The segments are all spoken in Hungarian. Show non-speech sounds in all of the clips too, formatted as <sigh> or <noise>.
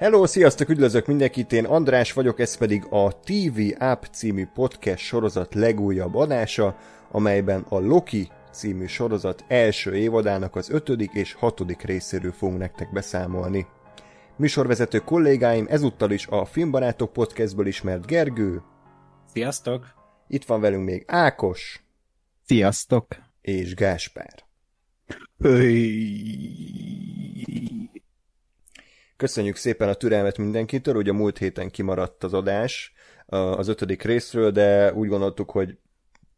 Hello, sziasztok, üdvözlök mindenkit, én András vagyok, ez pedig a TV App című podcast sorozat legújabb adása, amelyben a Loki című sorozat első évadának az ötödik és hatodik részéről fogunk nektek beszámolni. Műsorvezető kollégáim ezúttal is a Filmbarátok podcastből ismert Gergő. Sziasztok! Itt van velünk még Ákos. Sziasztok! És Gáspár. Köszönjük szépen a türelmet mindenkitől, ugye múlt héten kimaradt az adás az ötödik részről, de úgy gondoltuk, hogy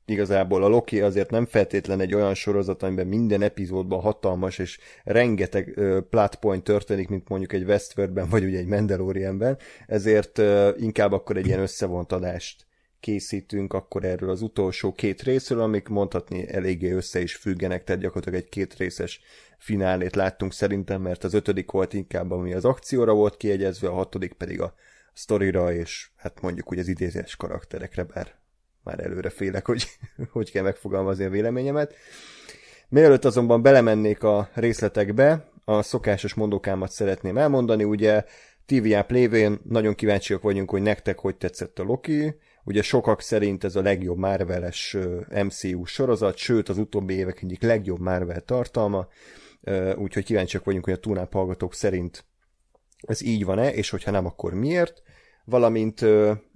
igazából a Loki azért nem feltétlen egy olyan sorozat, amiben minden epizódban hatalmas és rengeteg uh, plot történik, mint mondjuk egy Westworldben, vagy ugye egy Mandalorianben, ezért inkább akkor egy ilyen összevont adást készítünk akkor erről az utolsó két részről, amik mondhatni eléggé össze is függenek, tehát gyakorlatilag egy két részes finálét láttunk szerintem, mert az ötödik volt inkább, ami az akcióra volt kiegyezve, a hatodik pedig a sztorira, és hát mondjuk úgy az idézés karakterekre, bár már előre félek, hogy <laughs> hogy kell megfogalmazni a véleményemet. Mielőtt azonban belemennék a részletekbe, a szokásos mondókámat szeretném elmondani, ugye TVA lévén nagyon kíváncsiak vagyunk, hogy nektek hogy tetszett a Loki, ugye sokak szerint ez a legjobb Marvel-es MCU sorozat, sőt az utóbbi évek egyik legjobb Marvel tartalma, úgyhogy kíváncsiak vagyunk, hogy a túnáp hallgatók szerint ez így van-e, és hogyha nem, akkor miért valamint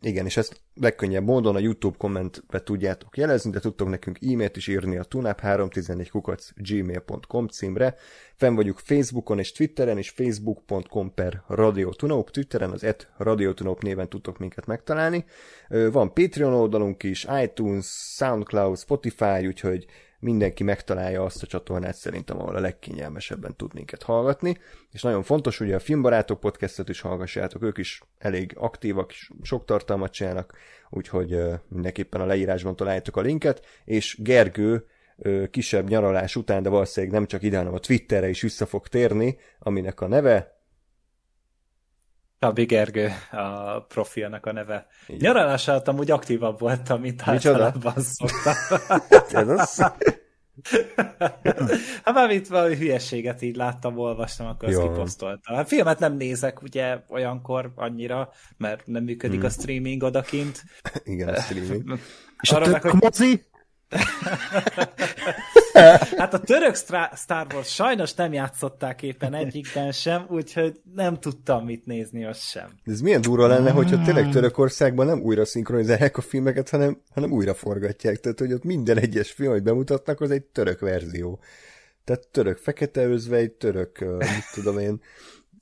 igen, és ezt legkönnyebb módon a YouTube kommentbe tudjátok jelezni, de tudtok nekünk e-mailt is írni a tunap314 kukac gmail.com címre. Fenn vagyunk Facebookon és Twitteren, és facebook.com per radiotunop, Twitteren az et radiotunop néven tudtok minket megtalálni. Van Patreon oldalunk is, iTunes, Soundcloud, Spotify, úgyhogy mindenki megtalálja azt a csatornát szerintem, ahol a legkényelmesebben tud minket hallgatni. És nagyon fontos, hogy a Filmbarátok podcastot is hallgassátok, ők is elég aktívak, sok tartalmat csinálnak, úgyhogy mindenképpen a leírásban találjátok a linket, és Gergő kisebb nyaralás után, de valószínűleg nem csak ide, hanem a Twitterre is vissza fog térni, aminek a neve Tabi Gergő a profilnak a neve. Igen. Nyaralás alatt amúgy aktívabb voltam, mint általában szoktam. <laughs> Ez az... <laughs> hát mármint valami hülyességet így láttam, olvastam, akkor Jó. azt kiposztoltam. Hát filmet nem nézek ugye olyankor annyira, mert nem működik hmm. a streaming odakint. Igen, a streaming. <laughs> És a tök hogy... mozi? <laughs> hát a török Star Wars sajnos nem játszották éppen egyikben sem, úgyhogy nem tudtam mit nézni azt sem. Ez milyen durva lenne, hogyha tényleg Törökországban nem újra szinkronizálják a filmeket, hanem, hanem újra forgatják. Tehát, hogy ott minden egyes film, hogy bemutatnak, az egy török verzió. Tehát török fekete özvegy, török, uh, mit tudom én,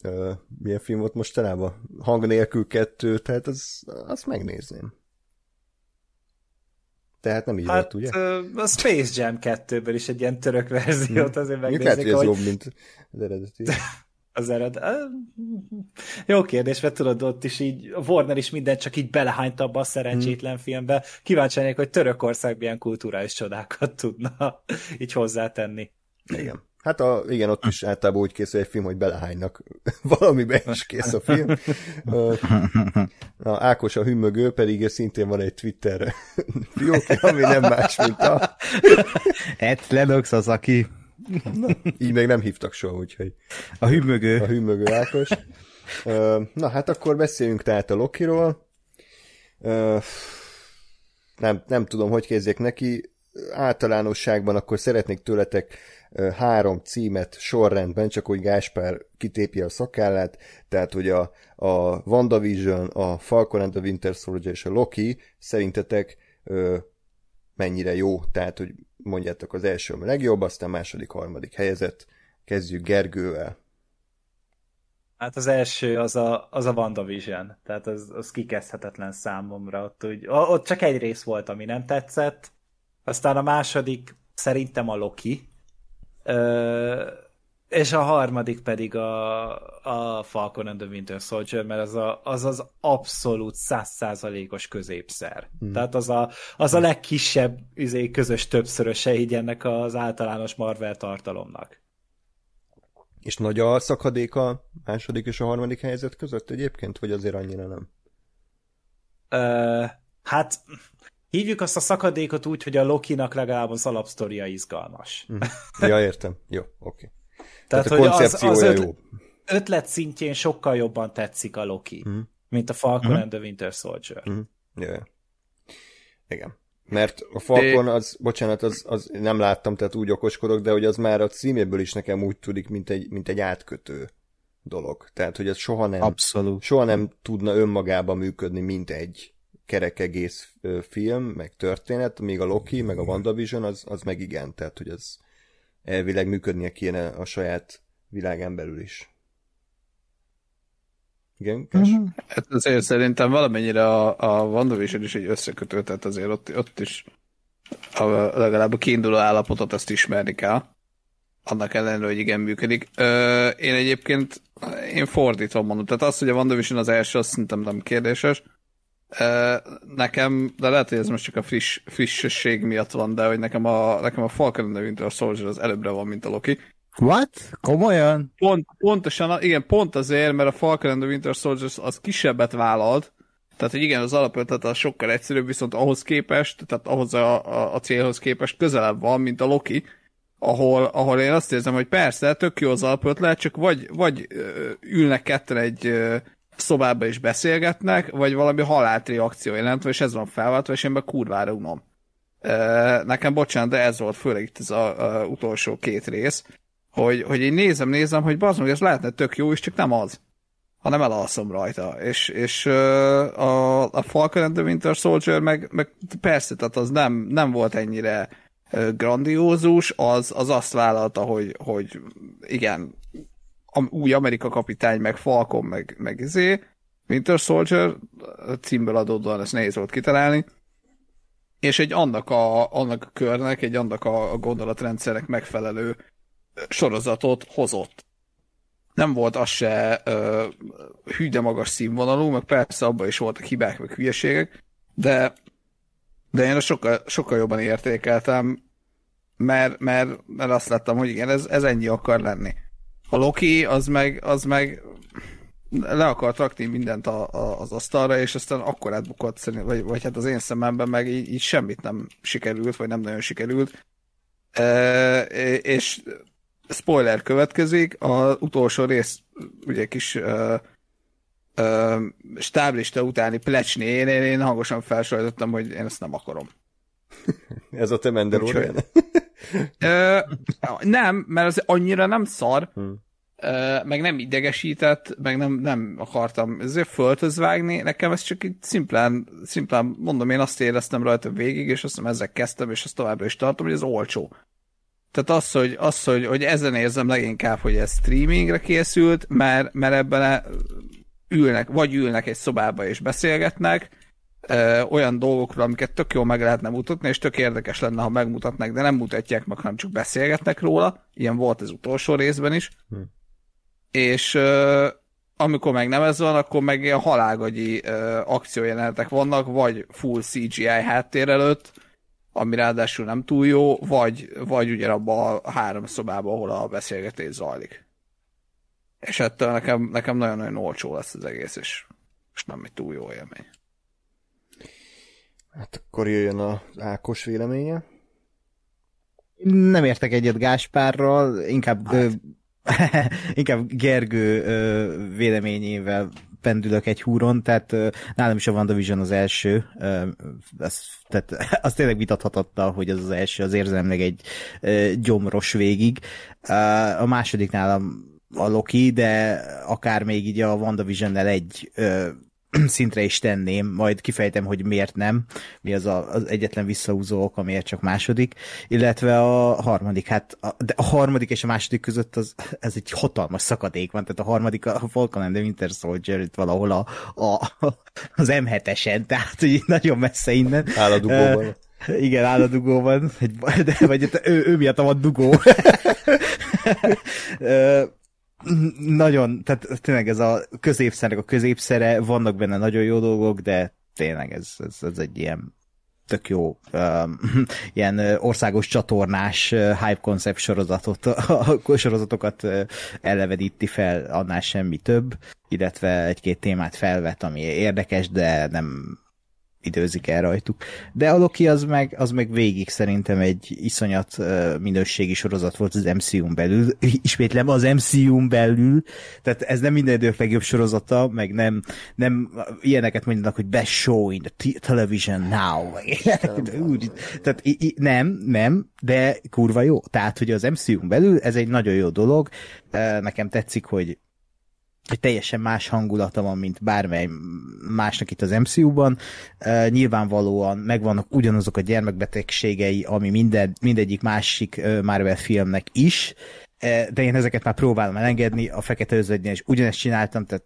uh, milyen film volt mostanában? Hang nélkül kettő, tehát az, azt megnézném. Tehát nem így hát, volt, ugye? a Space Jam 2-ből is egy ilyen török verziót hm. azért megnéznék. Lehet, hogy ez jobb, mint az eredeti. <laughs> az eredet. Jó kérdés, mert tudod, ott is így Warner is mindent csak így belehányta abba a szerencsétlen hmm. filmbe. Kíváncsi lennék, hogy Törökország milyen kulturális csodákat tudna <laughs> így hozzátenni. Igen. Hát a, igen, ott is általában úgy készül egy film, hogy belehánynak <laughs> valamibe is kész a film. A Ákos a hümmögő pedig szintén van egy Twitter <laughs> fiókja, ami nem más, mint a... Ed Lennox az, aki... Na, így még nem hívtak soha, úgyhogy... A hümmögő. A hümmögő Ákos. Na hát akkor beszéljünk tehát a Lokiról. Nem, nem tudom, hogy kezdjek neki. Általánosságban akkor szeretnék tőletek három címet sorrendben, csak hogy Gáspár kitépje a szakállát, tehát hogy a, a WandaVision, a Falcon and the Winter Soldier és a Loki szerintetek ö, mennyire jó, tehát hogy mondjátok az első a legjobb, aztán második, harmadik helyezett. Kezdjük Gergővel. Hát az első az a, az a WandaVision, tehát az, az kikezdhetetlen számomra. Ott, úgy, ott csak egy rész volt, ami nem tetszett, aztán a második szerintem a Loki, és a harmadik pedig a, a Falcon and the Winter Soldier, mert az a, az, az abszolút százszázalékos középszer. Hmm. Tehát az a, az a legkisebb izé, közös többszöröse így ennek az általános Marvel tartalomnak. És nagy a szakadék a második és a harmadik helyzet között egyébként, vagy azért annyira nem? Uh, hát Hívjuk azt a szakadékot úgy, hogy a Loki-nak legalább az alapsztoria izgalmas. Mhm. Ja, értem. Jó, oké. Okay. Tehát, Tehát a koncepciója az, az jó. ötlet szintjén sokkal jobban tetszik a Loki, mm. mint a Falcon mm. and the Winter Soldier. Mm. Yeah. Igen. Mert a Falcon, az, bocsánat, az, az nem láttam, tehát úgy okoskodok, de hogy az már a címéből is nekem úgy tudik, mint egy, mint egy átkötő dolog. Tehát, hogy ez soha nem, Abszolút. soha nem tudna önmagában működni, mint egy kerek egész film, meg történet, még a Loki, meg a WandaVision, az, az meg igen, tehát, hogy az elvileg működnie kéne a saját világán belül is. Igen? Mm-hmm. Hát azért szerintem valamennyire a, a WandaVision is egy összekötő, tehát azért ott, ott is a, legalább a kiinduló állapotot ezt ismerni kell. Annak ellenére, hogy igen működik. Ö, én egyébként, én fordítva mondom, tehát az, hogy a WandaVision az első, azt szerintem nem kérdéses. Nekem, de lehet, hogy ez most csak a friss, frissesség miatt van, de hogy nekem a, nekem a Falcon and Winter Soldier az előbbre van, mint a Loki. What? Komolyan? Pont, pontosan, igen, pont azért, mert a Falcon and the Winter Soldier az kisebbet vállalt, tehát, hogy igen, az alapötlet az sokkal egyszerűbb, viszont ahhoz képest, tehát ahhoz a, a, a célhoz képest közelebb van, mint a Loki, ahol, ahol én azt érzem, hogy persze, tök jó az alapötlet, csak vagy, vagy ülnek ketten egy szobába és beszélgetnek, vagy valami halált reakció jelentve, és ez van felváltva, és én be kurvára unom. Nekem bocsánat, de ez volt főleg itt ez a, a utolsó két rész, hogy, hogy én nézem, nézem, hogy bazd ez lehetne tök jó, és csak nem az hanem elalszom rajta. És, és a, a Falcon and the Winter Soldier meg, meg persze, tehát az nem, nem volt ennyire grandiózus, az, az azt vállalta, hogy, hogy igen, új Amerika kapitány, meg Falcon, meg, meg izé, Winter Soldier, címből adódóan ezt nehéz volt kitalálni, és egy annak a, annak a körnek, egy annak a, a gondolatrendszernek megfelelő sorozatot hozott. Nem volt az se ö, hű, magas színvonalú, meg persze abban is voltak hibák, meg hülyeségek, de, de én sokkal, sokkal jobban értékeltem, mert, mert, mert azt láttam, hogy igen, ez, ez ennyi akar lenni. A Loki az meg, az meg le akart rakni mindent a, a, az asztalra, és aztán akkor átbukott, vagy, vagy hát az én szememben meg így, így semmit nem sikerült, vagy nem nagyon sikerült. E, és spoiler következik, az utolsó rész ugye kis uh, uh, stáblista utáni plecsni, én, én, én hangosan felsajtottam, hogy én ezt nem akarom. <laughs> Ez a te Mandalorian? Nem, mert az annyira nem szar, hmm. Uh, meg nem idegesített, meg nem, nem akartam ezért földhöz vágni, nekem ez csak így szimplán, szimplán mondom, én azt éreztem rajta végig, és azt hiszem ezzel kezdtem, és azt továbbra is tartom, hogy ez olcsó. Tehát az, hogy, az, hogy, hogy ezen érzem leginkább, hogy ez streamingre készült, mert, mert ebben ülnek, vagy ülnek egy szobába és beszélgetnek, ö, olyan dolgokról, amiket tök jól meg lehetne mutatni, és tök érdekes lenne, ha megmutatnak, de nem mutatják meg, hanem csak beszélgetnek róla. Ilyen volt az utolsó részben is. Hm. És ö, amikor meg nem ez van, akkor meg ilyen halálgagyi ö, akciójelenetek vannak, vagy full CGI háttér előtt, ami ráadásul nem túl jó, vagy, vagy ugyanabban a három szobában, ahol a beszélgetés zajlik. És ettől nekem, nekem nagyon-nagyon olcsó lesz az egész, és, és nem egy túl jó élmény. Hát akkor jöjjön az Ákos véleménye. Nem értek egyet Gáspárral, inkább hát. <laughs> inkább Gergő véleményével pendülök egy húron, tehát nálam is a WandaVision az első, az, tehát <laughs> az tényleg vitathatattal, hogy az az első, az érzelmleg egy gyomros végig. A második nálam a Loki, de akár még így a WandaVision-nel egy <clears throat> szintre is tenném, majd kifejtem, hogy miért nem, mi az a, az egyetlen visszahúzó ok, amiért csak második, illetve a harmadik, hát a, de a harmadik és a második között az, ez egy hatalmas szakadék van, tehát a harmadik a Falcon and the Winter Soldier itt valahol a, a, az M7-esen, tehát hogy nagyon messze innen. Álladugóban. Uh, igen, álladugóban, de, vagy ő, ő miatt van dugó. <laughs> nagyon, tehát tényleg ez a középszernek a középszere, vannak benne nagyon jó dolgok, de tényleg ez, ez, ez egy ilyen tök jó um, <laughs> ilyen országos csatornás hype concept sorozatot, a sorozatokat elevedíti fel, annál semmi több, illetve egy-két témát felvet, ami érdekes, de nem időzik el rajtuk. De a Loki az meg, az meg végig szerintem egy iszonyat uh, minőségi sorozat volt az MCU-n belül. <laughs> Ismétlem az MCU-n belül, tehát ez nem minden idők legjobb sorozata, meg nem, nem ilyeneket mondanak, hogy best show in the television now. Úgy, tehát i- i- nem, nem, de kurva jó. Tehát, hogy az MCU-n belül ez egy nagyon jó dolog. Nekem tetszik, hogy hogy teljesen más hangulata van, mint bármely másnak itt az MCU-ban. Uh, nyilvánvalóan megvannak ugyanazok a gyermekbetegségei, ami minden, mindegyik másik uh, Marvel filmnek is, uh, de én ezeket már próbálom elengedni, a Fekete Özvegynél is ugyanezt csináltam, tehát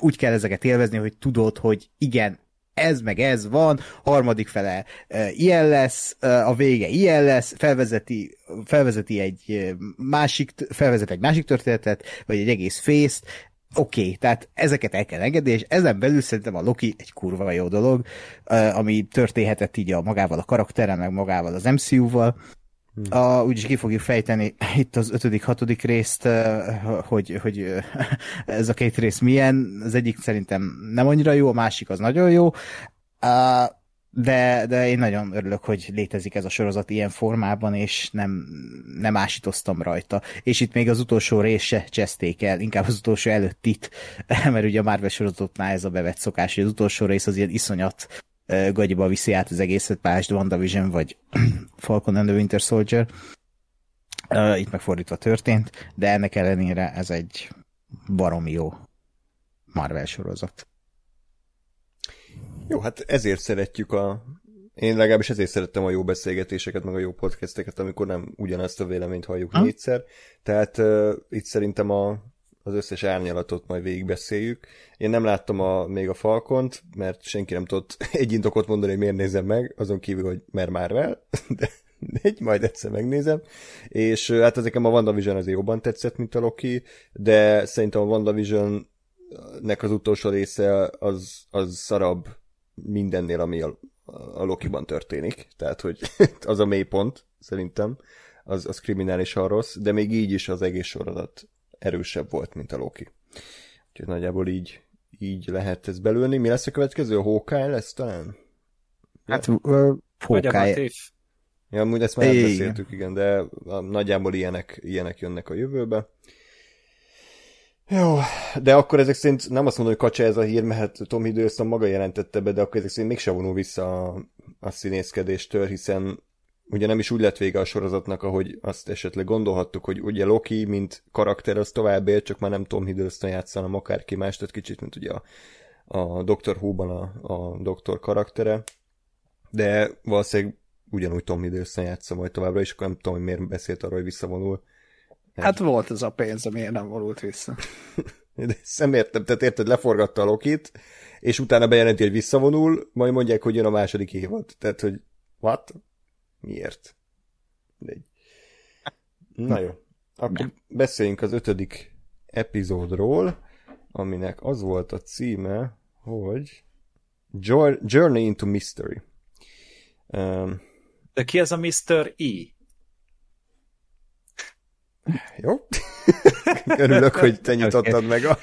úgy kell ezeket élvezni, hogy tudod, hogy igen, ez meg ez van, harmadik fele uh, ilyen lesz, uh, a vége ilyen lesz, felvezeti, felvezeti egy másik, felvezet egy másik történetet, vagy egy egész fészt, oké, okay, tehát ezeket el kell engedni, és ezen belül szerintem a Loki egy kurva jó dolog, ami történhetett így a magával a karakterrel, meg magával az MCU-val. Hmm. Uh, úgyis ki fogjuk fejteni itt az ötödik, hatodik részt, hogy, hogy <laughs> ez a két rész milyen. Az egyik szerintem nem annyira jó, a másik az nagyon jó. De, de én nagyon örülök, hogy létezik ez a sorozat ilyen formában, és nem, nem ásítoztam rajta. És itt még az utolsó rész se cseszték el, inkább az utolsó előtt itt, <laughs> mert ugye a Marvel sorozatoknál ez a bevett szokás, hogy az utolsó rész az ilyen iszonyat gagyiba viszi át az egészet, pásd WandaVision vagy <clears throat> Falcon and the Winter Soldier. Itt megfordítva történt, de ennek ellenére ez egy baromi jó Marvel sorozat. Jó, hát ezért szeretjük a... Én legalábbis ezért szerettem a jó beszélgetéseket, meg a jó podcasteket, amikor nem ugyanazt a véleményt halljuk ha? négyszer. Tehát uh, itt szerintem a, az összes árnyalatot majd végigbeszéljük. Én nem láttam a, még a Falkont, mert senki nem tudott <laughs> egy indokot mondani, hogy miért nézem meg, azon kívül, hogy mert már vel, <laughs> de egy, majd egyszer megnézem. És hát nekem a WandaVision azért jobban tetszett, mint a Loki, de szerintem a WandaVision nek az utolsó része az, az szarabb mindennél, ami a, a Loki-ban történik. Tehát, hogy <laughs> az a mélypont, szerintem, az, az kriminálisan rossz, de még így is az egész sorozat erősebb volt, mint a Loki. Úgyhogy nagyjából így, így lehet ez belülni. Mi lesz a következő? A Hawkeye lesz talán? Hát, uh, Hawkeye. Ja, amúgy ezt már beszéltük, igen, de nagyjából ilyenek, ilyenek jönnek a jövőbe. Jó, de akkor ezek szerint nem azt mondom, hogy kacsa ez a hír, mert Tom Hiddleston maga jelentette be, de akkor ezek szerint mégse vonul vissza a, a színészkedéstől, hiszen ugye nem is úgy lett vége a sorozatnak, ahogy azt esetleg gondolhattuk, hogy ugye Loki, mint karakter, az tovább él, csak már nem Tom Hiddleston játszana, akárki más, tehát kicsit, mint ugye a, a Doctor Who-ban a, a doktor karaktere, de valószínűleg ugyanúgy Tom Hiddleston játsza majd továbbra, és akkor nem tudom, hogy miért beszélt arról, hogy visszavonul. Hát volt ez a pénz, amiért nem vonult vissza. <laughs> De nem értem, tehát érted, leforgatta a Lokit, és utána bejelenti, hogy visszavonul, majd mondják, hogy jön a második évad. Tehát, hogy what? Miért? Egy. Na jó. Akkor beszéljünk az ötödik epizódról, aminek az volt a címe, hogy Journey into Mystery. Um, De ki ez a Mr. E? Jó. <laughs> Örülök, hogy te nyitottad okay. meg a...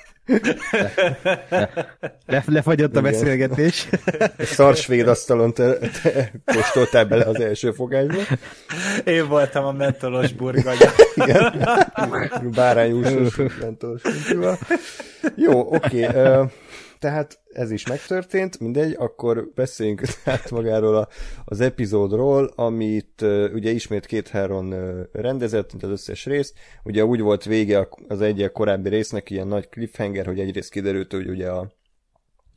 Le, lefagyott a Igen. beszélgetés. Szarsvéd asztalon te, te kóstoltál bele az első fogásba. Én voltam a mentolos burganya. Igen. Bárányúsos mentolos Jó, oké. Okay. Uh, tehát ez is megtörtént, mindegy, akkor beszéljünk <laughs> tehát magáról a, az epizódról, amit uh, ugye ismét két Heron uh, rendezett, mint az összes rész. Ugye úgy volt vége az egyik korábbi résznek, ilyen nagy cliffhanger, hogy egyrészt kiderült, hogy ugye a,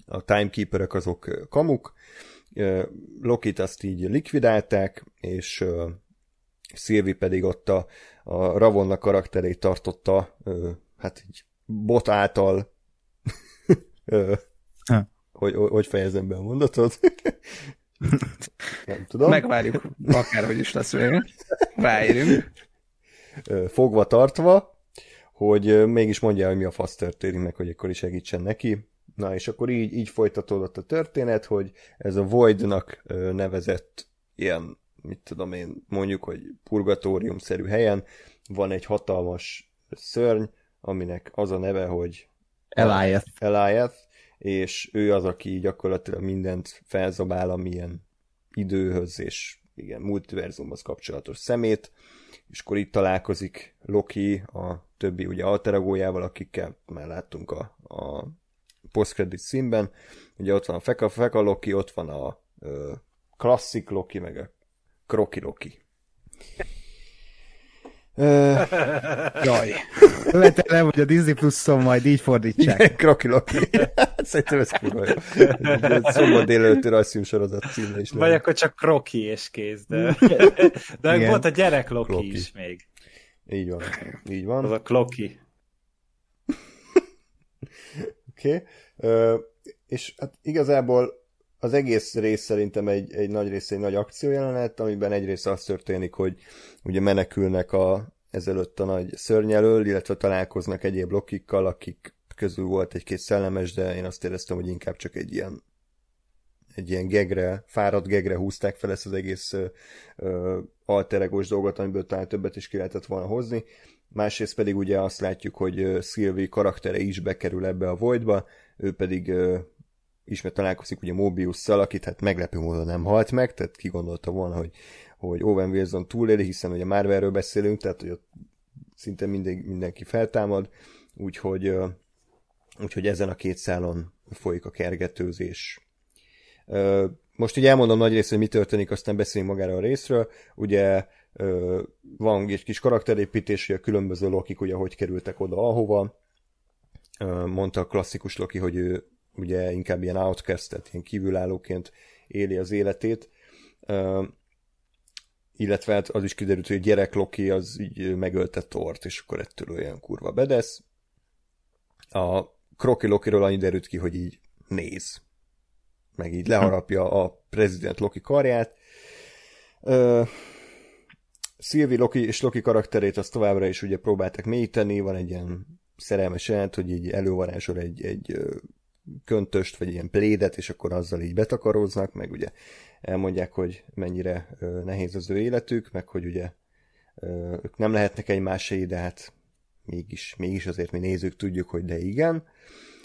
a timekeeperek azok kamuk, uh, Lokit azt így likvidálták, és uh, Szilvi pedig ott a, a Ravonna karakterét tartotta, uh, hát így bot által. Hogy, hogy fejezem be a mondatot. Nem tudom. Megvárjuk, akárhogy is lesz vége. Ráérünk. Fogva tartva, hogy mégis mondja, hogy mi a fasz történik meg, hogy akkor is segítsen neki. Na, és akkor így, így folytatódott a történet, hogy ez a Voidnak nevezett ilyen, mit tudom én, mondjuk, hogy purgatórium-szerű helyen van egy hatalmas szörny, aminek az a neve, hogy Eliath. Eliath, és ő az, aki gyakorlatilag mindent felzabál, amilyen időhöz és igen, multiverzumhoz kapcsolatos szemét, és akkor itt találkozik Loki a többi ugye alteragójával, akikkel már láttunk a, a post-credit színben. Ugye ott van a Feka, Feka Loki, ott van a ö, klasszik Loki, meg a Kroki Loki. Jaj. Követelem, hogy a Disney Plus-on majd így fordítsák. Igen, <laughs> Kroki Loki. Szerintem ez kurva jó. Szombat délelőtti rajzfilm sorozat címe is. Vagy akkor csak Kroki és kész, de, <laughs> de Igen. volt a gyerek Loki, Loki. is még. Így van. Így Az van. a Kloki. <laughs> Oké. Okay. És hát igazából az egész rész szerintem egy, egy nagy része egy nagy akciójelenet, amiben egyrészt az történik, hogy ugye menekülnek a, ezelőtt a nagy szörny elől, illetve találkoznak egyéb lokikkal, akik közül volt egy-két szellemes, de én azt éreztem, hogy inkább csak egy ilyen egy ilyen gegre, fáradt gegre húzták fel ezt az egész ö, ö, alteregós dolgot, amiből talán többet is ki lehetett volna hozni. Másrészt pedig ugye azt látjuk, hogy Sylvie karaktere is bekerül ebbe a Voidba, ő pedig ismét találkozik ugye Mobiusszal, akit hát meglepő módon nem halt meg, tehát ki gondolta volna, hogy, hogy Owen Wilson túléli, hiszen ugye Marvelről beszélünk, tehát hogy ott szinte minden, mindenki feltámad, úgyhogy, úgyhogy ezen a két szálon folyik a kergetőzés. Most így elmondom nagy részt, hogy mi történik, aztán beszélünk magára a részről. Ugye van egy kis karakterépítés, hogy a különböző Lokik ugye hogy kerültek oda, ahova. Mondta a klasszikus Loki, hogy ő ugye inkább ilyen outcast, tehát ilyen kívülállóként éli az életét. Illetve hát az is kiderült, hogy a gyerek Loki az így megölte Tort, és akkor ettől olyan kurva bedesz. A Kroki Lokiról annyi derült ki, hogy így néz. Meg így leharapja a prezident Loki karját. Ö, Loki és Loki karakterét azt továbbra is ugye próbáltak mélyíteni, van egy ilyen szerelmes jelent, hogy így elővarázsol egy, egy köntöst, vagy ilyen plédet, és akkor azzal így betakaróznak, meg ugye elmondják, hogy mennyire nehéz az ő életük, meg hogy ugye ők nem lehetnek egymásé, de hát mégis, mégis azért mi nézők tudjuk, hogy de igen.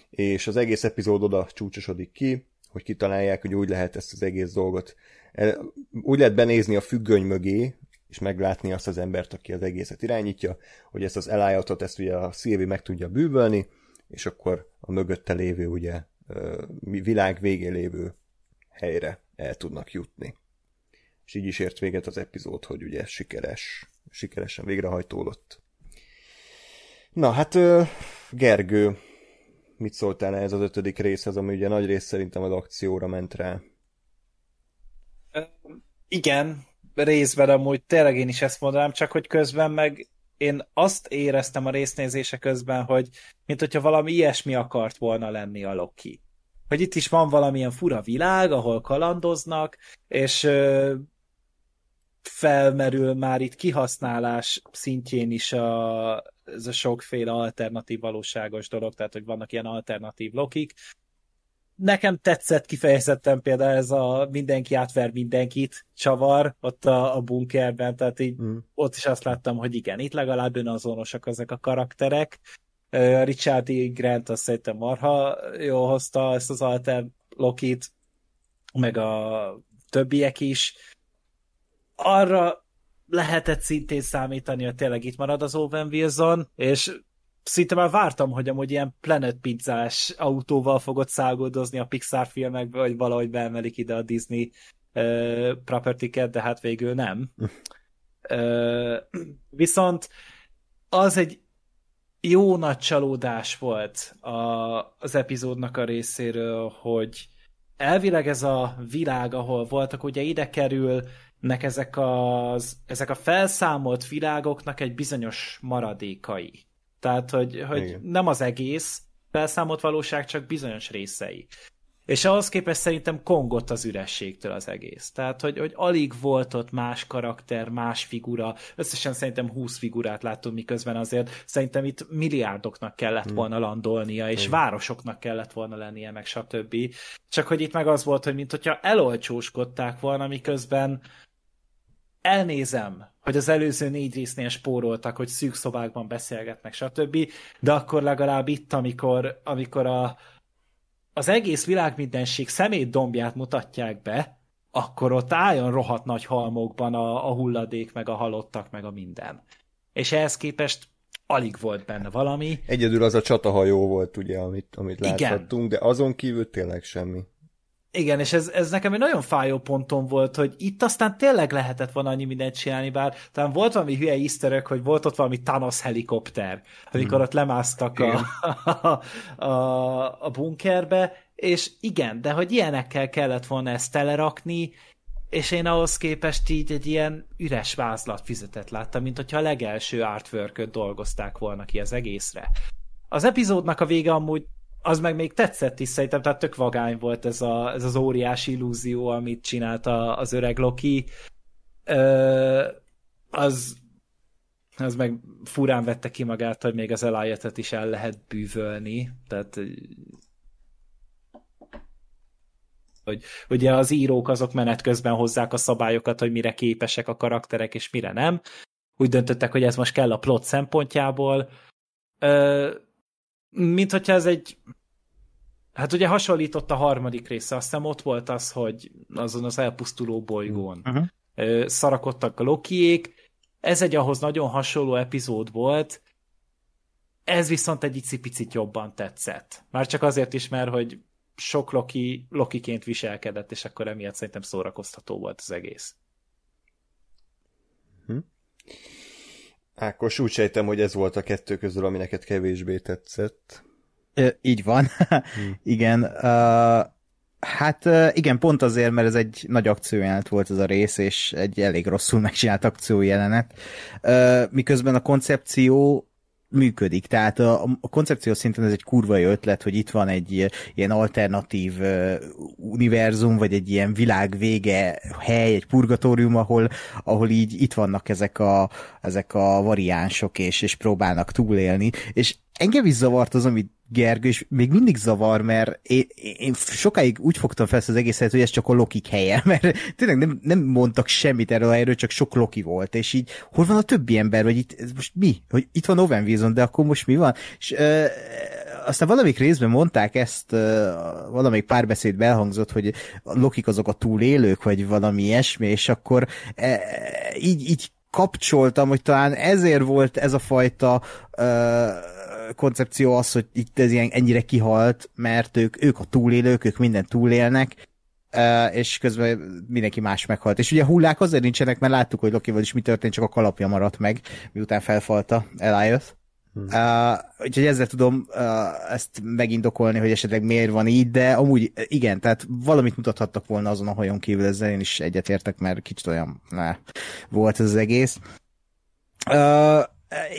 És az egész epizód oda csúcsosodik ki, hogy kitalálják, hogy úgy lehet ezt az egész dolgot, úgy lehet benézni a függöny mögé, és meglátni azt az embert, aki az egészet irányítja, hogy ezt az elájatot, ezt ugye a Szilvi meg tudja bűvölni, és akkor a mögötte lévő, ugye, világ végén lévő helyre el tudnak jutni. És így is ért véget az epizód, hogy ugye sikeres, sikeresen végrehajtódott. Na hát, Gergő, mit szóltál ez az ötödik részhez, ami ugye nagy rész szerintem az akcióra ment rá. Igen, részben amúgy tényleg én is ezt mondanám, csak hogy közben meg én azt éreztem a résznézése közben, hogy mint hogyha valami ilyesmi akart volna lenni a Loki. Hogy itt is van valamilyen fura világ, ahol kalandoznak, és ö, felmerül már itt kihasználás szintjén is a, ez a sokféle alternatív valóságos dolog, tehát hogy vannak ilyen alternatív Lokik. Nekem tetszett kifejezetten például ez a mindenki átver mindenkit csavar ott a, a bunkerben, tehát így Mm. ott is azt láttam, hogy igen, itt legalább önazonosak ezek a karakterek. Richard E. Grant azt szerintem marha jól hozta ezt az alter Lokit, meg a többiek is. Arra lehetett szintén számítani, hogy tényleg itt marad az Owen Wilson, és szinte már vártam, hogy amúgy ilyen Planet autóval fogod szágoldozni a Pixar filmekbe, vagy valahogy beemelik ide a Disney uh, property de hát végül nem. Viszont az egy jó nagy csalódás volt a, az epizódnak a részéről, hogy elvileg ez a világ, ahol voltak, ugye ide kerülnek ezek, az, ezek a felszámolt világoknak egy bizonyos maradékai. Tehát, hogy, hogy Igen. nem az egész felszámolt valóság, csak bizonyos részei. És ahhoz képest szerintem kongott az ürességtől az egész. Tehát, hogy, hogy alig volt ott más karakter, más figura. Összesen szerintem 20 figurát láttunk, miközben azért szerintem itt milliárdoknak kellett Hmm. volna landolnia, és Igen. városoknak kellett volna lennie, meg stb. Csak hogy itt meg az volt, hogy mint hogyha elolcsóskodták volna, miközben elnézem, hogy az előző négy résznél spóroltak, hogy szűk szobákban beszélgetnek, stb. De akkor legalább itt, amikor, amikor a, az egész világmindenség szemét dombját mutatják be, akkor ott álljon rohadt nagy halmokban a, a hulladék, meg a halottak, meg a minden. És ehhez képest alig volt benne valami. Egyedül az a csatahajó volt, ugye, amit, amit láthattunk, de azon kívül tényleg semmi. Igen, és ez, ez nekem egy nagyon fájó ponton volt, hogy itt aztán tényleg lehetett volna annyi mindent csinálni, bár talán volt valami hülye easter hogy volt ott valami Thanos helikopter, amikor hmm. ott lemásztak a, a, <laughs> a, a bunkerbe, és igen, de hogy ilyenekkel kellett volna ezt telerakni, és én ahhoz képest így egy ilyen üres vázlat fizetett láttam, mint hogyha a legelső artwork dolgozták volna ki az egészre. Az epizódnak a vége amúgy az meg még tetszett is szerintem, tehát tök vagány volt ez, a, ez az óriási illúzió, amit csinált a, az öreg Loki. Ö, az, az meg furán vette ki magát, hogy még az elájetet is el lehet bűvölni, tehát hogy ugye az írók azok menet közben hozzák a szabályokat, hogy mire képesek a karakterek, és mire nem. Úgy döntöttek, hogy ez most kell a plot szempontjából. Ö, mint hogyha ez egy Hát ugye hasonlított a harmadik része, azt hiszem ott volt az, hogy azon az elpusztuló bolygón uh-huh. szarakodtak a Lokiék. Ez egy ahhoz nagyon hasonló epizód volt, ez viszont egy icipicit jobban tetszett. Már csak azért is, mert hogy sok Loki Lokiként viselkedett, és akkor emiatt szerintem szórakoztató volt az egész. Hm. Ákos, úgy sejtem, hogy ez volt a kettő közül, ami neked kevésbé tetszett. Ö, így van. <laughs> hmm. igen. Uh, hát uh, igen, pont azért, mert ez egy nagy akciójelenet volt ez a rész, és egy elég rosszul megcsinált akciójelenet. Uh, miközben a koncepció működik. Tehát a, a koncepció szinten ez egy kurva jó ötlet, hogy itt van egy ilyen alternatív uh, univerzum, vagy egy ilyen világ vége hely, egy purgatórium, ahol, ahol így itt vannak ezek a, ezek a variánsok, és, és próbálnak túlélni. És engem is zavart az, amit Gergő, és még mindig zavar, mert én, én sokáig úgy fogtam fel ezt az egészet, hogy ez csak a Lokik helye, <laughs> mert tényleg nem, nem mondtak semmit erről a helyről, csak sok Loki volt, és így hol van a többi ember, vagy itt, ez most mi? Hogy itt van Owen Wilson, de akkor most mi van? És ö, aztán valamelyik részben mondták ezt, ö, valamelyik párbeszédben elhangzott, hogy a Lokik azok a túlélők, vagy valami ilyesmi, és akkor e, így, így kapcsoltam, hogy talán ezért volt ez a fajta ö, koncepció az, hogy itt ez ilyen ennyire kihalt, mert ők, ők a túlélők, ők minden túlélnek, és közben mindenki más meghalt. És ugye a hullák azért nincsenek, mert láttuk, hogy Lokival is mi történt, csak a kalapja maradt meg, miután felfalta Elias. Hmm. Uh, úgyhogy ezzel tudom uh, ezt megindokolni, hogy esetleg miért van így, de amúgy igen, tehát valamit mutathattak volna azon a hajón kívül, ezzel én is egyetértek, mert kicsit olyan ne, volt ez az egész. Uh,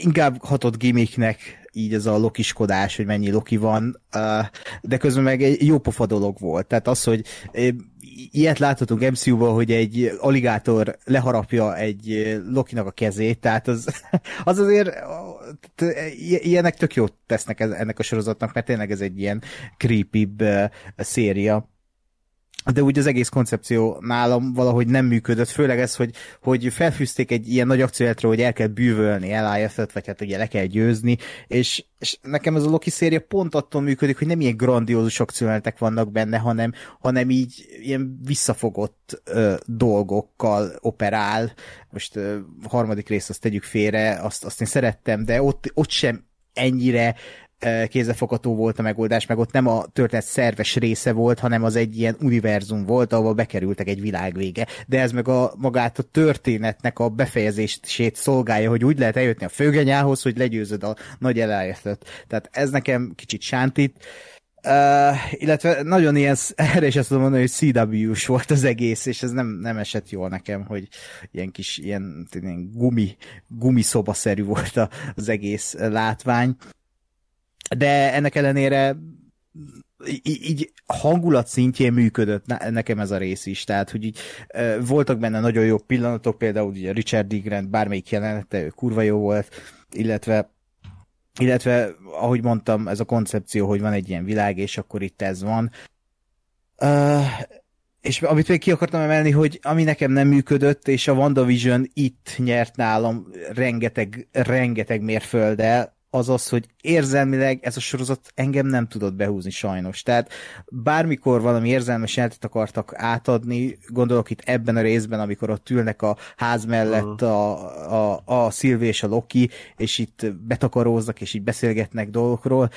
inkább hatott gimmicknek így ez a lokiskodás, hogy mennyi loki van, de közben meg egy jó pofa dolog volt. Tehát az, hogy ilyet láthatunk MCU-ban, hogy egy aligátor leharapja egy Lokinak a kezét, tehát az, <laughs> az azért ilyenek tök jót tesznek ennek a sorozatnak, mert tényleg ez egy ilyen creepy széria de úgy az egész koncepció nálam valahogy nem működött, főleg ez, hogy, hogy felfűzték egy ilyen nagy akciójátra, hogy el kell bűvölni Elias-et, vagy hát ugye le kell győzni, és, és nekem ez a Loki széria pont attól működik, hogy nem ilyen grandiózus akciójátek vannak benne, hanem, hanem így ilyen visszafogott ö, dolgokkal operál. Most ö, harmadik részt azt tegyük félre, azt, azt én szerettem, de ott, ott sem ennyire kézefogható volt a megoldás, meg ott nem a történet szerves része volt, hanem az egy ilyen univerzum volt, ahol bekerültek egy világvége. De ez meg a magát a történetnek a befejezését szolgálja, hogy úgy lehet eljutni a főgenyához, hogy legyőzöd a nagy elájesztet. Tehát ez nekem kicsit sántít. Uh, illetve nagyon ilyen, <laughs> erre is azt tudom mondani, hogy CW-s volt az egész, és ez nem, nem esett jól nekem, hogy ilyen kis, ilyen, ilyen gumi, gumiszobaszerű volt az egész látvány de ennek ellenére így hangulat szintjén működött nekem ez a rész is, tehát hogy így voltak benne nagyon jó pillanatok, például ugye Richard D. Grant bármelyik jelenete, ő kurva jó volt, illetve illetve, ahogy mondtam, ez a koncepció, hogy van egy ilyen világ, és akkor itt ez van. Uh, és amit még ki akartam emelni, hogy ami nekem nem működött, és a WandaVision itt nyert nálam rengeteg, rengeteg mérfölddel, az az, hogy érzelmileg ez a sorozat engem nem tudott behúzni sajnos. Tehát bármikor valami érzelmes jelentet akartak átadni, gondolok itt ebben a részben, amikor ott ülnek a ház mellett a, a, a Szilvi és a Loki, és itt betakaróznak, és így beszélgetnek dolgokról,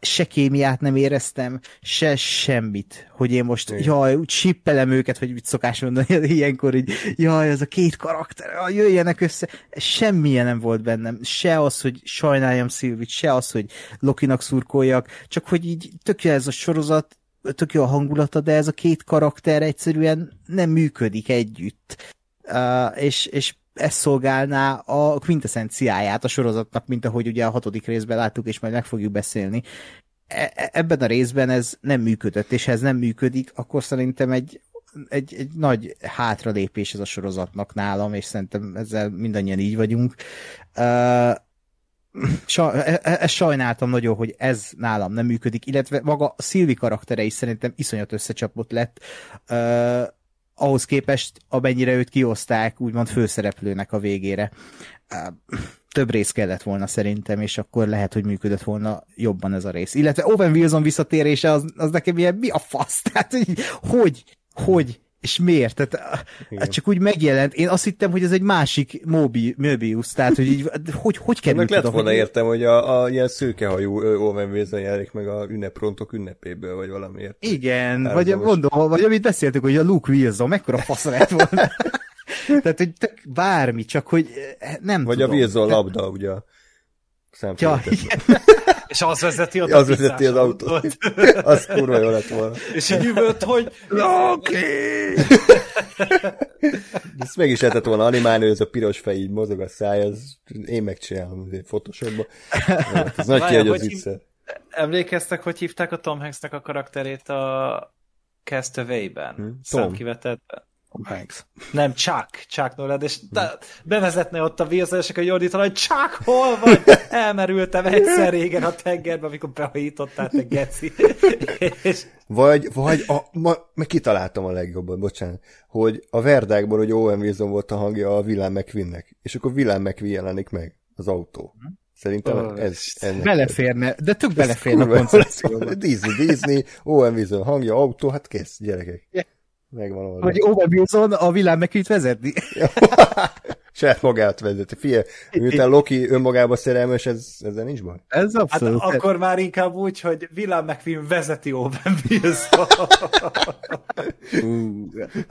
se kémiát nem éreztem, se semmit, hogy én most, Igen. jaj, úgy sippelem őket, hogy mit szokás mondani ilyenkor, így, jaj, ez a két karakter, jaj, jöjjenek össze. Semmilyen nem volt bennem. Se az, hogy sajnáljam Szilvit, se az, hogy Lokinak szurkoljak, csak hogy így tök ez a sorozat, tök jó a hangulata, de ez a két karakter egyszerűen nem működik együtt. Uh, és, és ez szolgálná a quintessenciáját a sorozatnak, mint ahogy ugye a hatodik részben láttuk, és majd meg fogjuk beszélni. E- e- ebben a részben ez nem működött, és ha ez nem működik, akkor szerintem egy, egy, egy nagy hátralépés ez a sorozatnak nálam, és szerintem ezzel mindannyian így vagyunk. Uh, Sa, e- ezt sajnáltam nagyon, hogy ez nálam nem működik, illetve maga Szilvi karaktere is szerintem iszonyat összecsapott lett. Uh, ahhoz képest, amennyire őt kioszták, úgymond főszereplőnek a végére. Több rész kellett volna szerintem, és akkor lehet, hogy működött volna jobban ez a rész. Illetve Owen Wilson visszatérése, az, az nekem ilyen mi a fasz? Tehát, hogy, hogy, hogy és miért? Tehát Igen. csak úgy megjelent. Én azt hittem, hogy ez egy másik Mobi, Möbius, tehát hogy így, hogy, hogy került oda? lett volna hogy... értem, hogy a, a ilyen szőkehajú Owen Wilson jelenik meg a ünneprontok ünnepéből, vagy valamiért. Igen, vagy mondom, vagy amit beszéltük, hogy a Luke Wilson, mekkora fasz lett volna. <laughs> tehát, hogy tök bármi, csak hogy eh, nem Vagy tudom. a Wilson labda, ugye Ja, <laughs> és az vezeti az, az vezeti az autót. <laughs> az kurva jó lett volna. És így üvölt, hogy Loki! <laughs> Ezt meg is lehetett volna animálni, hogy ez a piros fej így mozog a száj, az én megcsinálom azért Photoshopba. Ez nagy ki, hogy az vicce. Emlékeztek, hogy hívták a Tom Hanksnek a karakterét a Castaway-ben? Hmm? Tom. Tom Hanks. Nem, Chuck, Chuck Nolan, és de, bevezetne ott a vízesek a Jordital, hogy Chuck, hol vagy? <laughs> Elmerültem egyszer régen a tengerbe, amikor behajítottál te geci. <laughs> és... Vagy, vagy a, ma, meg kitaláltam a legjobban, bocsánat, hogy a Verdákban, hogy Owen Wilson volt a hangja a Willem McQueennek, és akkor Willem McQueen jelenik meg, az autó. Szerintem oh, ez... Ennek beleférne, de tök beleférne a koncepcióba. <laughs> Disney, Disney, Owen Wilson hangja, autó, hát kész, gyerekek. Yeah. Megvan oldva. Hogy Owen Wilson a világ meg vezetni. <laughs> Saját magát vezeti. Fie, miután Loki önmagába szerelmes, ez, ezzel nincs baj. Ez abszolút. Hát akkor már inkább úgy, hogy Willem McQueen vezeti Owen Wilson.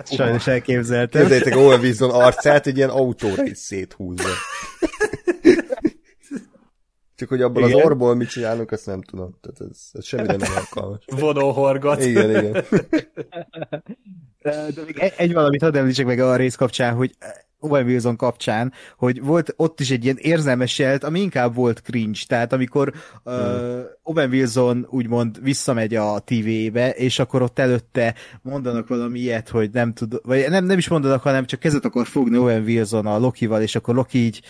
<laughs> Sajnos elképzeltem. Képzeljétek Owen Wilson arcát egy ilyen autóra is széthúzza. <laughs> Csak hogy abból igen. az orból mit csinálunk, azt nem tudom. Tehát ez, ez semmire nem alkalmas. <laughs> Vonóhorgat. Igen, igen. De, <laughs> de még egy, egy valamit hadd említsek meg a rész kapcsán, hogy Owen Wilson kapcsán, hogy volt ott is egy ilyen érzelmes jelet, ami inkább volt cringe, tehát amikor hmm. uh, Owen Wilson úgymond visszamegy a tévébe, és akkor ott előtte mondanak valami ilyet, hogy nem tud, vagy nem, nem is mondanak, hanem csak kezet akar fogni Owen Wilson a Lokival, és akkor Loki így,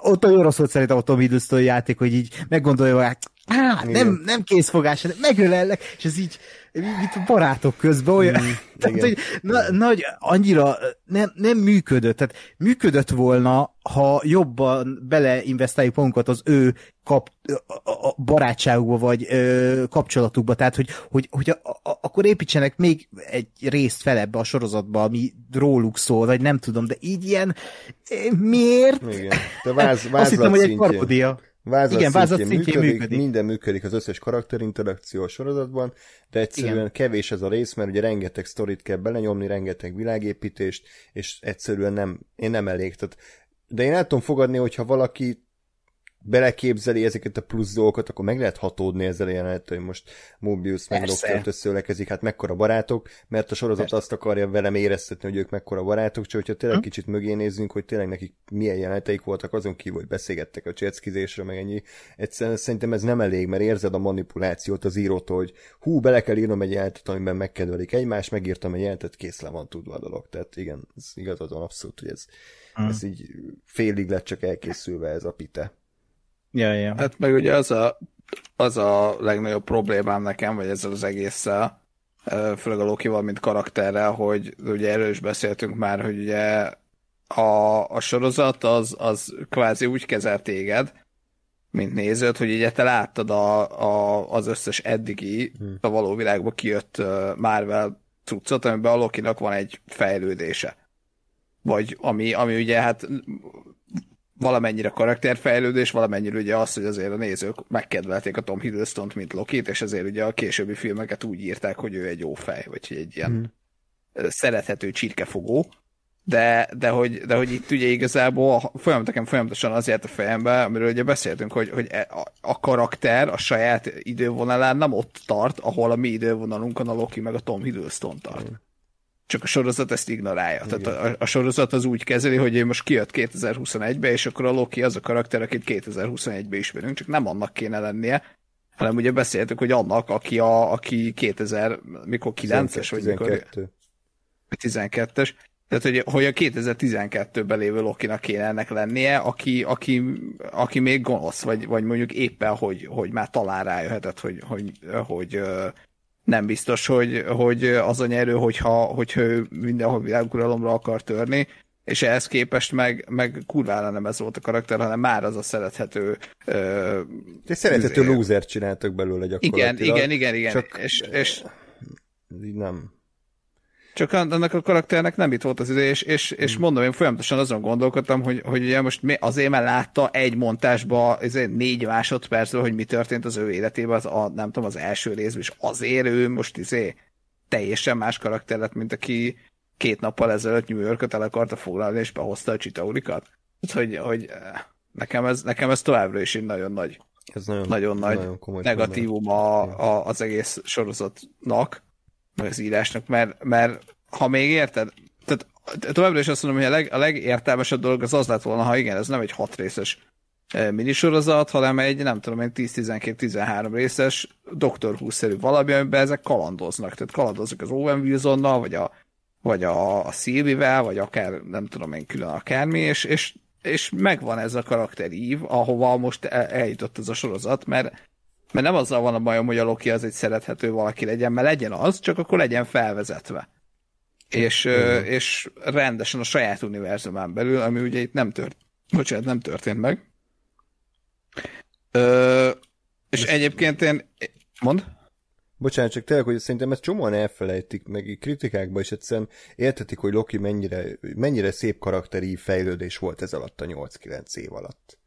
ott olyan rossz volt szerintem a Tom Hiddleston játék, hogy így meggondolja, hogy hát, nem, nem készfogás, megölellek, és ez így mint barátok közben olyan, mm, <laughs> tehát, hogy na, nagy, annyira nem, nem működött, tehát működött volna, ha jobban beleinvestáljuk magunkat az ő kap, a barátságukba, vagy ö, kapcsolatukba, tehát hogy, hogy, hogy a, a, akkor építsenek még egy részt fel ebbe a sorozatba, ami róluk szól, vagy nem tudom, de így ilyen miért? Igen. De váz, <laughs> Azt hittem, hogy egy paródia. Vázat Igen, vázat szintjén működik, működik, minden működik az összes karakterinterakció a sorozatban, de egyszerűen Igen. kevés ez a rész, mert ugye rengeteg sztorit kell belenyomni, rengeteg világépítést, és egyszerűen nem, én nem elég. Tehát, de én el tudom fogadni, hogyha valaki beleképzeli ezeket a plusz dolgokat, akkor meg lehet hatódni ezzel a jelenet, hogy most Mobius meg Doctor összeölekezik, hát mekkora barátok, mert a sorozat Persze. azt akarja velem éreztetni, hogy ők mekkora barátok, csak hogyha tényleg hm? kicsit mögé nézzünk, hogy tényleg nekik milyen jeleneteik voltak, azon kívül, hogy beszélgettek a cseckizésre, meg ennyi. Egyszerűen szerintem ez nem elég, mert érzed a manipulációt az írótól, hogy hú, bele kell írnom egy jelentet, amiben megkedvelik egymást, megírtam egy jelentet, kész le van tudva a dolog. Tehát igen, ez igazad van abszolút, hogy ez, hm. ez így félig lett csak elkészülve ez a pite. Ja, ja. Hát meg ugye az a, az a legnagyobb problémám nekem, vagy ezzel az egésszel, főleg a Lokival, mint karakterrel, hogy ugye erről is beszéltünk már, hogy ugye a, a sorozat az, az kvázi úgy kezel téged, mint nézőt, hogy ugye te láttad a, a, az összes eddigi hmm. a való világba kijött Marvel cuccot, amiben a Lokinak van egy fejlődése. Vagy ami, ami ugye hát valamennyire karakterfejlődés, valamennyire ugye az, hogy azért a nézők megkedvelték a Tom Hiddleston-t, mint Lokit, és azért ugye a későbbi filmeket úgy írták, hogy ő egy jó fej, vagy hogy egy ilyen hmm. szerethető csirkefogó de, de, hogy, de hogy itt ugye igazából folyamatosan, folyamatosan az járt a fejembe, amiről ugye beszéltünk, hogy, hogy e, a, a karakter a saját idővonalán nem ott tart, ahol a mi idővonalunkon a Loki meg a Tom Hiddleston tart. Mm. Csak a sorozat ezt ignorálja. Igen. Tehát a, a sorozat az úgy kezeli, hogy ő most kijött 2021-be, és akkor a Loki az a karakter, akit 2021-be ismerünk, csak nem annak kéne lennie, hanem ugye beszéltük, hogy annak, aki, a, aki 2000, mikor 9-es, vagy 12. mikor... 12-es, tehát, hogy, hogy a 2012-ben lévő Lokinak kéne ennek lennie, aki, aki, aki még gonosz, vagy, vagy mondjuk éppen, hogy, hogy már talán rájöhetett, hogy, hogy, hogy nem biztos, hogy, hogy az a nyerő, hogyha, hogyha ő mindenhol világuralomra akar törni, és ehhez képest meg, meg kurvára nem ez volt a karakter, hanem már az a szerethető... Uh, Egy szerethető loser csináltak belőle gyakorlatilag. Igen, igen, igen, igen. Csak és, és nem csak annak a karakternek nem itt volt az idő, és, és, és hmm. mondom, én folyamatosan azon gondolkodtam, hogy, hogy ugye most azért, mert látta egy montásba négy másodpercből, hogy mi történt az ő életében, az a, nem tudom, az első részben, és azért ő most izé teljesen más karakter lett, mint aki két nappal ezelőtt New Yorkot el akarta foglalni, és behozta a csitaurikat. Hogy, hogy eh, nekem ez, nekem ez továbbra is egy nagyon nagy, ez nagyon, nagyon nagy nagyon negatívum a, a, az egész sorozatnak meg az írásnak, mert, mert ha még érted, tehát továbbra is azt mondom, hogy a, leg, a legértelmesebb dolog az az lett volna, ha igen, ez nem egy hat részes eh, minisorozat, hanem egy, nem tudom én, 10-12-13 részes Doctor Who-szerű valami, amiben ezek kalandoznak. Tehát kalandoznak az Owen Wilsonnal, vagy a, vagy a, a Sylvie-vel, vagy akár, nem tudom én, külön akármi, és, és, és megvan ez a karakterív, ahova most el, eljutott ez a sorozat, mert mert nem azzal van a bajom, hogy a Loki az egy szerethető valaki legyen, mert legyen az, csak akkor legyen felvezetve. És, mm. és rendesen a saját univerzumán belül, ami ugye itt nem tört, bocsánat, nem történt meg. Ö, és egyébként én... Mond? Bocsánat, csak tényleg, hogy szerintem ezt csomóan elfelejtik, meg kritikákban is egyszerűen értetik, hogy Loki mennyire, mennyire szép karakteri fejlődés volt ez alatt a 8-9 év alatt.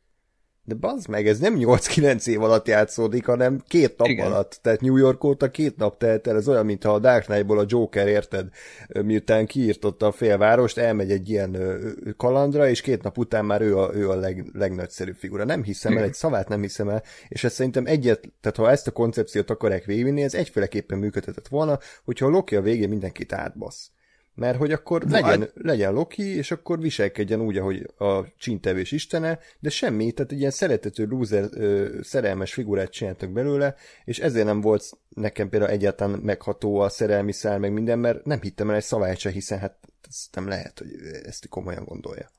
De bazd meg, ez nem 8-9 év alatt játszódik, hanem két nap Igen. alatt. Tehát New York óta két nap telt el, ez olyan, mintha a Dark Knight-ból a Joker, érted? Miután kiírtotta a félvárost, elmegy egy ilyen kalandra, és két nap után már ő a, ő a leg, legnagyszerűbb figura. Nem hiszem Igen. el, egy szavát nem hiszem el, és ez szerintem egyet, tehát ha ezt a koncepciót akarják végvinni, ez egyféleképpen működhetett volna, hogyha a Loki a végén mindenkit átbasz. Mert hogy akkor legyen, hát... legyen Loki, és akkor viselkedjen úgy, ahogy a csintevés istene, de semmi, tehát egy ilyen szeretető loser ö, szerelmes figurát csináltak belőle, és ezért nem volt nekem például egyáltalán megható a szerelmi szál, meg minden, mert nem hittem el egy szavát se, hiszen hát ez nem lehet, hogy ezt komolyan gondolja.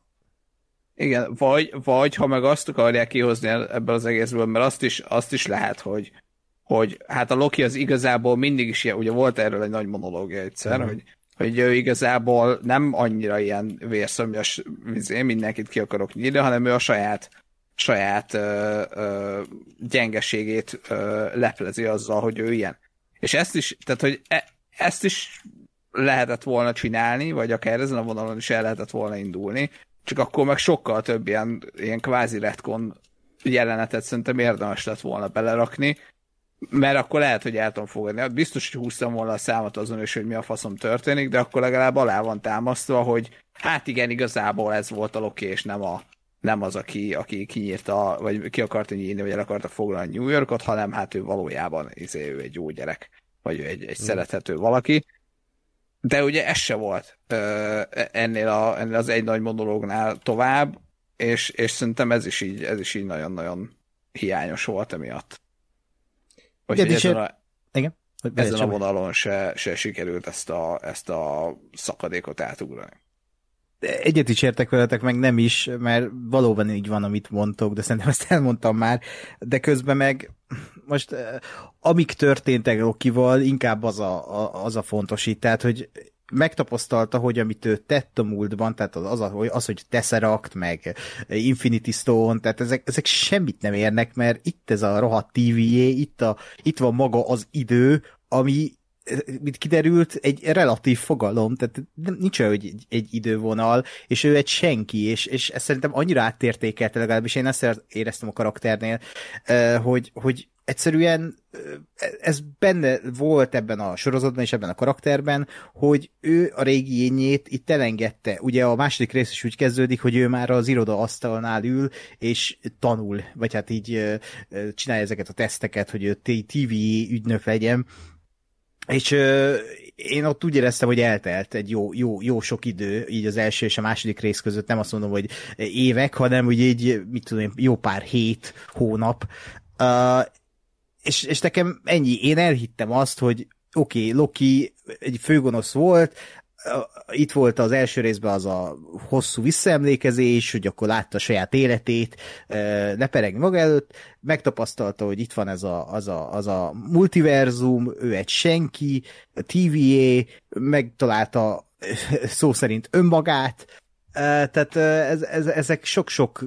Igen, vagy, vagy ha meg azt akarják kihozni ebből az egészből, mert azt is, azt is lehet, hogy, hogy hát a Loki az igazából mindig is ilyen, ugye volt erről egy nagy monológia egyszer, mm. hogy hogy ő igazából nem annyira ilyen vérszomjas, én mindenkit ki akarok nyírni, hanem ő a saját saját ö, ö, gyengeségét ö, leplezi azzal, hogy ő ilyen. És ezt is, tehát hogy e, ezt is lehetett volna csinálni, vagy akár ezen a vonalon is el lehetett volna indulni, csak akkor meg sokkal több ilyen, ilyen kvázi retcon jelenetet szerintem érdemes lett volna belerakni, mert akkor lehet, hogy el tudom fogadni. Hát biztos, hogy húztam volna a számot azon is, hogy mi a faszom történik, de akkor legalább alá van támasztva, hogy hát igen, igazából ez volt a Loki, és nem, a, nem az, aki, aki kinyírta, vagy ki akarta nyírni, vagy el akarta foglalni New Yorkot, hanem hát ő valójában izé, ő egy jó gyerek, vagy ő egy, egy hmm. szerethető valaki. De ugye ez se volt ennél, a, ennél az egy nagy monológnál tovább, és, és szerintem ez is így, ez is így nagyon-nagyon hiányos volt emiatt. Igen, ezen, a, Igen? Hogy ezen a vonalon se, se sikerült ezt a, ezt a szakadékot átugrani. Egyet is értek veletek, meg nem is, mert valóban így van, amit mondtok, de szerintem ezt elmondtam már, de közben meg most amik történtek Rokival, inkább az a, a, az a fontos itt, tehát, hogy megtapasztalta, hogy amit ő tett a múltban, tehát az, az, hogy Tesseract, meg Infinity Stone, tehát ezek, ezek semmit nem érnek, mert itt ez a rohadt TVA, itt, a, itt van maga az idő, ami mint kiderült, egy relatív fogalom, tehát nincs olyan, hogy egy, egy idővonal, és ő egy senki, és, és ezt szerintem annyira áttértékelte legalábbis, én ezt éreztem a karakternél, hogy, hogy egyszerűen ez benne volt ebben a sorozatban és ebben a karakterben, hogy ő a régi ényét itt elengedte. Ugye a második rész is úgy kezdődik, hogy ő már az iroda asztalnál ül, és tanul, vagy hát így csinálja ezeket a teszteket, hogy ő TV ügynök legyen, és ö, én ott úgy éreztem, hogy eltelt egy jó, jó, jó sok idő, így az első és a második rész között, nem azt mondom, hogy évek, hanem hogy egy, mit tudom, jó pár hét, hónap. Uh, és, és nekem ennyi, én elhittem azt, hogy oké, okay, Loki egy főgonosz volt, itt volt az első részben az a hosszú visszaemlékezés, hogy akkor látta saját életét, leperegni maga előtt, megtapasztalta, hogy itt van ez a, az, a, az a multiverzum, ő egy senki, a TVA, megtalálta szó szerint önmagát, tehát ez, ez, ezek sok-sok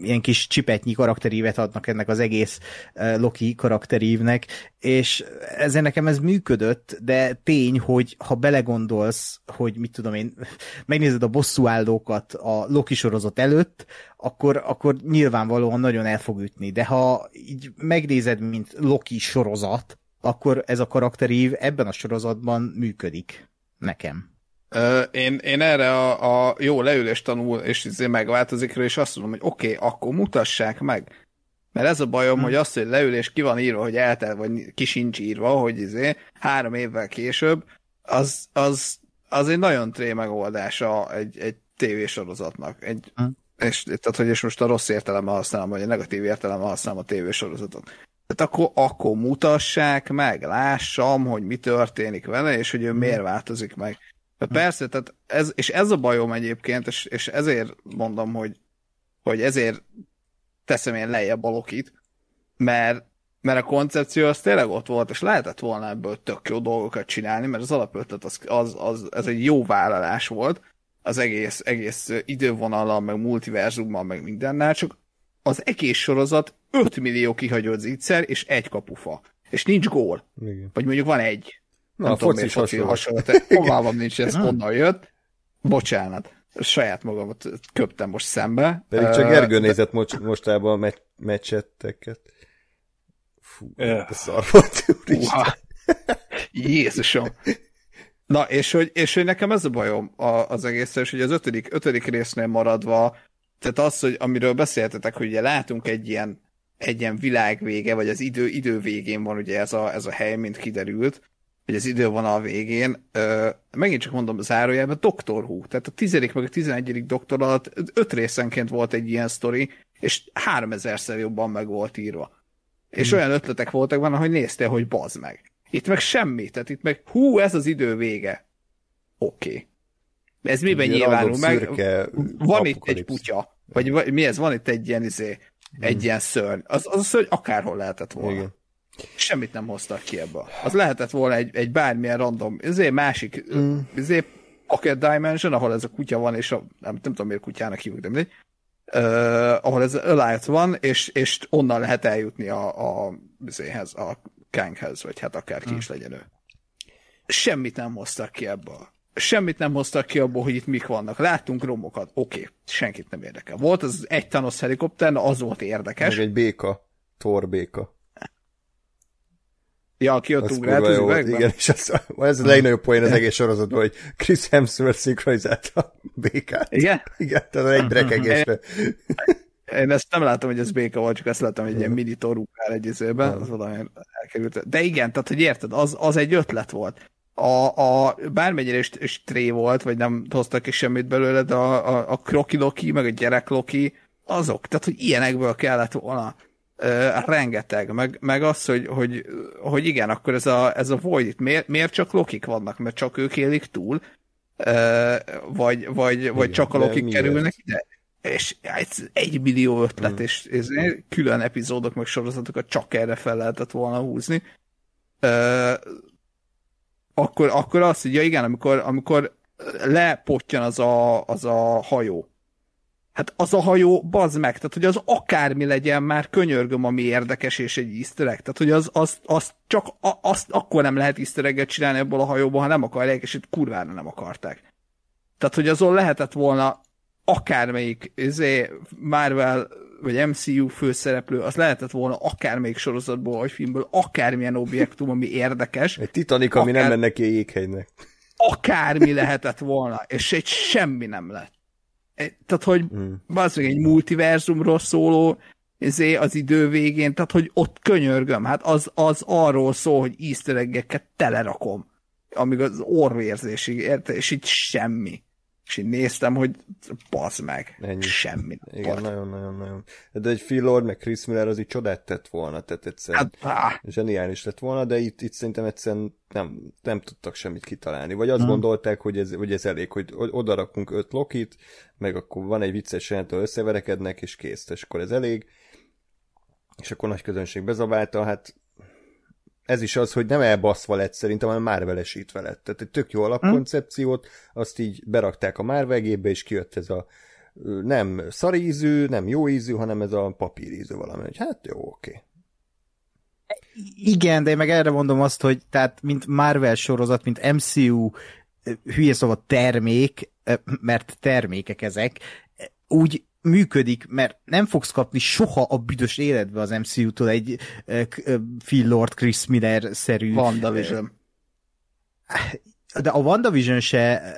ilyen kis csipetnyi karakterívet adnak ennek az egész Loki karakterívnek, és ezzel nekem ez működött, de tény, hogy ha belegondolsz, hogy mit tudom én, <laughs> megnézed a bosszúállókat a Loki sorozat előtt, akkor, akkor nyilvánvalóan nagyon el fog ütni, de ha így megnézed, mint Loki sorozat, akkor ez a karakterív ebben a sorozatban működik nekem. Én, én erre a, a jó leülés tanul, és izé megváltozik és azt mondom, hogy oké, okay, akkor mutassák meg. Mert ez a bajom, hmm. hogy azt, hogy leülés ki van írva, hogy eltel, vagy ki sincs írva, hogy izé, három évvel később, az, az, az egy nagyon tré megoldása egy, egy tévésorozatnak. Egy, hmm. és, tehát, hogy és most a rossz értelemmel használom, vagy a negatív értelemmel használom a tévésorozatot. Tehát akkor, akkor mutassák meg, lássam, hogy mi történik vele, és hogy ő hmm. miért változik meg. De persze, tehát ez, és ez a bajom egyébként, és, és ezért mondom, hogy, hogy ezért teszem én lejjebb a Lokit, mert, mert a koncepció az tényleg ott volt, és lehetett volna ebből tök jó dolgokat csinálni, mert az alapötlet az, az, az, ez egy jó vállalás volt, az egész, egész idővonallal, meg multiverzummal, meg mindennel, csak az egész sorozat 5 millió kihagyott zicser, és egy kapufa. És nincs gól. Igen. Vagy mondjuk van egy. Na, a foci foci hasonló. Fogalmam <laughs> nincs, ez honnan jött. Bocsánat. Saját magamat köptem most szembe. Pedig csak Gergő nézett most, mostában a megy, meccsetteket. Fú, uh. szar volt, Jézusom. Na, és hogy, és hogy nekem ez a bajom az egész, és hogy az ötödik, ötödik résznél maradva, tehát az, hogy amiről beszéltetek, hogy ugye látunk egy ilyen, egy ilyen világvége, vagy az idő, idő végén van ugye ez a, ez a hely, mint kiderült, hogy az idő van a végén, ö, megint csak mondom zárójelben, Doktor Who, tehát a tizedik meg a tizenegyedik doktor alatt öt részenként volt egy ilyen sztori, és háromezerszer jobban meg volt írva. És hmm. olyan ötletek voltak benne, hogy néztél, hogy bazd meg. Itt meg semmi, tehát itt meg hú, ez az idő vége. Oké. Okay. Ez miben nyilvánul meg? Van itt egy vagy, vagy mi ez? Van itt egy ilyen, izé, egy hmm. ilyen szörny. Az, az a szörny akárhol lehetett volna. Igen. Semmit nem hoztak ki ebből. Az lehetett volna egy, egy bármilyen random, ezért másik, mm. ezért Pocket Dimension, ahol ez a kutya van, és a, nem, nem tudom miért kutyának hívjuk, de mindegy, uh, ahol ez Elias van, és, és onnan lehet eljutni a, a, ezéhez, a Kanghez, vagy hát akár ki mm. is legyen ő. Semmit nem hoztak ki ebből. Semmit nem hoztak ki abból, hogy itt mik vannak. Láttunk romokat, oké, okay. senkit nem érdekel. Volt az egy Thanos helikopter, az volt érdekes. Meg egy béka, Thor béka. Ja, aki ott ugrált az üvegben? Igen, és az, ez a legnagyobb poén az <laughs> egész sorozatban, hogy Chris Hemsworth szinkronizálta a békát. Igen? Igen, tehát egy brekegésre. Én ezt nem látom, hogy ez béka volt, csak ezt láttam, hogy egy ilyen mini torúkál egy izőben, az valami elkerült. De igen, tehát, hogy érted, az, az egy ötlet volt. A, a bármennyire is, is tré volt, vagy nem hoztak ki semmit belőle, de a, a, a kroki Loki, meg a gyerek Loki, azok, tehát, hogy ilyenekből kellett volna Uh, rengeteg, meg, meg az, hogy, hogy, hogy igen, akkor ez a, ez a Void itt miért, miért csak lokik vannak, mert csak ők élik túl, uh, vagy, vagy, igen, vagy csak a lokik kerülnek ide? És egy, egy millió ötlet, hmm. és, és külön epizódok, meg sorozatokat csak erre fel lehetett volna húzni. Uh, akkor, akkor azt mondja, igen, amikor, amikor lepottyan az a, az a hajó. Hát az a hajó, bazd meg, tehát hogy az akármi legyen, már könyörgöm, ami érdekes és egy easter egg. Tehát, hogy az, az, az csak a, azt akkor nem lehet easter csinálni ebből a hajóból, ha nem akarják, és itt kurvára nem akarták. Tehát, hogy azon lehetett volna akármelyik izé, Marvel vagy MCU főszereplő, az lehetett volna akármelyik sorozatból, vagy filmből, akármilyen objektum, ami érdekes. Egy Titanic, ami akár... nem menne ki jéghegynek. Akármi lehetett volna, és egy semmi nem lett. Tehát, hogy mm. az egy multiverzumról szóló ezé az idő végén, tehát, hogy ott könyörgöm, hát az, az arról szól, hogy easter egg telerakom, amíg az orvérzésig, érte, és itt semmi. És így néztem, hogy bazd meg, Ennyi. semmi. Igen, nagyon-nagyon-nagyon. De egy Phil Lord, meg Chris Miller az így csodát tett volna, tehát egyszerűen hát, zseniális lett volna, de itt, itt szerintem egyszerűen nem, nem tudtak semmit kitalálni. Vagy azt hmm. gondolták, hogy ez, hogy ez elég, hogy odarakunk öt Lokit, meg akkor van egy vicces jelentő, összeverekednek, és kész, és akkor ez elég. És akkor nagy közönség bezabálta, hát ez is az, hogy nem elbaszva lett szerintem, hanem márvelesítve lett. Tehát egy tök jó alapkoncepciót, azt így berakták a márvegébe, és kijött ez a nem szari ízű, nem jó ízű, hanem ez a papírízű valami. Hogy hát jó, oké. Igen, de én meg erre mondom azt, hogy tehát mint Marvel sorozat, mint MCU hülye szóval termék, mert termékek ezek, úgy működik, mert nem fogsz kapni soha a büdös életbe az MCU-tól egy Phil Lord, Chris Miller-szerű... WandaVision. De a WandaVision se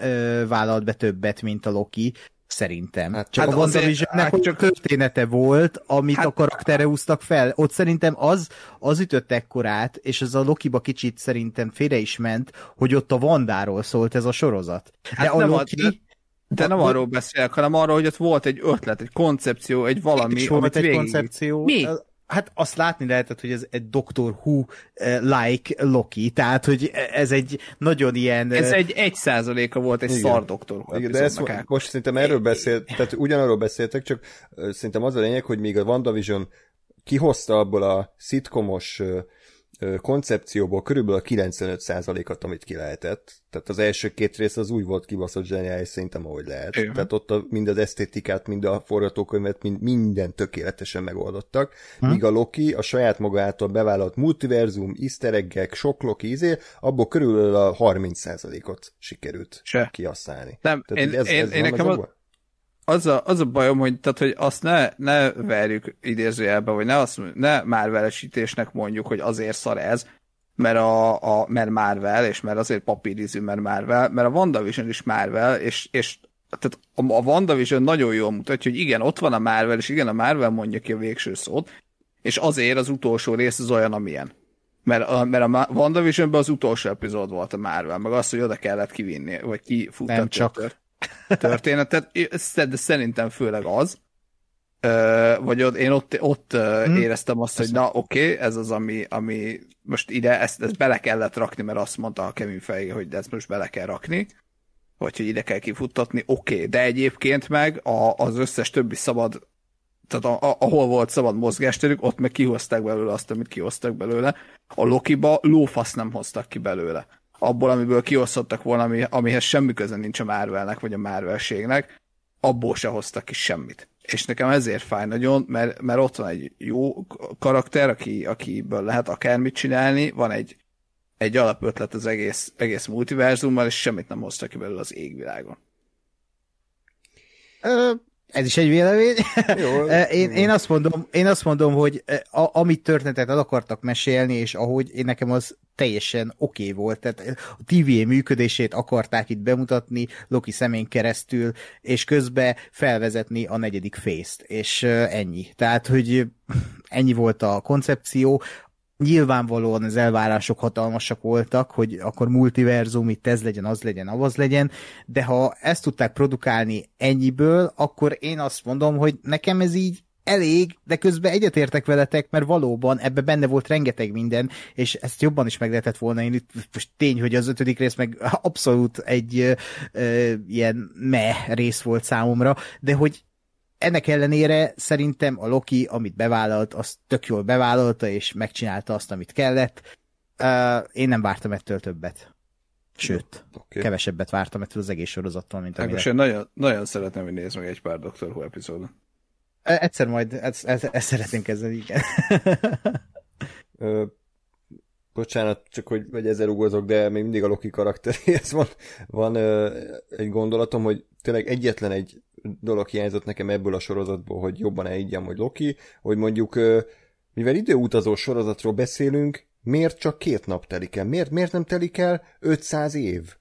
vállalt be többet, mint a Loki, szerintem. Hát csak hát a WandaVisionnek hát csak története volt, amit hát, a karaktere húztak fel. Ott szerintem az, az ütött ekkorát, és ez a Lokiba kicsit szerintem félre is ment, hogy ott a Vandáról szólt ez a sorozat. De hát a Loki... A, de nem arról beszélek, hanem arról, hogy ott volt egy ötlet, egy koncepció, egy valami, és volt egy végig... koncepció. Mi? Hát azt látni lehetett, hogy ez egy Doctor Who-like Loki, tehát, hogy ez egy nagyon ilyen... Ez egy egy százaléka volt egy szar Doctor Who Igen, de ezt most szerintem erről beszélt, tehát ugyanarról beszéltek, csak szerintem az a lényeg, hogy még a WandaVision kihozta abból a szitkomos koncepcióból körülbelül a 95%-at, amit ki lehetett. Tehát az első két rész az úgy volt kibaszott zseniális szerintem, ahogy lehet. Igen. Tehát ott a, mind az esztétikát, mind a forgatókönyvet, mind, minden tökéletesen megoldottak. Hm. Míg a Loki a saját maga által bevállalt multiverzum, easter eggek, sok Loki izé, abból körülbelül a 30%-ot sikerült Se. kihasználni. Nem, Tehát én, ez, én, ez én nekem az, az a, az a bajom, hogy, tehát, hogy azt ne, ne verjük idézőjelbe, vagy ne, azt, ne márvelesítésnek mondjuk, hogy azért szar ez, mert, a, a, mert Marvel, és mert azért papírizű, mert Marvel, mert a WandaVision is Marvel, és, és tehát a, a WandaVision nagyon jól mutatja, hogy igen, ott van a Marvel, és igen, a Marvel mondja ki a végső szót, és azért az utolsó rész az olyan, amilyen. Mert a, mert a WandaVisionben az utolsó epizód volt a Marvel, meg az, hogy oda kellett kivinni, vagy kifuttatni. Nem csak történetet, de szerintem főleg az, vagy ott, én ott, ott hmm. éreztem azt, hogy na oké, okay, ez az, ami, ami most ide, ezt, ezt bele kellett rakni, mert azt mondta a Kevin Feige, hogy ezt most bele kell rakni, vagy hogy ide kell kifuttatni, oké, okay. de egyébként meg a, az összes többi szabad, tehát a, a, ahol volt szabad mozgásterük, ott meg kihozták belőle azt, amit kihoztak belőle. A Lokiba lófasz nem hoztak ki belőle abból, amiből kiosztottak volna, ami, amihez semmi köze nincs a Marvelnek, vagy a Marvelségnek, abból se hoztak ki semmit. És nekem ezért fáj nagyon, mert, mert ott van egy jó karakter, aki, akiből lehet akármit csinálni, van egy, egy alapötlet az egész, egész multiverzummal, és semmit nem hoztak ki belőle az égvilágon. Ez is egy vélemény. <laughs> Jó, én, én, azt mondom, én azt mondom, hogy a, amit történetet el akartak mesélni, és ahogy én nekem az teljesen oké okay volt. Tehát a TVA működését akarták itt bemutatni Loki szemén keresztül, és közben felvezetni a negyedik fészt, és ennyi. Tehát, hogy ennyi volt a koncepció, nyilvánvalóan az elvárások hatalmasak voltak, hogy akkor multiverzum, itt ez legyen, az legyen, avaz legyen, de ha ezt tudták produkálni ennyiből, akkor én azt mondom, hogy nekem ez így elég, de közben egyetértek veletek, mert valóban ebbe benne volt rengeteg minden, és ezt jobban is meg lehetett volna. Én itt most tény, hogy az ötödik rész meg <laughs> abszolút egy ö, ö, ilyen me rész volt számomra, de hogy ennek ellenére szerintem a Loki, amit bevállalt, azt tök jól bevállalta, és megcsinálta azt, amit kellett. Uh, én nem vártam ettől többet. Sőt, okay. kevesebbet vártam ettől az egész sorozattól, mint amire... Most én nagyon, nagyon szeretném, hogy nézd meg egy pár Doctor Who epizódot. E, egyszer majd, ezt, ezt, ezt szeretnénk kezdeni, igen. <laughs> Ö, bocsánat, csak hogy, hogy ezzel ugozok, de még mindig a Loki karakteréhez van, van ö, egy gondolatom, hogy tényleg egyetlen egy dolog hiányzott nekem ebből a sorozatból, hogy jobban elhiggyem, hogy Loki, hogy mondjuk ö, mivel időutazó sorozatról beszélünk, miért csak két nap telik el? Miért, miért nem telik el 500 év?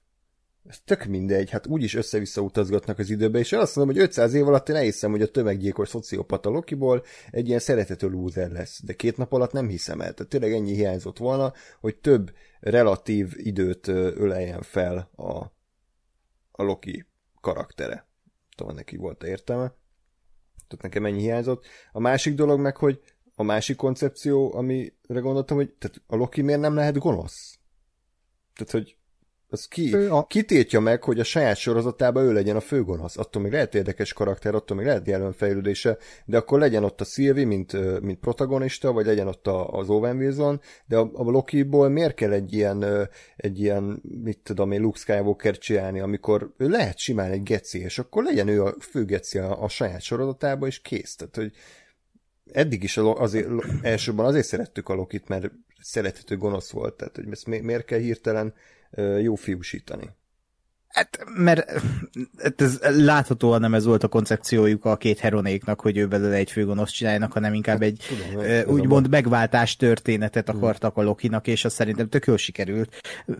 Ez tök mindegy, hát úgyis össze-vissza utazgatnak az időbe, és azt mondom, hogy 500 év alatt én elhiszem, hogy a tömeggyilkos szociopata Lokiból egy ilyen szeretető lúzer lesz, de két nap alatt nem hiszem el. Tehát tényleg ennyi hiányzott volna, hogy több relatív időt öleljen fel a, a Loki karaktere. Tudom, neki volt értelme. Tehát nekem ennyi hiányzott. A másik dolog meg, hogy a másik koncepció, amire gondoltam, hogy tehát a Loki miért nem lehet gonosz? Tehát, hogy az ki, a... kitétja meg, hogy a saját sorozatában ő legyen a főgonosz. Attól még lehet érdekes karakter, attól még lehet jelen fejlődése, de akkor legyen ott a Sylvie, mint, mint protagonista, vagy legyen ott a, az Owen Wilson, de a, a Loki-ból miért kell egy ilyen, egy ilyen, mit tudom én, Luke Skywalker csinálni, amikor ő lehet simán egy geci, és akkor legyen ő a fő geci a, a saját sorozatában, és kész. Tehát, hogy eddig is azért, elsőben azért szerettük a Lokit, mert szerethető gonosz volt, tehát hogy ezt miért kell hirtelen jó fiúsítani? Hát, mert hát ez láthatóan nem ez volt a koncepciójuk a két heronéknak, hogy ő belőle egy főgonoszt csináljanak, hanem inkább egy tudom, uh, úgymond megváltás történetet akartak a Lokinak, és az szerintem tök jól sikerült.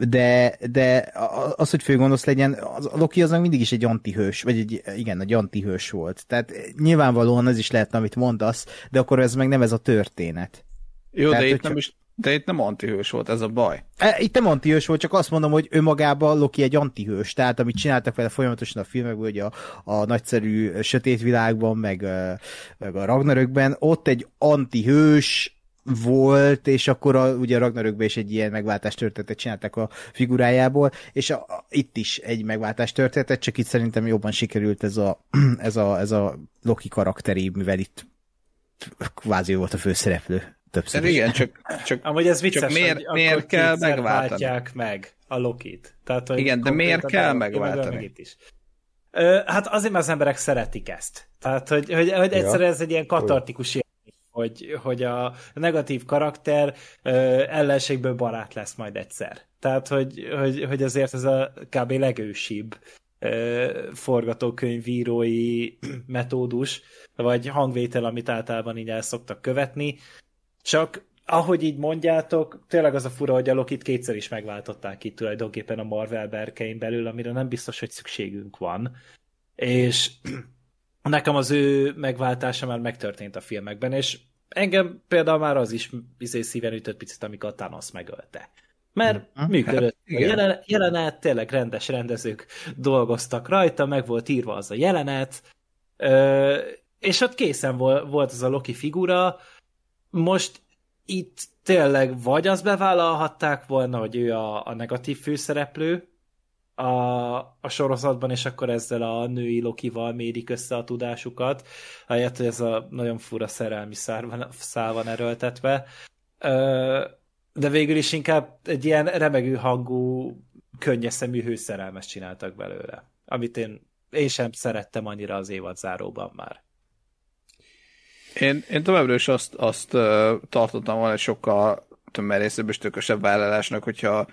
De, de az, hogy főgonosz legyen, az, a Loki az mindig is egy antihős, vagy egy, igen, egy antihős volt. Tehát nyilvánvalóan ez is lehetne, amit mondasz, de akkor ez meg nem ez a történet. Jó, Tehát, de itt nem is de itt nem antihős volt, ez a baj. E, itt nem antihős volt, csak azt mondom, hogy önmagában Loki egy antihős, tehát amit csináltak vele folyamatosan a filmekben, hogy a, a nagyszerű sötét világban, meg, meg a Ragnarökben, ott egy antihős volt, és akkor a, ugye a Ragnarökben is egy ilyen megváltás történetet csináltak a figurájából, és a, a, itt is egy megváltás történetet, csak itt szerintem jobban sikerült ez a, <clears throat> ez a, ez a Loki karakteri, mivel itt kvázi volt a főszereplő többször is. Igen, csak, csak, Amúgy ez vicces, csak miért, hogy miért kell megváltani? meg a Lokit. Tehát, hogy Igen, de miért kell megváltani? Itt is. Ö, hát azért, mert az emberek szeretik ezt. Tehát, hogy, hogy, hogy egyszerűen ez egy ilyen katartikus élmény, hogy, hogy a negatív karakter ö, ellenségből barát lesz majd egyszer. Tehát, hogy, hogy, hogy azért ez a kb. legősibb forgatókönyvírói <clears throat> metódus, vagy hangvétel, amit általában így el szoktak követni, csak ahogy így mondjátok, tényleg az a fura, hogy a Lokit kétszer is megváltották itt tulajdonképpen a Marvel berkein belül, amire nem biztos, hogy szükségünk van. És <clears throat> nekem az ő megváltása már megtörtént a filmekben, és engem például már az is izé szíven ütött picit, amikor a Thanos megölte. Mert hmm. működött. Hát, a jelen, jelenet, tényleg rendes rendezők dolgoztak rajta, meg volt írva az a jelenet, ö, és ott készen volt az a Loki figura, most itt tényleg vagy azt bevállalhatták volna, hogy ő a, a negatív főszereplő a, a sorozatban, és akkor ezzel a női Lokival mérik össze a tudásukat, helyett, hogy ez a nagyon fura szerelmi szár van, szál van erőltetve. De végül is inkább egy ilyen remegő hangú, könnyes szemű hőszerelmes csináltak belőle, amit én, én sem szerettem annyira az évad záróban már. Én, én továbbra is azt, azt tartottam volna egy sokkal tömmerészebb és tökösebb vállalásnak, hogyha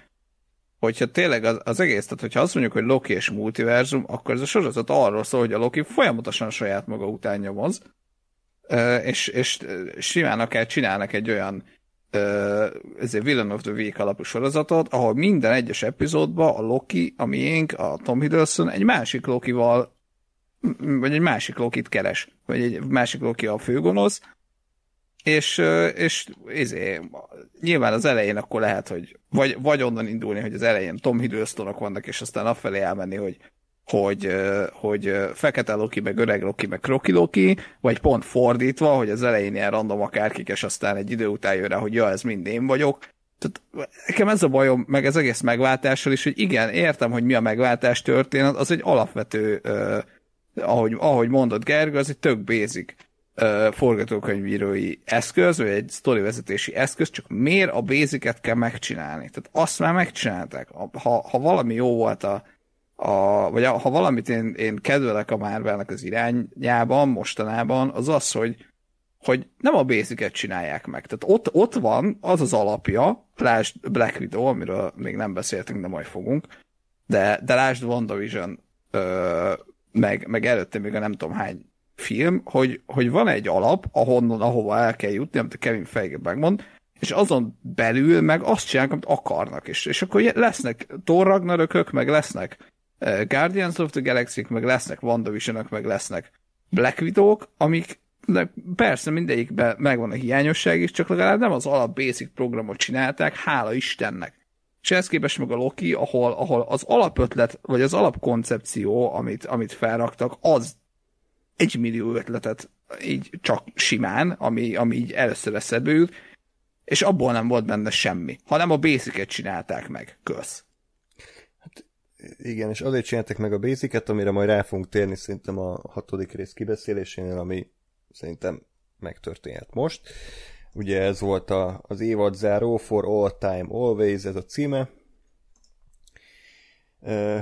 hogyha tényleg az, az egész, tehát hogyha azt mondjuk, hogy Loki és multiverzum, akkor ez a sorozat arról szól, hogy a Loki folyamatosan saját maga után nyomoz, és, és simán akár csinálnak egy olyan ezért Villain of the Week alapú sorozatot, ahol minden egyes epizódban a Loki, a miénk, a Tom Hiddleston egy másik Lokival vagy egy másik Lokit keres, vagy egy másik Loki a főgonosz, és, és izé, nyilván az elején akkor lehet, hogy vagy, vagy onnan indulni, hogy az elején Tom Hiddlestonok vannak, és aztán afelé elmenni, hogy, hogy, hogy fekete Loki, meg öreg Loki, meg kroki Loki, vagy pont fordítva, hogy az elején ilyen random akárkik, és aztán egy idő után jön rá, hogy ja, ez mind én vagyok. Tehát nekem ez a bajom, meg ez egész megváltással is, hogy igen, értem, hogy mi a megváltás történet, az egy alapvető uh, ahogy, ahogy mondott Gergő, az egy tök basic forgatókönyvírói eszköz, vagy egy sztorivezetési eszköz, csak miért a basicet kell megcsinálni? Tehát azt már megcsinálták. Ha, ha valami jó volt a, a vagy a, ha valamit én, én kedvelek a Marvelnek az irányában, mostanában, az az, hogy hogy nem a basicet csinálják meg. Tehát ott, ott van az az alapja, lásd Black Widow, amiről még nem beszéltünk, de majd fogunk, de, de lásd WandaVision, meg, meg előtte még a nem tudom hány film, hogy, hogy van egy alap, ahonnan, ahova el kell jutni, amit a Kevin Feige megmond, és azon belül meg azt csinálják, amit akarnak, és, és akkor lesznek Thor Ragnarökök, meg lesznek uh, Guardians of the galaxy meg lesznek wandavision meg lesznek Black Widow-k, amik de persze mindegyikben megvan a hiányosság is, csak legalább nem az alap basic programot csinálták, hála Istennek. És ehhez képest meg a Loki, ahol, ahol az alapötlet, vagy az alapkoncepció, amit, amit felraktak, az egy millió ötletet így csak simán, ami, ami így először eszedbe és abból nem volt benne semmi, hanem a basic csinálták meg. Kösz. Hát igen, és azért csináltak meg a basic amire majd rá fogunk térni szerintem a hatodik rész kibeszélésénél, ami szerintem megtörténhet most. Ugye ez volt a, az évad záró, For All Time Always, ez a címe.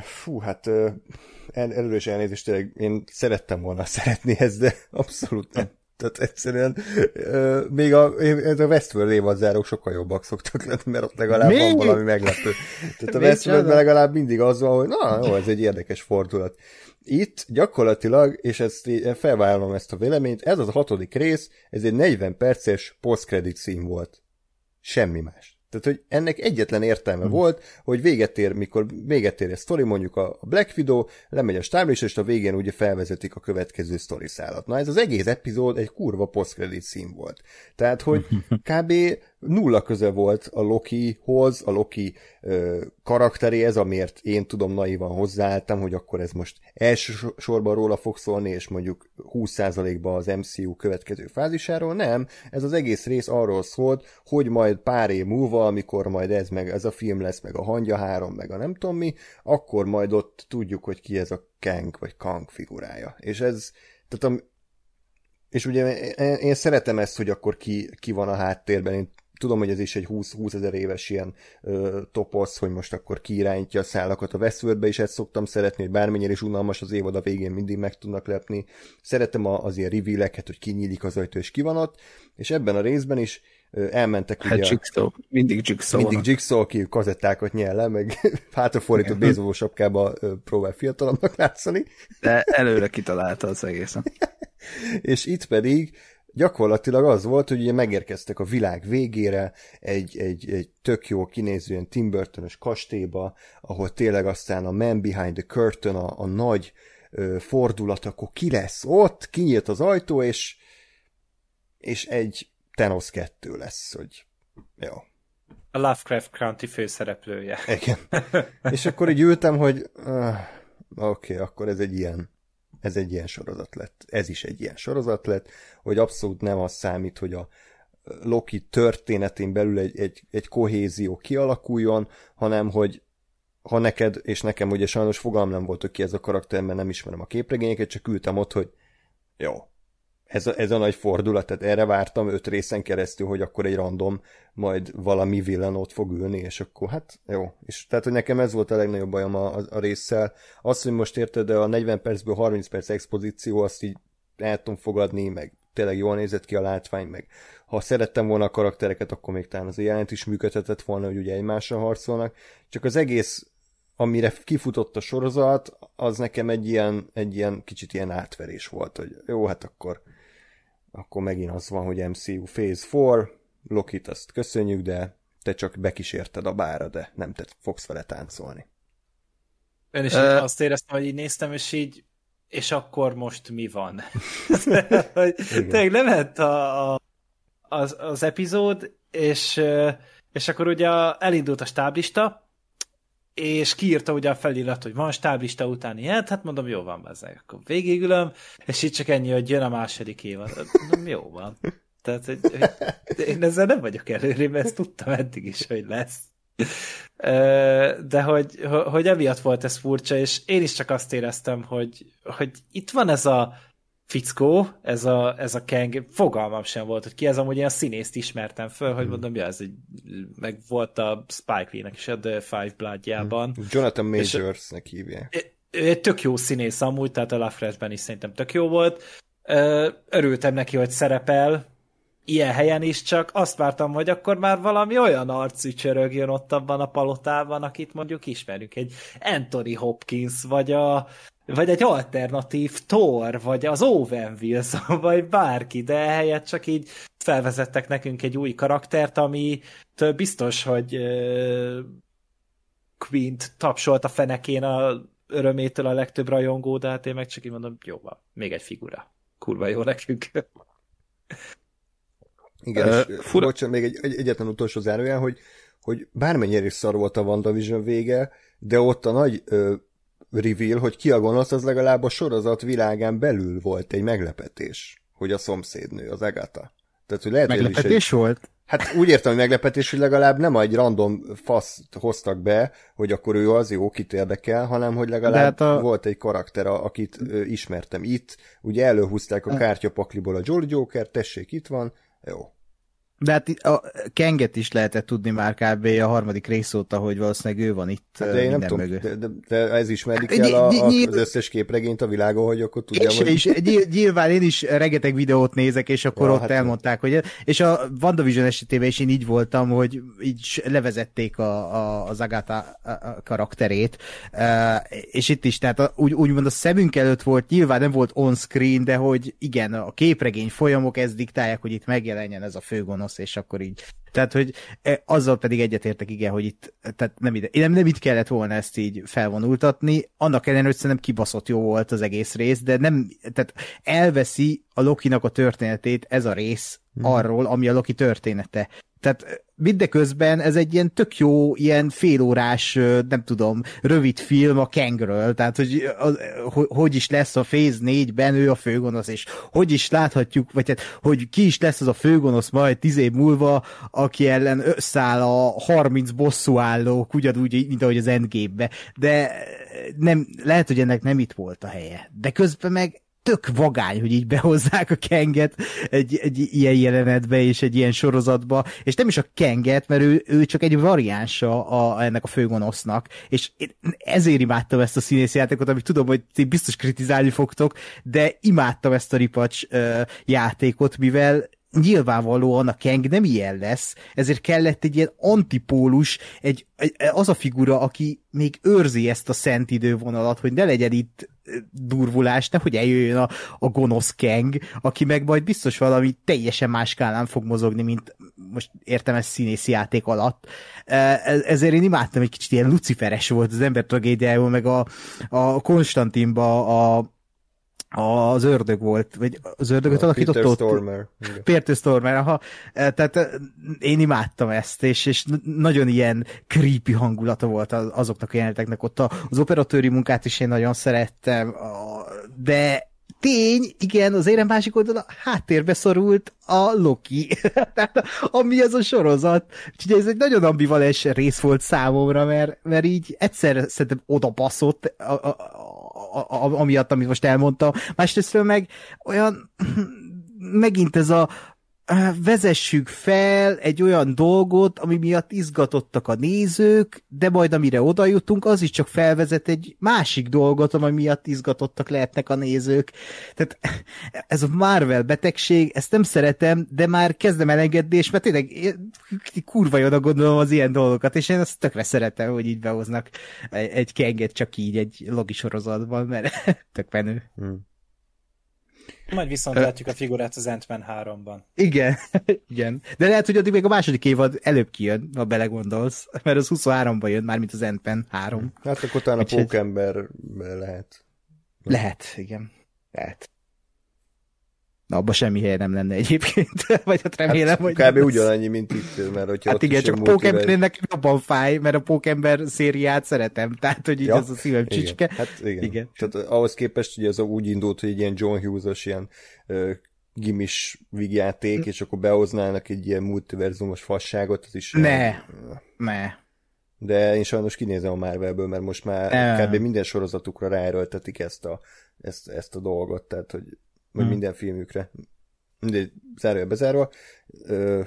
Fú, hát el, előre is elnézést, tényleg én szerettem volna <laughs> szeretni ezt, de abszolút nem. Tehát egyszerűen uh, még a, ez a Westworld évad zárók sokkal jobbak szoktak lenni, mert ott legalább Mi? van valami meglepő. Tehát a Westworldben legalább mindig az van, hogy na, jó, ez egy érdekes fordulat. Itt gyakorlatilag, és ezt felvállalom ezt a véleményt, ez az a hatodik rész, ez egy 40 perces post-credit szín volt. Semmi más. Tehát, hogy ennek egyetlen értelme hmm. volt, hogy véget ér, mikor véget ér a sztori, mondjuk a Black Widow, lemegy a stáblista, és a végén ugye felvezetik a következő sztori szállat. Na ez az egész epizód egy kurva post-credit szín volt. Tehát, hogy <laughs> kb nulla köze volt a Lokihoz, a Loki ö, karakteréhez, amiért én tudom naivan hozzáálltam, hogy akkor ez most elsősorban róla fog szólni, és mondjuk 20%-ba az MCU következő fázisáról. Nem, ez az egész rész arról szólt, hogy majd pár év múlva, amikor majd ez meg ez a film lesz, meg a Hangya 3, meg a nem tudom mi, akkor majd ott tudjuk, hogy ki ez a Kang vagy Kang figurája. És ez, tehát a, és ugye én, szeretem ezt, hogy akkor ki, ki van a háttérben, én tudom, hogy ez is egy 20, 20 ezer éves ilyen ö, toposz, hogy most akkor kiirányítja a szálakat a Westworldbe, és ezt szoktam szeretni, hogy bármennyire is unalmas az évad, a végén mindig meg tudnak lepni. Szeretem a, az ilyen reveal hogy kinyílik az ajtó, és ki van ott, és ebben a részben is elmentek hát ugye... Jigsaw. Mindig Jigsaw Mindig. Jigsaw, aki kazettákat nyel le, meg <laughs> hátrafordított bézoló sapkába próbál fiatalabbnak látszani. De előre kitalálta az egészen. <laughs> és itt pedig gyakorlatilag az volt, hogy ugye megérkeztek a világ végére egy, egy, egy tök jó kinézően Tim burton kastélyba, ahol tényleg aztán a Man Behind the Curtain, a, a nagy ö, fordulat, akkor ki lesz ott, kinyílt az ajtó, és, és egy Thanos 2 lesz, hogy jó. A Lovecraft County főszereplője. Igen. <laughs> és akkor így ültem, hogy uh, oké, okay, akkor ez egy ilyen ez egy ilyen sorozat lett. Ez is egy ilyen sorozat lett, hogy abszolút nem az számít, hogy a Loki történetén belül egy, egy, egy kohézió kialakuljon, hanem hogy ha neked, és nekem ugye sajnos fogalm nem volt, hogy ki ez a karakter, mert nem ismerem a képregényeket, csak ültem ott, hogy jó, ez a, ez a nagy fordulat, tehát erre vártam öt részen keresztül, hogy akkor egy random majd valami villan ott fog ülni, és akkor hát jó. És tehát, hogy nekem ez volt a legnagyobb bajom a, a, a résszel. Azt, hogy most érted, de a 40 percből 30 perc expozíció, azt így el tudom fogadni, meg tényleg jól nézett ki a látvány, meg ha szerettem volna a karaktereket, akkor még talán az jelent is működhetett volna, hogy ugye egymással harcolnak. Csak az egész amire kifutott a sorozat, az nekem egy ilyen, egy ilyen kicsit ilyen átverés volt, hogy jó, hát akkor akkor megint az van, hogy MCU Phase 4, Lokit azt köszönjük, de te csak bekísérted a bára, de nem te fogsz vele táncolni. Én is uh, azt éreztem, hogy így néztem, és így, és akkor most mi van? <laughs> Tényleg lement a, a, az, az epizód, és, és akkor ugye elindult a stáblista, és kiírta ugye a felirat, hogy van stáblista után ilyen, hát mondom, jó van, bezzeg, akkor végigülöm, és itt csak ennyi, hogy jön a második évad. Mondom, jó van. Tehát, hogy, hogy én ezzel nem vagyok mert ezt tudtam eddig is, hogy lesz. De hogy, hogy emiatt volt ez furcsa, és én is csak azt éreztem, hogy, hogy itt van ez a fickó, ez a, ez a Kang, fogalmam sem volt, hogy ki ez amúgy ilyen színészt ismertem föl, hogy mondom, ja, ez egy, meg volt a Spike Lee-nek is a The Five Bloodjában. Jonathan Majorsnek hívják. Ő egy tök jó színész amúgy, tehát a Lovecraftben is szerintem tök jó volt. Örültem neki, hogy szerepel, ilyen helyen is, csak azt vártam, hogy akkor már valami olyan arcú csörögjön ott abban a palotában, akit mondjuk ismerünk, egy Anthony Hopkins, vagy a vagy egy alternatív Thor, vagy az Owen Wilson, vagy bárki, de helyett csak így felvezettek nekünk egy új karaktert, ami biztos, hogy uh, Quint tapsolt a fenekén a örömétől a legtöbb rajongó, de hát én meg csak így mondom, jó még egy figura. Kurva jó nekünk. Igen, uh, és fura... bocsánat, még egy, egy egyetlen utolsó zárójel, hogy, hogy bármennyire is szar volt a WandaVision vége, de ott a nagy ö, reveal, hogy ki a gonosz, az legalább a sorozat világán belül volt egy meglepetés, hogy a szomszédnő, az Agatha. Tehát, hogy lehet, meglepetés hogy is egy... volt? Hát úgy értem, hogy meglepetés, hogy legalább nem egy random fasz hoztak be, hogy akkor ő az jó, kit érdekel, hanem hogy legalább hát a... volt egy karakter, akit ö, ismertem itt. Ugye előhúzták a kártyapakliból a Jolly Joker, tessék, itt van, jó. De hát a Kenget is lehetett tudni már kb. a harmadik rész óta, hogy valószínűleg ő van itt hát de én nem tudom, de, de, de, ez ismerik hát, el a, a, az összes képregényt a világon, hogy akkor tudja, hogy... Is, nyilván én is rengeteg videót nézek, és akkor ja, ott hát elmondták, hogy... És a WandaVision esetében is én így voltam, hogy így levezették a, a, az Agatha karakterét, és itt is, tehát a, úgy, úgymond a szemünk előtt volt, nyilván nem volt on-screen, de hogy igen, a képregény folyamok ezt diktálják, hogy itt megjelenjen ez a főgonosz gonosz, és akkor így. Tehát, hogy e, azzal pedig egyetértek, igen, hogy itt, tehát nem ide, nem, nem itt kellett volna ezt így felvonultatni, annak ellenére, hogy szerintem kibaszott jó volt az egész rész, de nem, tehát elveszi a Lokinak a történetét ez a rész hmm. arról, ami a Loki története. Tehát mindeközben ez egy ilyen tök jó, ilyen félórás, nem tudom, rövid film a Kangről, tehát hogy, az, hogy is lesz a Phase 4-ben ő a főgonosz, és hogy is láthatjuk, vagy hát, hogy ki is lesz az a főgonosz majd tíz év múlva, aki ellen összeáll a 30 bosszúállók, ugyanúgy, mint ahogy az Endgame-be, de nem, lehet, hogy ennek nem itt volt a helye. De közben meg tök vagány, hogy így behozzák a Kenget egy, egy ilyen jelenetbe és egy ilyen sorozatba, és nem is a Kenget, mert ő, ő csak egy variánsa a, ennek a főgonosznak, és én ezért imádtam ezt a színész játékot, amit tudom, hogy ti biztos kritizálni fogtok, de imádtam ezt a ripacs uh, játékot, mivel nyilvánvalóan a Kang nem ilyen lesz, ezért kellett egy ilyen antipólus, egy, egy, az a figura, aki még őrzi ezt a szent idővonalat, hogy ne legyen itt durvulás, nehogy eljöjjön a, a gonosz Kang, aki meg majd biztos valami teljesen más skálán fog mozogni, mint most értem ezt színészi játék alatt. Ezért én imádtam, egy kicsit ilyen luciferes volt az ember tragédiájában, meg a, a Konstantinba a az ördög volt, vagy az ördögöt a alakított Peter ott. Stormer. Peter Stormer, aha. E, tehát e, én imádtam ezt, és, és nagyon ilyen creepy hangulata volt azoknak a jeleneteknek ott. Az operatőri munkát is én nagyon szerettem, de tény, igen, az érem másik oldalon háttérbe szorult a Loki. <laughs> Tehát, ami az a sorozat. Úgyhogy ez egy nagyon ambivalens rész volt számomra, mert, mert így egyszer szerintem oda baszott, a, a, a, amiatt, amit most elmondtam. Másrésztről meg olyan <clears throat> megint ez a vezessük fel egy olyan dolgot, ami miatt izgatottak a nézők, de majd amire oda jutunk, az is csak felvezet egy másik dolgot, ami miatt izgatottak lehetnek a nézők. Tehát ez a Marvel betegség, ezt nem szeretem, de már kezdem elengedni, és mert tényleg kurva jónak gondolom az ilyen dolgokat, és én ezt tökre szeretem, hogy így behoznak egy kenget csak így egy logisorozatban, mert <laughs> tök menő. Hmm. Majd viszont látjuk a figurát az Ant-Man 3-ban. Igen, <laughs> igen. De lehet, hogy addig még a második évad előbb kijön, ha belegondolsz, mert az 23-ban jön már, mint az Ant-Man 3. Hát akkor talán a Pókember lehet. Lehet, igen. Lehet. Na, abban semmi helye nem lenne egyébként, <laughs> vagy hát remélem, hát, hogy... Kb. ugyanannyi, mint itt, mert hogyha Hát igen, csak a Pókembernek jobban fáj, mert a Pókember szériát szeretem, <laughs> tehát, hogy így ja, az a szívem igen. csicske. Hát igen. igen. Tehát ahhoz képest, hogy ez úgy indult, hogy egy ilyen John Hughes-os ilyen uh, gimis vígjáték, és akkor behoznának egy ilyen multiverzumos fasságot, az is... Ne, ilyen, ne. De én sajnos kinézem a Marvelből, mert most már ne. kb. minden sorozatukra ráerőltetik ezt a, ezt, ezt a dolgot, tehát hogy vagy hmm. minden filmükre. Mindegy, zárja bezárva. Ö,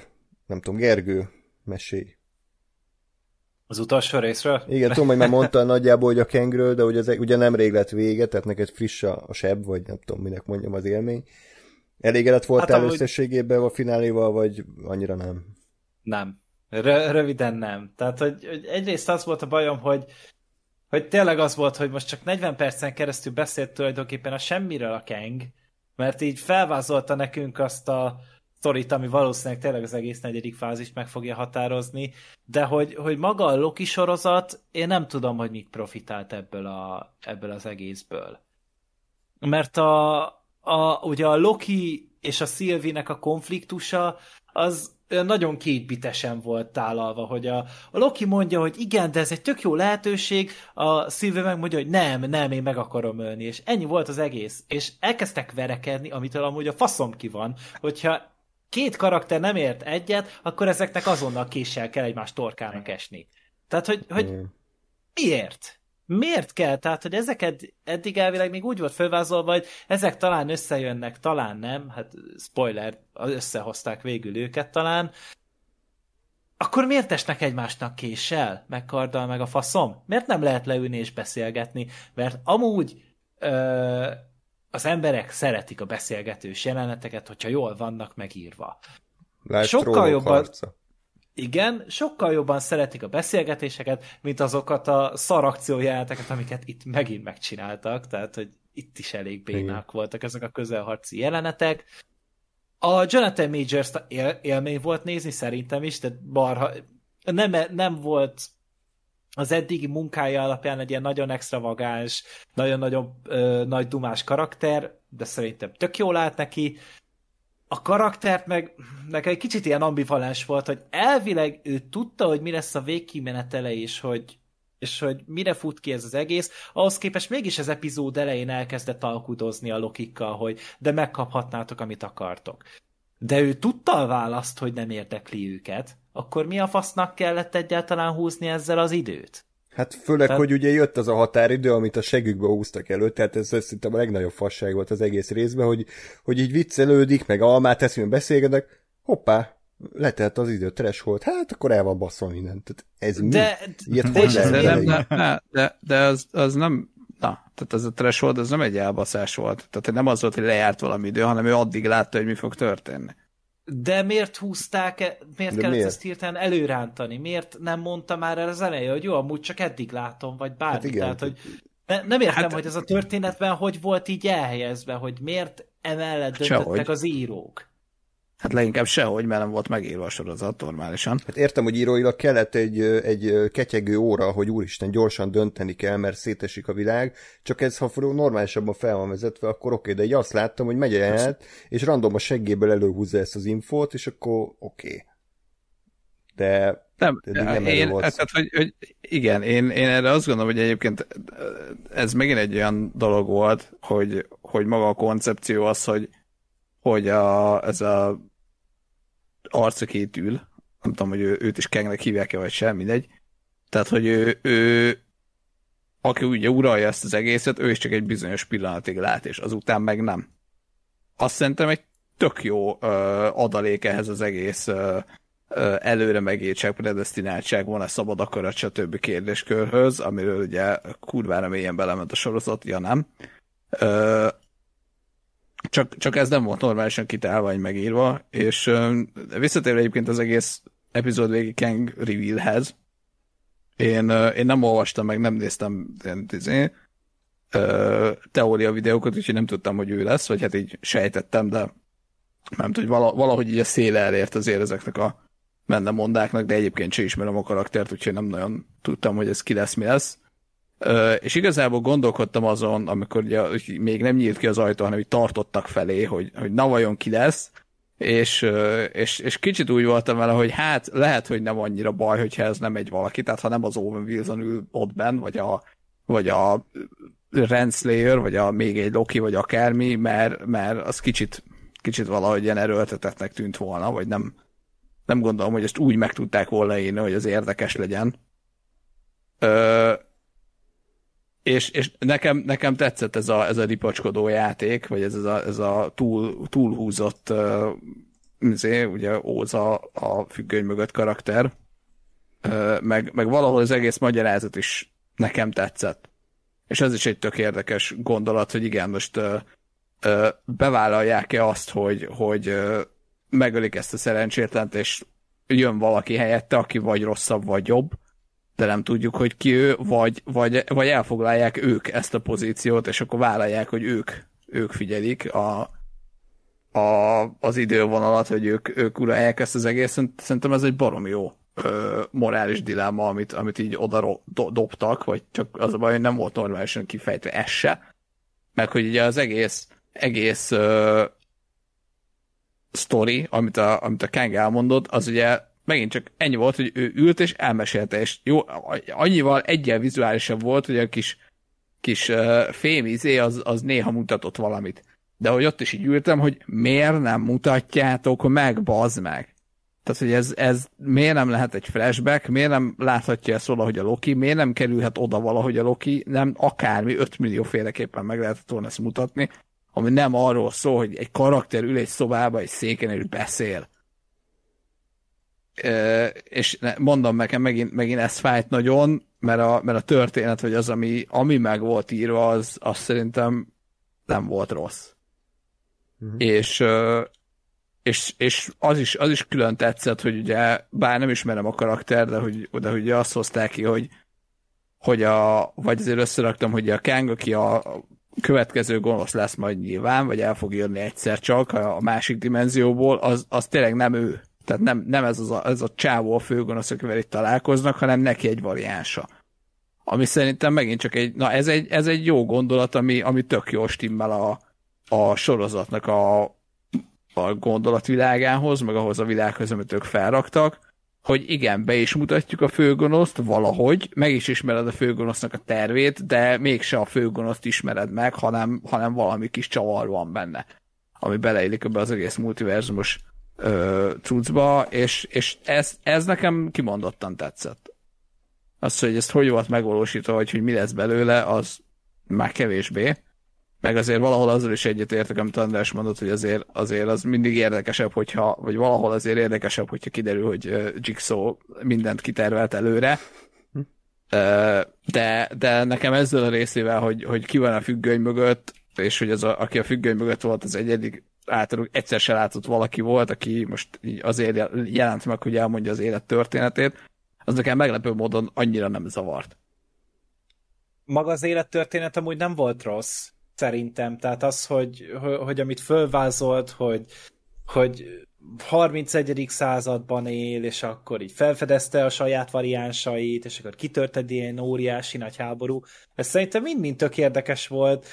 nem tudom, Gergő, mesélj. Az utolsó részről? Igen, tudom, hogy már mondta nagyjából, hogy a Kengről, de hogy ez ugye nem rég lett vége, tehát neked friss a, a seb, vagy nem tudom, minek mondjam az élmény. Elégedett voltál hát, összességében a fináléval, vagy annyira nem? Nem. R- röviden nem. Tehát, hogy, hogy egyrészt az volt a bajom, hogy hogy tényleg az volt, hogy most csak 40 percen keresztül beszélt tulajdonképpen a semmiről a Kang, mert így felvázolta nekünk azt a sztorit, ami valószínűleg tényleg az egész negyedik fázist meg fogja határozni, de hogy, hogy maga a Loki sorozat, én nem tudom, hogy mit profitált ebből, a, ebből az egészből. Mert a, a, ugye a Loki és a Sylvie-nek a konfliktusa, az nagyon kétbitesen volt tálalva, hogy a, a Loki mondja, hogy igen, de ez egy tök jó lehetőség, a Sylvie meg mondja, hogy nem, nem, én meg akarom ölni, és ennyi volt az egész. És elkezdtek verekedni, amitől amúgy a faszom ki van, hogyha két karakter nem ért egyet, akkor ezeknek azonnal késsel kell egymás torkának esni. Tehát, hogy, hogy miért? Miért kell? Tehát, hogy ezeket eddig elvileg még úgy volt fölvázolva, hogy ezek talán összejönnek, talán nem, hát spoiler, összehozták végül őket talán, akkor miért esnek egymásnak késsel, meg karddal, meg a faszom? Miért nem lehet leülni és beszélgetni? Mert amúgy ö, az emberek szeretik a beszélgetős jeleneteket, hogyha jól vannak megírva. Lásd Sokkal jobban... Harca. Igen, sokkal jobban szeretik a beszélgetéseket, mint azokat a szarakciójeleneteket, amiket itt megint megcsináltak, tehát hogy itt is elég bénák voltak ezek a közelharci jelenetek. A Jonathan Majors él, élmény volt nézni, szerintem is, de barha, nem, nem volt az eddigi munkája alapján egy ilyen nagyon extravagáns, nagyon-nagyon nagy dumás karakter, de szerintem tök jól állt neki a karaktert meg, meg egy kicsit ilyen ambivalens volt, hogy elvileg ő tudta, hogy mi lesz a végkimenetele, és hogy, és hogy mire fut ki ez az egész, ahhoz képest mégis az epizód elején elkezdett alkudozni a lokikkal, hogy de megkaphatnátok, amit akartok. De ő tudta a választ, hogy nem érdekli őket, akkor mi a fasznak kellett egyáltalán húzni ezzel az időt? Hát főleg, tehát... hogy ugye jött az a határidő, amit a segükbe húztak elő, tehát ez szerintem a legnagyobb fasság volt az egész részben, hogy, hogy így viccelődik, meg almát eszünk, beszélgetek, hoppá, letelt az idő, volt, hát akkor el van basszol mindent. Tehát ez de, mi? Ilyet de, de, de, de, de, de, de az, az nem, na, tehát ez a trash volt, ez nem egy elbaszás volt. Tehát nem az volt, hogy lejárt valami idő, hanem ő addig látta, hogy mi fog történni. De miért húzták, -e, miért De kellett miért? ezt hirtelen előrántani? Miért nem mondta már el az elején, hogy jó, amúgy csak eddig látom, vagy bármi. Hát igen. Tehát, hogy ne, nem értem, hát, hogy ez a történetben hogy volt így elhelyezve, hogy miért emellett döntöttek Sehogy. az írók. Hát leginkább sehogy, mert nem volt megírva a sorozat normálisan. Hát értem, hogy íróilag kellett egy, egy ketyegő óra, hogy úristen, gyorsan dönteni kell, mert szétesik a világ, csak ez, ha normálisabban fel van vezetve, akkor oké, de így azt láttam, hogy megy el, és random a seggéből előhúzza ezt az infót, és akkor oké. De nem, nem én, volt. Tehát, hogy, hogy igen, én, én erre azt gondolom, hogy egyébként ez megint egy olyan dolog volt, hogy, hogy maga a koncepció az, hogy hogy a, ez a arc, aki itt ül, nem tudom, hogy ő, őt is Kengnek hívják-e, vagy sem, mindegy. Tehát, hogy ő, ő aki ugye uralja ezt az egészet, ő is csak egy bizonyos pillanatig lát, és azután meg nem. Azt szerintem egy tök jó ö, adalék ehhez az egész ö, ö, előre megírtság, predestináltság, van-e szabad akarat, stb. kérdéskörhöz, amiről ugye kurvára mélyen belement a sorozat, ja nem. Ö, csak, csak ez nem volt normálisan kitálva, vagy megírva, és visszatérve egyébként az egész epizód végig Kang revealhez, én, én nem olvastam meg, nem néztem ilyen, izé, uh, teória videókat, úgyhogy nem tudtam, hogy ő lesz, vagy hát így sejtettem, de nem tudom, hogy valahogy így a széle elért azért ezeknek a menne mondáknak, de egyébként sem ismerem a karaktert, úgyhogy nem nagyon tudtam, hogy ez ki lesz, mi lesz és igazából gondolkodtam azon, amikor ugye, még nem nyílt ki az ajtó, hanem hogy tartottak felé, hogy, hogy na vajon ki lesz, és, és, és kicsit úgy voltam vele, hogy hát lehet, hogy nem annyira baj, hogyha ez nem egy valaki, tehát ha nem az Owen Wilson ül ott benn, vagy a, vagy a Renslayer, vagy a még egy Loki, vagy akármi, mert, mert az kicsit, kicsit valahogy ilyen erőltetetnek tűnt volna, vagy nem, nem gondolom, hogy ezt úgy meg tudták volna írni, hogy az érdekes legyen. Ö, és, és nekem, nekem tetszett ez a, ez a ripacskodó játék, vagy ez, ez a, ez a túl, túlhúzott uh, azért, ugye Óza a függöny mögött karakter, uh, meg, meg valahol az egész magyarázat is nekem tetszett. És ez is egy tök érdekes gondolat, hogy igen, most uh, uh, bevállalják-e azt, hogy, hogy uh, megölik ezt a szerencsétlent, és jön valaki helyette, aki vagy rosszabb, vagy jobb, de nem tudjuk, hogy ki ő, vagy, vagy, vagy elfoglalják ők ezt a pozíciót, és akkor vállalják, hogy ők, ők figyelik a, a, az idővonalat, hogy ők, ők uralják ezt az egészet. Szerintem ez egy barom jó ö, morális dilemma, amit, amit így oda do, dobtak, vagy csak az a baj, hogy nem volt normálisan kifejtve ez se. Meg hogy ugye az egész, egész ö, sztori, amit a, amit a Kang elmondott, az ugye megint csak ennyi volt, hogy ő ült és elmesélte, és jó, annyival egyel vizuálisabb volt, hogy a kis, kis uh, fémizé az, az néha mutatott valamit. De hogy ott is így ültem, hogy miért nem mutatjátok meg, bazd meg. Tehát, hogy ez, ez miért nem lehet egy flashback, miért nem láthatja ezt valahogy a Loki, miért nem kerülhet oda valahogy a Loki, nem akármi 5 millió féleképpen meg lehetett volna ezt mutatni, ami nem arról szól, hogy egy karakter ül egy szobába, egy széken és beszél és mondom nekem megint, megint ez fájt nagyon, mert a, mert a történet, vagy az, ami, ami meg volt írva, az, az szerintem nem volt rossz. Uh-huh. És, és, és az, is, az is külön tetszett, hogy ugye, bár nem ismerem a karakter, de hogy, de hogy azt hozták ki, hogy, hogy a, vagy azért összeraktam, hogy a Kang, aki a következő gonosz lesz majd nyilván, vagy el fog jönni egyszer csak a másik dimenzióból, az, az tényleg nem ő. Tehát nem, nem ez, az a, ez a csávó a főgonosz, akivel itt találkoznak, hanem neki egy variánsa. Ami szerintem megint csak egy, na ez egy, ez egy jó gondolat, ami, ami tök jó stimmel a, a sorozatnak a, a gondolatvilágához, meg ahhoz a világhoz, amit ők felraktak, hogy igen, be is mutatjuk a főgonoszt valahogy, meg is ismered a főgonosznak a tervét, de mégse a főgonoszt ismered meg, hanem, hanem valami kis csavar van benne, ami beleillik ebbe az egész multiverzumos cuccba, és, és ez, ez nekem kimondottan tetszett. Az, hogy ezt hogy volt megvalósítva, vagy hogy mi lesz belőle, az már kevésbé. Meg azért valahol azzal is egyetértek, amit András mondott, hogy azért, azért az mindig érdekesebb, hogyha, vagy valahol azért érdekesebb, hogyha kiderül, hogy Jigsaw mindent kitervelt előre. De, de nekem ezzel a részével, hogy, hogy ki van a függöny mögött, és hogy az, a, aki a függöny mögött volt, az egyedik általuk egyszer se látott valaki volt, aki most azért jelent meg, hogy elmondja az élet történetét, az nekem meglepő módon annyira nem zavart. Maga az élettörténet amúgy nem volt rossz, szerintem. Tehát az, hogy, hogy, hogy amit fölvázolt, hogy, hogy 31. században él, és akkor így felfedezte a saját variánsait, és akkor kitört egy ilyen óriási nagy háború. Ez szerintem mind-mind tök érdekes volt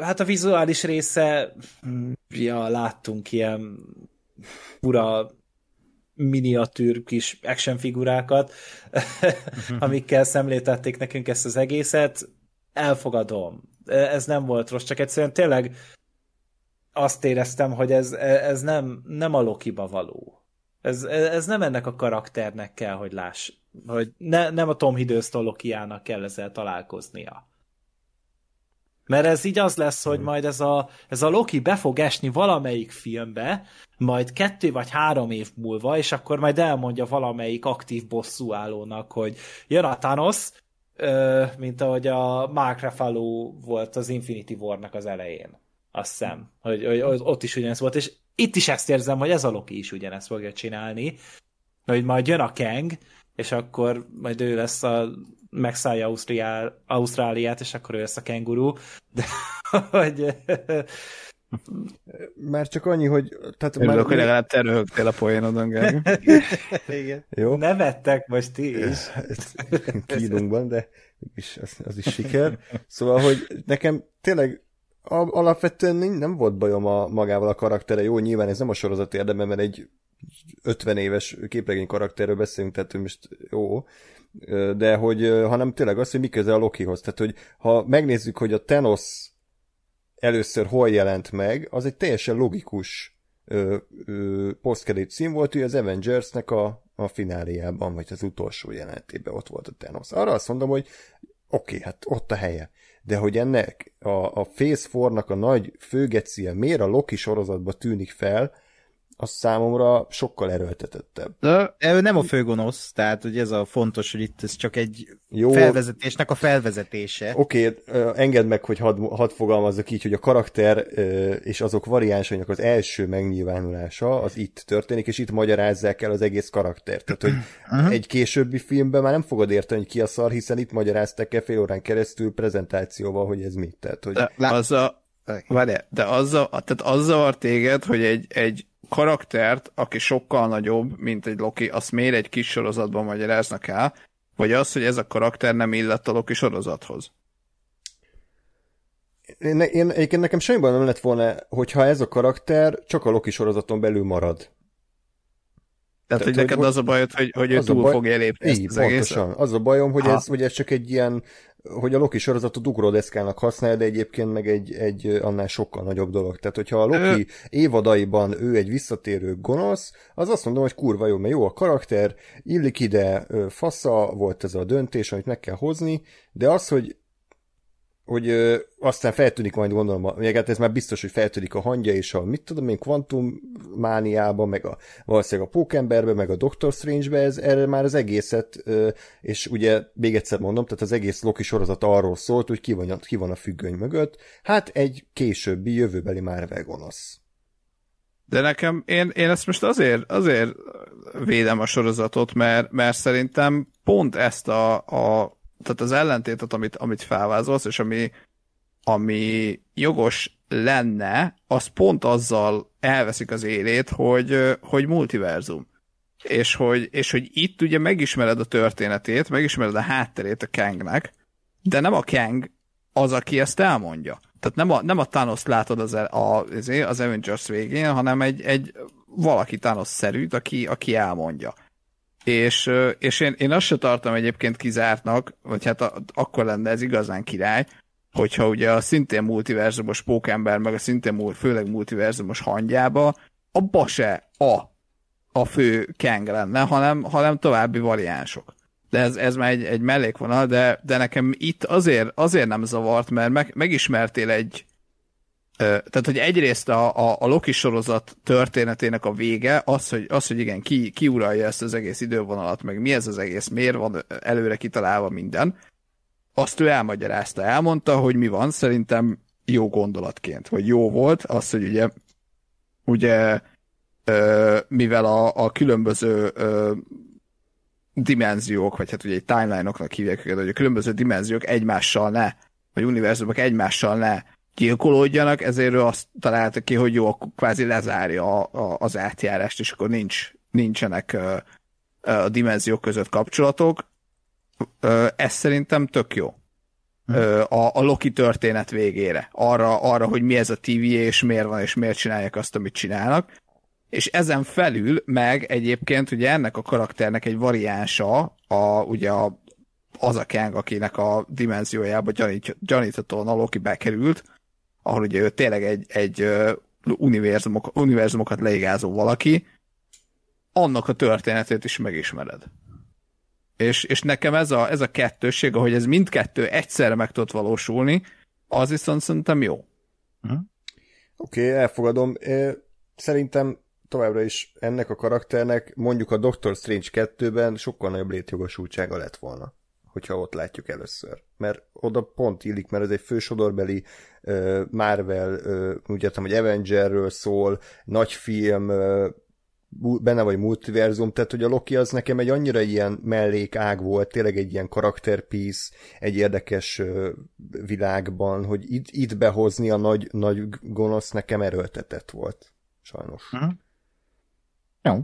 hát a vizuális része, ja, láttunk ilyen fura miniatűr kis action figurákat, <laughs> amikkel szemléltették nekünk ezt az egészet. Elfogadom. Ez nem volt rossz, csak egyszerűen tényleg azt éreztem, hogy ez, ez nem, nem a Lokiba való. Ez, ez nem ennek a karakternek kell, hogy láss, hogy ne, nem a Tom Hiddleston Lokiának kell ezzel találkoznia. Mert ez így az lesz, hogy majd ez a, ez a Loki be fog esni valamelyik filmbe, majd kettő vagy három év múlva, és akkor majd elmondja valamelyik aktív bosszúállónak, hogy jön a Thanos, mint ahogy a Mark Ruffalo volt az Infinity War-nak az elején. Azt hiszem, hogy, hogy ott is ugyanez volt, és itt is ezt érzem, hogy ez a Loki is ugyanezt fogja csinálni, hogy majd jön a Kang, és akkor majd ő lesz a megszállja Ausztriál, Ausztráliát, és akkor ő lesz a kenguru, de <laughs> hogy... Már csak annyi, hogy... Tehát Örülök, már... hogy legalább te röhögtél a poénodon, <laughs> Igen. Jó. Nevettek most ti is. <laughs> Kínunkban, de is, az, az is siker. Szóval, hogy nekem tényleg alapvetően nem volt bajom a, magával a karaktere. Jó, nyilván ez nem a sorozat érdeme, mert egy 50 éves képregény karakterről beszélünk, tehát most jó, de hogy, hanem tényleg az, hogy mi köze a Lokihoz. Tehát, hogy ha megnézzük, hogy a Thanos először hol jelent meg, az egy teljesen logikus posztkedét cím volt, hogy az Avengersnek a, a fináliában, vagy az utolsó jelenetében ott volt a Thanos. Arra azt mondom, hogy oké, hát ott a helye. De hogy ennek a, a Phase 4-nak a nagy főgecie miért a Loki sorozatba tűnik fel, az számomra sokkal erőltetettebb. De ő nem a főgonosz, tehát hogy ez a fontos, hogy itt ez csak egy Jó. felvezetésnek a felvezetése. Oké, okay, engedd meg, hogy hadd had fogalmazzak így, hogy a karakter és azok variánsainak az első megnyilvánulása az itt történik, és itt magyarázzák el az egész karaktert. Tehát, hogy <clears throat> uh-huh. egy későbbi filmben már nem fogod érteni, hogy ki a szar, hiszen itt magyarázták el fél órán keresztül prezentációval, hogy ez mit. Tehát, hogy... De, az a, Várj, de azzal, tehát azzal téged, hogy egy, egy karaktert, aki sokkal nagyobb, mint egy Loki, azt miért egy kis sorozatban magyaráznak el, vagy az, hogy ez a karakter nem illett a Loki sorozathoz? Én, én, egyébként nekem semmiben nem lett volna, hogyha ez a karakter csak a Loki sorozaton belül marad. Tehát, hogy neked hogy, az a bajod, hogy, hogy ő túl baj... fogja lépni ezt az pontosan. Az a bajom, hogy ez, hogy ez csak egy ilyen, hogy a Loki sorozatot ugródeszkának használja, de egyébként meg egy, egy annál sokkal nagyobb dolog. Tehát, hogyha a Loki ö... évadaiban ő egy visszatérő gonosz, az azt mondom, hogy kurva jó, mert jó a karakter, illik ide, fasza volt ez a döntés, amit meg kell hozni, de az, hogy hogy ö, aztán feltűnik majd gondolom, meg hát ez már biztos, hogy feltűnik a hangja és a mit tudom én, Quantum mániába, meg a valószínűleg a Pókemberbe, meg a Doctor Strange-be, ez erre már az egészet, ö, és ugye még egyszer mondom, tehát az egész Loki sorozat arról szólt, hogy ki van, ki van a függöny mögött, hát egy későbbi, jövőbeli Marvel gonosz. De nekem, én, én ezt most azért, azért védem a sorozatot, mert, mert szerintem pont ezt a, a tehát az ellentétet, amit, amit felvázolsz, és ami, ami jogos lenne, az pont azzal elveszik az élét, hogy, hogy multiverzum. És hogy, és hogy itt ugye megismered a történetét, megismered a hátterét a Kangnek, de nem a Kang az, aki ezt elmondja. Tehát nem a, nem a Thanos látod az, a, az Avengers végén, hanem egy, egy valaki Thanos-szerűt, aki, aki elmondja. És, és én, én azt se tartom egyébként kizártnak, vagy hát a, akkor lenne ez igazán király, hogyha ugye a szintén multiverzumos pókember, meg a szintén főleg multiverzumos hangyába, abba se a, a fő Kang lenne, hanem, hanem további variánsok. De ez, ez már egy, egy mellékvonal, de, de nekem itt azért, azért nem zavart, mert meg, megismertél egy, tehát, hogy egyrészt a, a, a Loki sorozat történetének a vége, az, hogy, az, hogy igen, ki, ki uralja ezt az egész idővonalat, meg mi ez az egész, miért van előre kitalálva minden, azt ő elmagyarázta, elmondta, hogy mi van, szerintem jó gondolatként, vagy jó volt, az, hogy ugye, ugye mivel a, a különböző dimenziók, vagy hát ugye egy timeline-oknak hívják őket, hogy a különböző dimenziók egymással ne, vagy univerzumok egymással ne gyilkolódjanak, ezért ő azt találta ki, hogy jó, akkor kvázi lezárja a, a, az átjárást, és akkor nincs, nincsenek a, dimenziók között kapcsolatok. Ez szerintem tök jó. A, a Loki történet végére. Arra, arra, hogy mi ez a TVA, és miért van, és miért csinálják azt, amit csinálnak. És ezen felül meg egyébként ugye ennek a karakternek egy variánsa, a, ugye a, az a Kang, akinek a dimenziójába gyanít, gyaníthatóan a Loki bekerült, ahol ugye ő tényleg egy, egy univerzumok, univerzumokat leigázó valaki, annak a történetét is megismered. És, és nekem ez a, ez a kettőség, ahogy ez mindkettő egyszerre meg tudott valósulni, az viszont szerintem jó. Uh-huh. Oké, okay, elfogadom. Szerintem továbbra is ennek a karakternek mondjuk a Doctor Strange 2-ben sokkal nagyobb létjogosultsága lett volna hogyha ott látjuk először. Mert oda pont illik, mert ez egy fősodorbeli Marvel, úgy értem, hogy Avengerről szól, nagy film, benne vagy multiverzum, tehát hogy a Loki az nekem egy annyira ilyen mellékág volt, tényleg egy ilyen karakterpiece, egy érdekes világban, hogy itt, itt behozni a nagy, nagy gonosz nekem erőltetett volt. Sajnos. Uh-huh. Jó.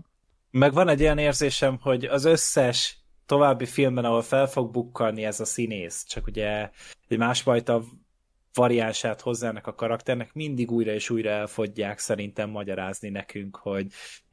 Meg van egy ilyen érzésem, hogy az összes további filmben, ahol fel fog bukkalni ez a színész, csak ugye egy másfajta variánsát hozzának a karakternek, mindig újra és újra elfogják szerintem magyarázni nekünk, hogy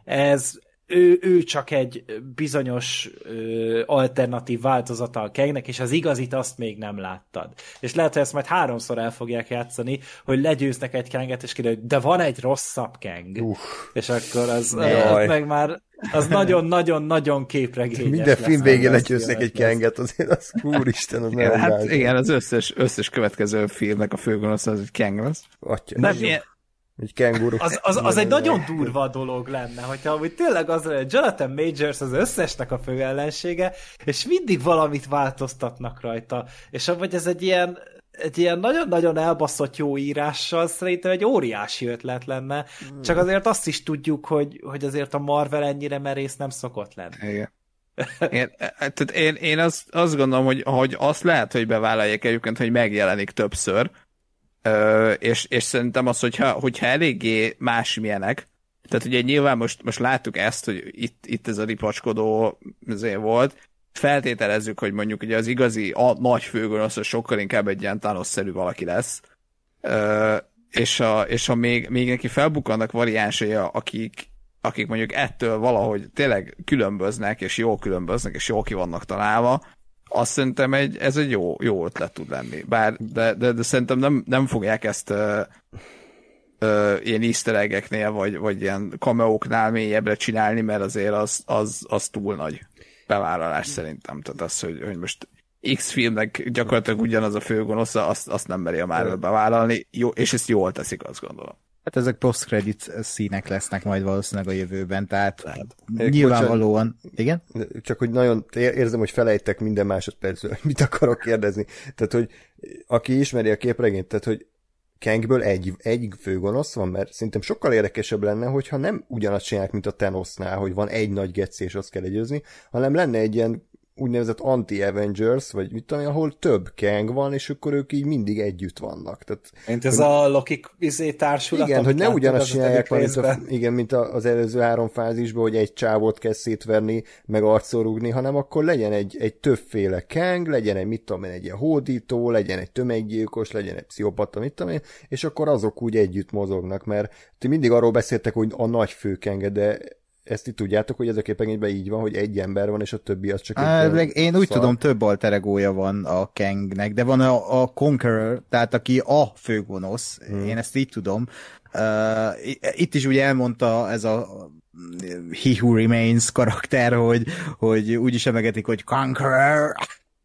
ez ő, ő csak egy bizonyos ö, alternatív változata a Kangnek, és az igazit azt még nem láttad. És lehet, hogy ezt majd háromszor el fogják játszani, hogy legyőznek egy Kanget, és kiderül, de van egy rosszabb Kang. Uff. És akkor az, az meg már az nagyon-nagyon-nagyon képregényes Minden film végén legyőznek egy kenget, azért az úristen, az Igen, nem hát igen, az összes, összes következő filmnek a főgonosz az egy Kang lesz. Atya, Nem, ilyen, egy kenguru. Az, az, az egy nagyon durva dolog lenne, hogyha úgy tényleg az hogy Jonathan Majors az összesnek a fő ellensége, és mindig valamit változtatnak rajta. És vagy ez egy ilyen, egy ilyen nagyon-nagyon elbaszott jó írással szerintem egy óriási ötlet lenne, csak azért azt is tudjuk, hogy, hogy azért a Marvel ennyire merész nem szokott lenni. Igen. <laughs> Én, tehát én, én azt, azt gondolom, hogy, hogy azt lehet, hogy bevállalják egyébként, hogy megjelenik többször, Ö, és, és szerintem az, hogyha, hogyha eléggé másmilyenek, tehát ugye nyilván most, most láttuk ezt, hogy itt, itt ez a ripacskodó volt, feltételezzük, hogy mondjuk ugye az igazi a nagy főgonosz sokkal inkább egy ilyen Thanos-szerű valaki lesz, Ö, és, a, és ha még, még neki felbukkannak variánsai, akik, akik mondjuk ettől valahogy tényleg különböznek, és jól különböznek, és jól ki vannak találva, azt szerintem egy, ez egy jó, jó ötlet tud lenni. Bár, de, de, de szerintem nem, nem fogják ezt ö, ö, ilyen easter egg-eknél, vagy, vagy ilyen kameóknál mélyebbre csinálni, mert azért az, az, az túl nagy bevállalás szerintem. Tehát az, hogy, hogy most X filmnek gyakorlatilag ugyanaz a főgonosza, azt, azt nem meri a Marvel bevállalni, jó, és ezt jól teszik, azt gondolom. Hát ezek post-credit színek lesznek majd valószínűleg a jövőben, tehát Lehet. nyilvánvalóan... Igen? Csak hogy nagyon ér- érzem, hogy felejtek minden másodpercről, mit akarok kérdezni. Tehát, hogy aki ismeri a képregényt, tehát, hogy Kangből egy, egy főgonosz van, mert szerintem sokkal érdekesebb lenne, hogyha nem ugyanazt csinálják, mint a Thanosnál, hogy van egy nagy geci, és azt kell legyőzni, hanem lenne egy ilyen úgynevezett anti-Avengers, vagy mit tudom, ahol több Kang van, és akkor ők így mindig együtt vannak. Tehát Mint ez a Loki izé társulat. igen, hogy ne ugyanazt az csinálják, mint, a, igen, mint az előző három fázisban, hogy egy csávot kell szétverni, meg arccal rúgni, hanem akkor legyen egy, egy többféle keng, legyen egy, mit tudom én, egy ilyen hódító, legyen egy tömeggyilkos, legyen egy pszichopata, mit tudom én, és akkor azok úgy együtt mozognak, mert ti mindig arról beszéltek, hogy a nagy főkenge, de ezt itt tudjátok, hogy ez a képregényben így van, hogy egy ember van, és a többi az csak Á, egy én úgy szar. tudom, több alter egója van a Kangnek, de van a, a Conqueror, tehát aki a főgonosz, hmm. én ezt így tudom. Uh, itt is ugye elmondta ez a He Who Remains karakter, hogy, hogy úgy is emegetik, hogy Conqueror.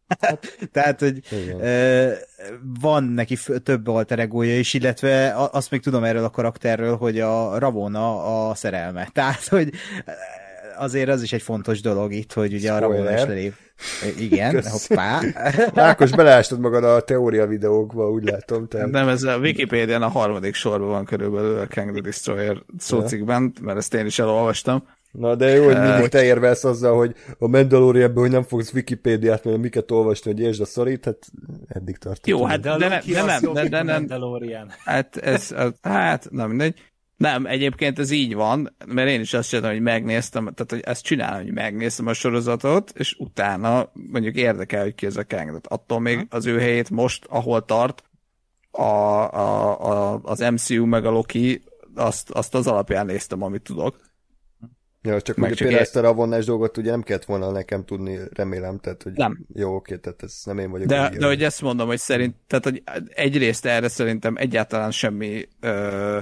<laughs> Tehát, hogy Igen. ö, van neki több alter egója is, illetve azt még tudom erről a karakterről, hogy a Ravona a szerelme. <laughs> Tehát, hogy azért az is egy fontos dolog itt, hogy ugye a Ravona is Spoiler. lelép. Igen, Kösz. hoppá. <laughs> Ákos, beleástad magad a teória videókba, úgy látom. Tehát... Nem, ez a Wikipédián a harmadik sorban van körülbelül a Kang the Destroyer szócikben, mert ezt én is elolvastam. Na de jó, hogy mindig Hogy- te érvelsz azzal, hogy a Mandalorianből, hogy nem fogsz Wikipédiát, mert miket olvasni, hogy értsd a szorít, hát eddig tartott. Jó, hát De de nem, nem, nem, jobb, nem, Mandalorian. hát ez, az, hát nem mindegy. Nem, egyébként ez így van, mert én is azt csináltam, hogy megnéztem, tehát hogy ezt csinálom, hogy megnéztem a sorozatot, és utána mondjuk érdekel, hogy ki ez a Kang. Tehát attól még az ő helyét most, ahol tart, a, a, a, az MCU meg a Loki, azt, azt az alapján néztem, amit tudok. Ja, csak Meg csak például ezt a ravonnás dolgot ugye nem kellett volna nekem tudni, remélem, tehát hogy Nem. jó, oké, tehát ez nem én vagyok. De, de hogy ezt mondom, hogy szerint, tehát hogy egyrészt erre szerintem egyáltalán semmi, ö,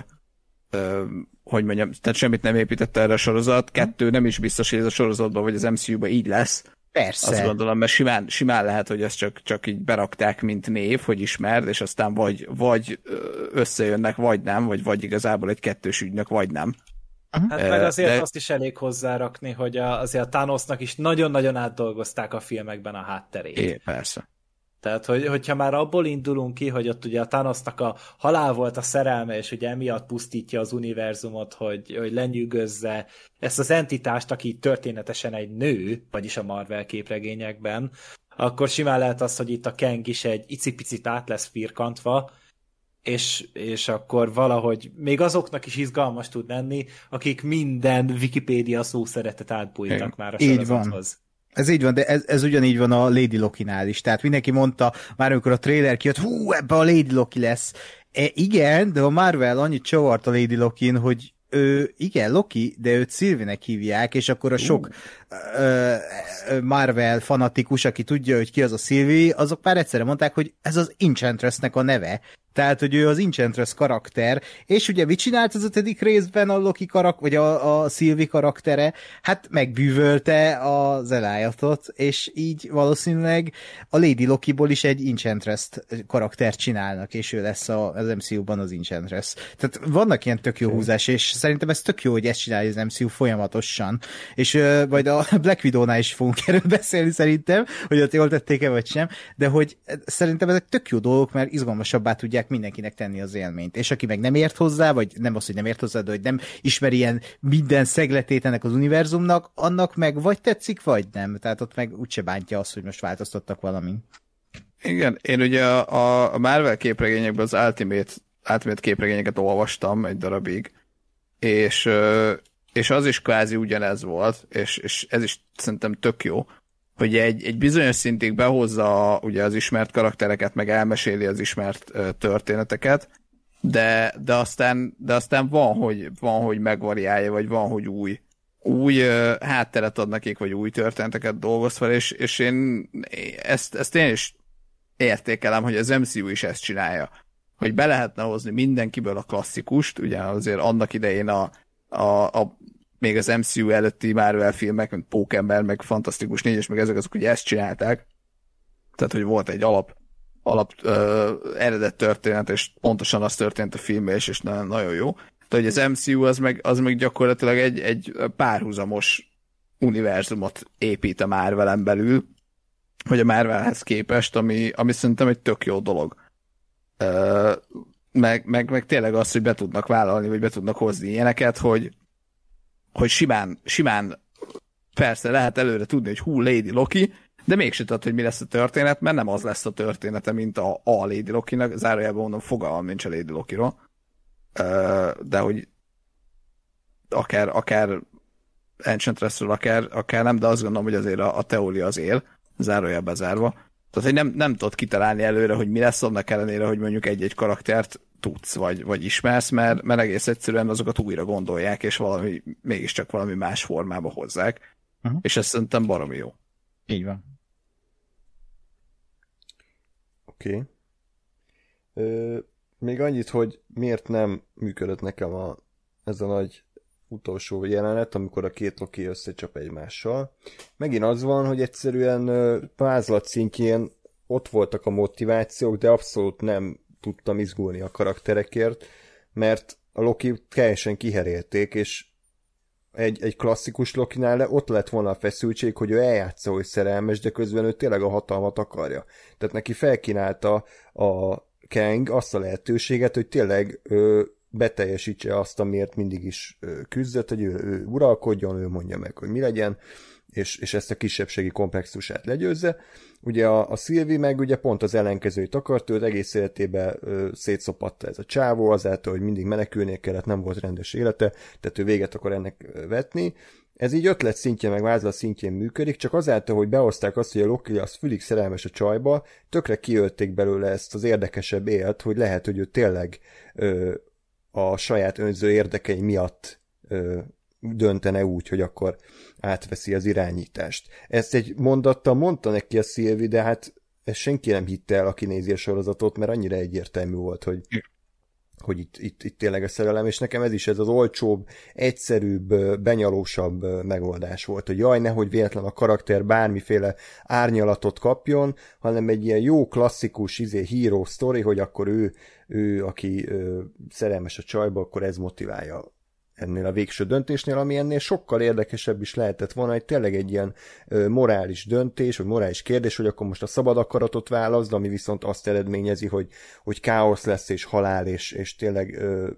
ö, hogy mondjam, tehát semmit nem épített erre a sorozat, kettő nem is biztos, hogy ez a sorozatban vagy az MCU-ban így lesz, Persze. azt gondolom, mert simán, simán lehet, hogy ezt csak, csak így berakták, mint név, hogy ismerd, és aztán vagy, vagy összejönnek, vagy nem, vagy vagy igazából egy kettős ügynök, vagy nem. Hát Eh, meg azért de- azt is elég hozzárakni, hogy a, azért a Thanosnak is nagyon-nagyon átdolgozták a filmekben a hátterét. É, persze. Tehát, hogy, hogyha már abból indulunk ki, hogy ott ugye a Thanosnak a halál volt a szerelme, és ugye emiatt pusztítja az univerzumot, hogy, hogy lenyűgözze ezt az entitást, aki történetesen egy nő, vagyis a Marvel képregényekben, akkor simán lehet az, hogy itt a Kang is egy icipicit át lesz firkantva, és, és akkor valahogy még azoknak is izgalmas tud lenni, akik minden Wikipédia szó szeretet átbújtak már a Így van. Ez így van, de ez, ez ugyanígy van a Lady Loki-nál is. Tehát mindenki mondta, már amikor a trailer kijött, hú, ebbe a Lady Loki lesz. E, igen, de a Marvel annyit csavart a Lady Lokin, hogy ő, igen, Loki, de őt Sylvie-nek hívják, és akkor a sok ö, Marvel fanatikus, aki tudja, hogy ki az a Sylvie, azok már egyszerre mondták, hogy ez az Enchantressnek a neve. Tehát, hogy ő az Enchantress karakter, és ugye mit csinált az ötödik részben a Loki karak, vagy a, a Sylvie karaktere? Hát megbűvölte az elájatot, és így valószínűleg a Lady Lokiból is egy Enchantress karaktert csinálnak, és ő lesz a, az MCU-ban az Enchantress. Tehát vannak ilyen tök jó húzás, és szerintem ez tök jó, hogy ezt csinálja az MCU folyamatosan. És uh, majd a <laughs> Black Widow-nál is fogunk <laughs> erről beszélni szerintem, hogy ott jól tették-e vagy sem, de hogy szerintem ezek tök jó dolgok, mert izgalmasabbá tudják mindenkinek tenni az élményt. És aki meg nem ért hozzá, vagy nem az, hogy nem ért hozzá, de hogy nem ismeri ilyen minden szegletét ennek az univerzumnak, annak meg vagy tetszik, vagy nem. Tehát ott meg úgyse bántja azt, hogy most változtattak valamin. Igen, én ugye a, a Marvel képregényekben az Ultimate, Ultimate képregényeket olvastam egy darabig, és, és az is kvázi ugyanez volt, és, és ez is szerintem tök jó, hogy egy, egy bizonyos szintig behozza ugye az ismert karaktereket, meg elmeséli az ismert történeteket, de, de, aztán, de aztán van, hogy, van, hogy megvariálja, vagy van, hogy új, új hátteret ad nekik, vagy új történeteket dolgoz fel, és, és én ezt, ezt én is értékelem, hogy az MCU is ezt csinálja. Hogy be lehetne hozni mindenkiből a klasszikust, ugye azért annak idején a, a, a még az MCU előtti Marvel filmek, mint Pókember, meg Fantasztikus négyes, meg ezek azok ugye ezt csinálták. Tehát, hogy volt egy alap, alap ö, eredet történet, és pontosan az történt a filmben, és, és nagyon, nagyon jó. De hogy az MCU az meg, az meg gyakorlatilag egy, egy párhuzamos univerzumot épít a Marvelen belül, vagy a Marvelhez képest, ami, ami szerintem egy tök jó dolog. Ö, meg, meg, meg tényleg az, hogy be tudnak vállalni, vagy be tudnak hozni ilyeneket, hogy, hogy simán, simán persze lehet előre tudni, hogy hú, Lady Loki, de mégsem tudod, hogy mi lesz a történet, mert nem az lesz a története, mint a, a Lady Loki-nak, zárójában mondom, fogalmam nincs a Lady Loki-ról, de hogy akár, akár Enchantressről, akár, akár nem, de azt gondolom, hogy azért a, a teória az él, zárójelbe zárva. Tehát, hogy nem, nem tudod kitalálni előre, hogy mi lesz annak ellenére, hogy mondjuk egy-egy karaktert tudsz, vagy, vagy ismersz, mert, mert egész egyszerűen azokat újra gondolják, és valami, mégiscsak valami más formába hozzák. Uh-huh. És ez szerintem baromi jó. Így van. Oké. Okay. még annyit, hogy miért nem működött nekem a, ez a nagy utolsó jelenet, amikor a két Loki összecsap egymással. Megint az van, hogy egyszerűen vázlat szintjén ott voltak a motivációk, de abszolút nem tudtam izgulni a karakterekért, mert a Loki teljesen kiherélték, és egy, egy klasszikus Lokinál le ott lett volna a feszültség, hogy ő eljátsza, hogy szerelmes, de közben ő tényleg a hatalmat akarja. Tehát neki felkínálta a Kang azt a lehetőséget, hogy tényleg ő beteljesítse azt, amiért mindig is küzdött, hogy ő, ő uralkodjon, ő mondja meg, hogy mi legyen, és, és ezt a kisebbségi komplexusát legyőzze. Ugye a, a Szilvi meg ugye pont az ellenkezőit akart, őt egész életében ö, szétszopatta ez a csávó, azáltal, hogy mindig menekülnie kellett, nem volt rendes élete, tehát ő véget akar ennek vetni. Ez így ötlet szintjén, meg vázlat szintjén működik, csak azáltal, hogy behozták azt, hogy a Loki az fülig szerelmes a csajba, tökre kiölték belőle ezt az érdekesebb élt, hogy lehet, hogy ő tényleg ö, a saját önző érdekei miatt ö, döntene úgy, hogy akkor átveszi az irányítást. Ezt egy mondattal mondta neki a Szilvi, de hát ezt senki nem hitte el, aki nézi a sorozatot, mert annyira egyértelmű volt, hogy, hogy itt, itt, itt tényleg a szerelem, és nekem ez is ez az olcsóbb, egyszerűbb, benyalósabb megoldás volt, hogy jaj, nehogy véletlen a karakter bármiféle árnyalatot kapjon, hanem egy ilyen jó klasszikus izé, hero story, hogy akkor ő, ő aki ö, szerelmes a csajba, akkor ez motiválja ennél a végső döntésnél, ami ennél sokkal érdekesebb is lehetett volna, hogy tényleg egy ilyen ö, morális döntés, vagy morális kérdés, hogy akkor most a szabad akaratot válaszd, ami viszont azt eredményezi, hogy, hogy káosz lesz, és halál, és, és tényleg ö,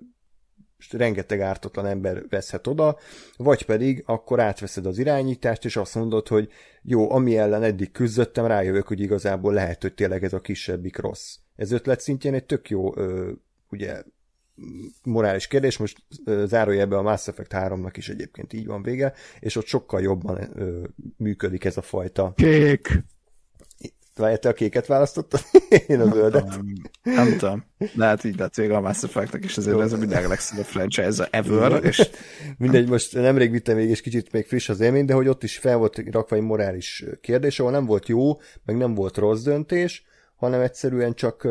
rengeteg ártatlan ember veszhet oda, vagy pedig akkor átveszed az irányítást, és azt mondod, hogy jó, ami ellen eddig küzdöttem, rájövök, hogy igazából lehet, hogy tényleg ez a kisebbik rossz. Ez ötlet szintjén egy tök jó ö, ugye morális kérdés, most zárójelben a Mass Effect 3-nak is egyébként így van vége, és ott sokkal jobban ö, működik ez a fajta... Kék! Várj, te a kéket választottad? <laughs> Én a zöldet. Nem, nem tudom. Lehet így lett vége a Mass Effect-nek, és ezért ez a minden legszebb franchise ever, és <laughs> Mindegy, most nemrég vittem még, és kicsit még friss az élmény, de hogy ott is fel volt rakva egy morális kérdés, ahol nem volt jó, meg nem volt rossz döntés, hanem egyszerűen csak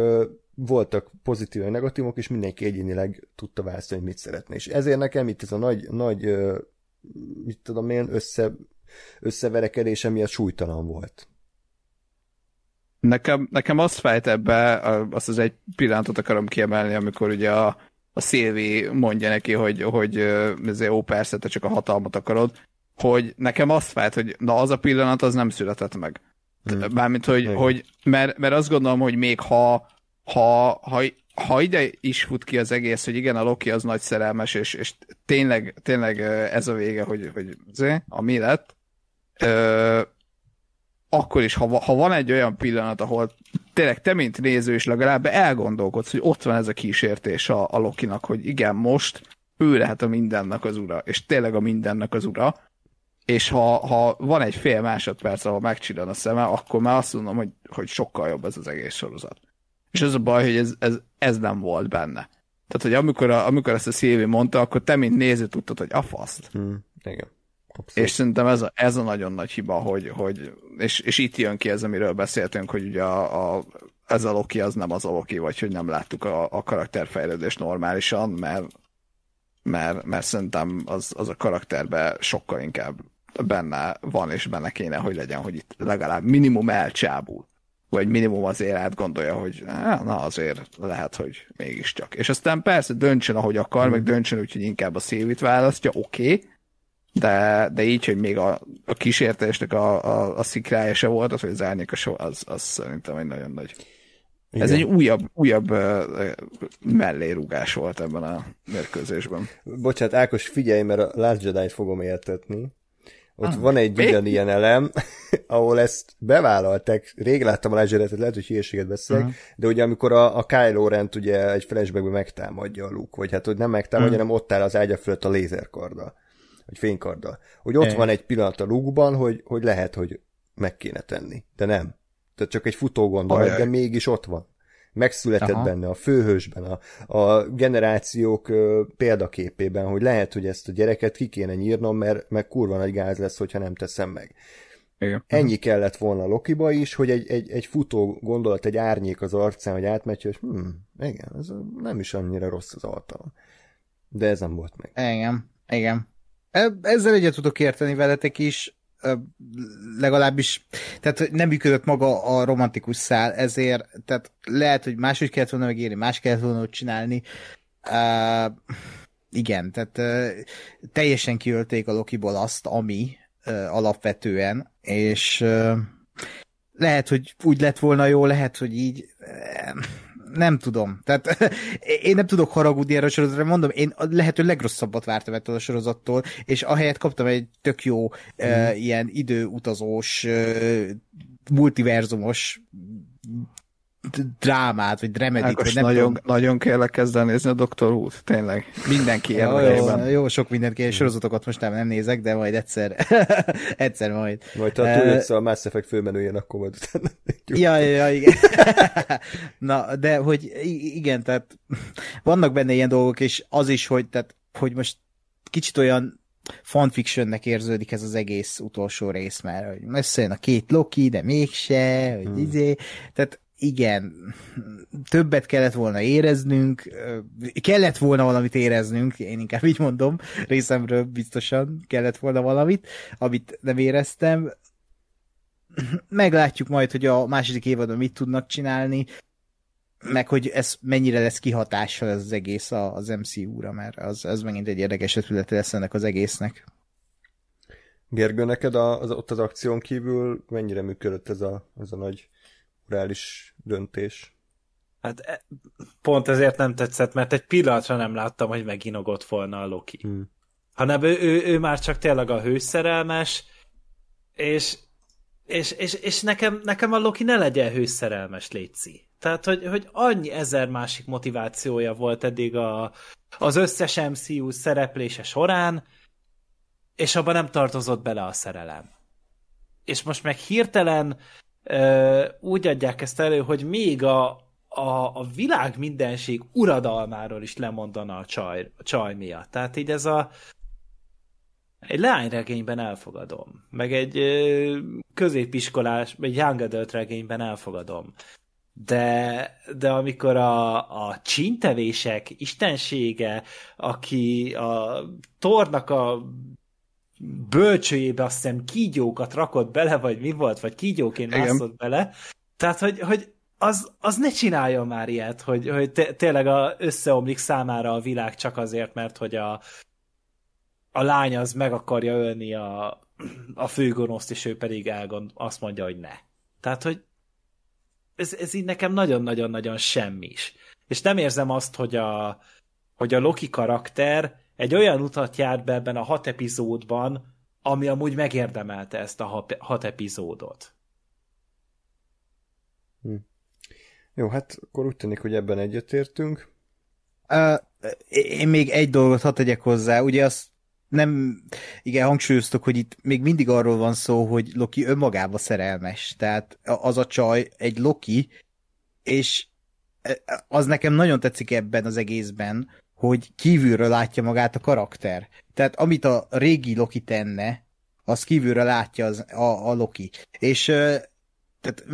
voltak pozitív és negatívok, és mindenki egyénileg tudta választani, hogy mit szeretne. És ezért nekem itt ez a nagy, nagy mit tudom én, össze, összeverekedése miatt súlytalan volt. Nekem, nekem azt fájt ebbe, azt az egy pillanatot akarom kiemelni, amikor ugye a, a Szilvi mondja neki, hogy, hogy ezért, ó, persze, te csak a hatalmat akarod, hogy nekem azt fájt, hogy na az a pillanat az nem született meg. Hmm. Mármint, hogy, Igen. hogy mert, mert azt gondolom, hogy még ha, ha, ha, ha ide is fut ki az egész, hogy igen, a Loki az nagy szerelmes, és, és tényleg, tényleg ez a vége, hogy, hogy zé, ami lett, ö, akkor is, ha, ha van egy olyan pillanat, ahol tényleg te, mint néző is legalább elgondolkodsz, hogy ott van ez a kísértés a, a Lokinak, hogy igen, most ő lehet a mindennek az ura, és tényleg a mindennek az ura, és ha, ha van egy fél másodperc, ahol megcsillan a szeme, akkor már azt mondom, hogy, hogy sokkal jobb ez az egész sorozat. És az a baj, hogy ez, ez, ez nem volt benne. Tehát, hogy amikor, a, amikor ezt a Szilvi mondta, akkor te, mint néző tudtad, hogy a faszt. Hmm. Igen. Abszolút. És szerintem ez a, ez a nagyon nagy hiba, hogy, hogy és, és itt jön ki ez, amiről beszéltünk, hogy ugye a, a, ez a Loki az nem az a Loki, vagy hogy nem láttuk a, a karakterfejlődést normálisan, mert, mert, mert szerintem az, az a karakterben sokkal inkább benne van, és benne kéne, hogy legyen, hogy itt legalább minimum elcsábul. Vagy minimum azért átgondolja, hogy na azért lehet, hogy mégiscsak. És aztán persze döntsön, ahogy akar, meg döntsön úgy, hogy inkább a szévit választja, oké, okay, de, de így, hogy még a, a kísértésnek a, a, a szikrája se volt, az, hogy az árnyéka se, az, az szerintem egy nagyon nagy. Igen. Ez egy újabb, újabb uh, mellérúgás volt ebben a mérkőzésben. Bocsát, Ákos, figyelj, mert a Last Jedi-t fogom értetni. Ott Ah, van egy mi? ugyanilyen elem, <laughs> ahol ezt bevállalták, rég láttam a Jedi-t, lehet, hogy hülyeséget beszélek, uh-huh. de ugye amikor a, a Kylo Rent ugye egy flashbackben megtámadja a Luke, vagy hát hogy nem megtámadja, uh-huh. hanem ott áll az ágya fölött a lézerkarddal, vagy fénykarddal. Hogy ott Igen. van egy pillanat a Luke-ban, hogy, hogy lehet, hogy meg kéne tenni, de nem. Tehát csak egy futó gondolat, de mégis ott van. Megszületett Aha. Benne, a főhősben, a, a generációk ö, példaképében, hogy lehet, hogy ezt a gyereket ki kéne nyírnom, mert, mert kurva nagy gáz lesz, hogyha nem teszem meg. Igen. Ennyi kellett volna Lokiba is, hogy egy, egy, egy futó gondolat, egy árnyék az arcán, hogy átmegy, hogy hm, igen, ez nem is annyira rossz az altalom. De ez nem volt meg. Igen, igen. E- Ezzel egyet tudok érteni veletek is, legalábbis, tehát nem működött maga a romantikus szál, ezért, tehát lehet, hogy máshogy kellett volna megírni, más kellett volna ott csinálni. Uh, igen, tehát uh, teljesen kiölték a Lokiból azt, ami uh, alapvetően, és uh, lehet, hogy úgy lett volna jó, lehet, hogy így, nem tudom. Tehát <laughs> én nem tudok haragudni erre a sorozatra, mondom, én a lehető legrosszabbat vártam ettől a sorozattól, és ahelyett kaptam egy tök jó mm. uh, ilyen időutazós, uh, multiverzumos drámát, vagy dremedik, Ákos, vagy nem nagyon, tudom. nagyon kérlek kezdeni nézni a Dr. Who-t, tényleg. Mindenki érdekében. jó, jó, sok mindent kér, sorozatokat most nem, nem nézek, de majd egyszer, <laughs> egyszer majd. Vagy te Eh, túljössz a Mass Effect főmenőjén, akkor majd utána. Ja, ja, ja, igen. <laughs> Na, de hogy igen, tehát <laughs> vannak benne ilyen dolgok, és az is, hogy, tehát, hogy most kicsit olyan fanfictionnek érződik ez az egész utolsó rész, mert hogy összejön a két Loki, de mégse, hogy hmm. izé, tehát igen, többet kellett volna éreznünk, kellett volna valamit éreznünk, én inkább így mondom, részemről biztosan kellett volna valamit, amit nem éreztem, meglátjuk majd, hogy a második évadban mit tudnak csinálni, meg hogy ez mennyire lesz kihatással ez az egész az MCU-ra, mert az, az megint egy érdekes ötlete lesz ennek az egésznek. Gergő, neked a, az, ott az akción kívül mennyire működött ez a, ez a nagy morális döntés? Hát e- pont ezért nem tetszett, mert egy pillanatra nem láttam, hogy meginogott volna a Loki. Hmm. Hanem ő, ő, ő már csak tényleg a hőszerelmes, és, és, és, és nekem, nekem a Loki ne legyen hőszerelmes, Léci. Tehát, hogy, hogy annyi ezer másik motivációja volt eddig a, az összes MCU szereplése során, és abban nem tartozott bele a szerelem. És most meg hirtelen úgy adják ezt elő, hogy még a, a, a világ mindenség uradalmáról is lemondana a csaj, a csaj miatt. Tehát így ez a egy leányregényben elfogadom, meg egy középiskolás, egy young adult regényben elfogadom. De, de amikor a, a csintevések istensége, aki a tornak a bölcsőjébe azt hiszem kígyókat rakott bele, vagy mi volt, vagy kígyóként mászott bele, tehát, hogy, hogy az, az ne csinálja már ilyet, hogy, hogy tényleg a, összeomlik számára a világ csak azért, mert hogy a, a lány az meg akarja ölni a, a főgonoszt, és ő pedig elgond, azt mondja, hogy ne. Tehát, hogy ez, ez így nekem nagyon-nagyon-nagyon semmis. És nem érzem azt, hogy a, hogy a Loki karakter egy olyan utat járt be ebben a hat epizódban, ami amúgy megérdemelte ezt a hat epizódot. Hm. Jó, hát akkor úgy tűnik, hogy ebben egyetértünk. Uh, én még egy dolgot hadd tegyek hozzá. Ugye azt nem, igen, hangsúlyoztok, hogy itt még mindig arról van szó, hogy Loki önmagába szerelmes. Tehát az a csaj egy Loki, és az nekem nagyon tetszik ebben az egészben, hogy kívülről látja magát a karakter. Tehát amit a régi Loki tenne, az kívülről látja az, a, a Loki. És tehát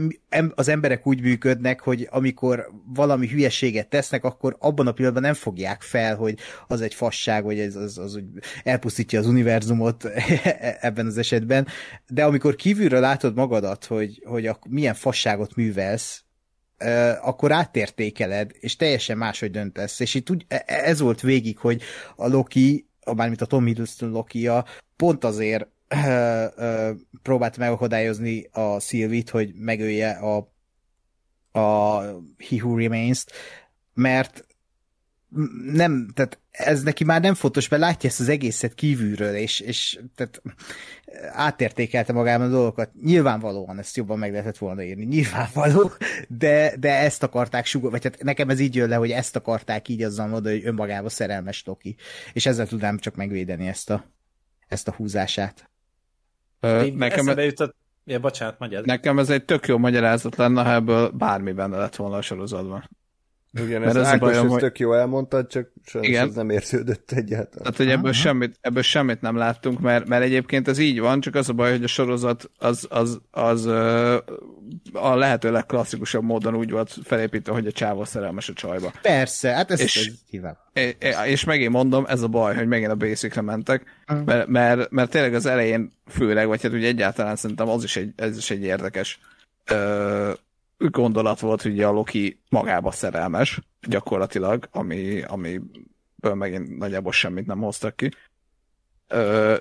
az emberek úgy működnek, hogy amikor valami hülyeséget tesznek, akkor abban a pillanatban nem fogják fel, hogy az egy fasság, vagy ez az, az, az elpusztítja az univerzumot <laughs> ebben az esetben. De amikor kívülről látod magadat, hogy, hogy a, milyen fasságot művelsz, akkor átértékeled, és teljesen máshogy döntesz. És itt úgy, e, e, ez volt végig, hogy a Loki, mármint a Tom Hiddleston Loki-ja, pont azért próbált megakadályozni a Sylvie-t, hogy megölje a, a He Who Remains-t, mert nem, tehát ez neki már nem fontos, mert látja ezt az egészet kívülről, és, és tehát átértékelte magában a dolgokat. Nyilvánvalóan ezt jobban meg lehetett volna írni, nyilvánvaló, de, de ezt akarták sugor, vagy hát nekem ez így jön le, hogy ezt akarták így azzal mondani, hogy önmagába szerelmes Loki. És ezzel tudnám csak megvédeni ezt a, ezt a húzását. Ö, nekem e... jutott... Ja, bocsánat, magyar. Nekem ez egy tök jó magyarázat lenne, ha ebből bármi benne lett volna a sorozatban. Igen, ez, ez Ákos bajom, hogy... tök jó elmondtad, csak sajnos igen. ez nem érződött egyáltalán. Tehát, hogy ebből semmit, ebből semmit nem láttunk, mert, mert egyébként ez így van, csak az a baj, hogy a sorozat az, az, az a lehető legklasszikusabb módon úgy volt felépítve, hogy a csávó szerelmes a csajba. Persze, hát ez, és, és, és megint mondom, ez a baj, hogy megint a basicre mentek, mert, mert, mert tényleg az elején főleg, vagy hát ugye egyáltalán szerintem az is egy, ez is egy érdekes ö, gondolat volt, hogy a Loki magába szerelmes, gyakorlatilag, ami, amiből megint nagyjából semmit nem hoztak ki.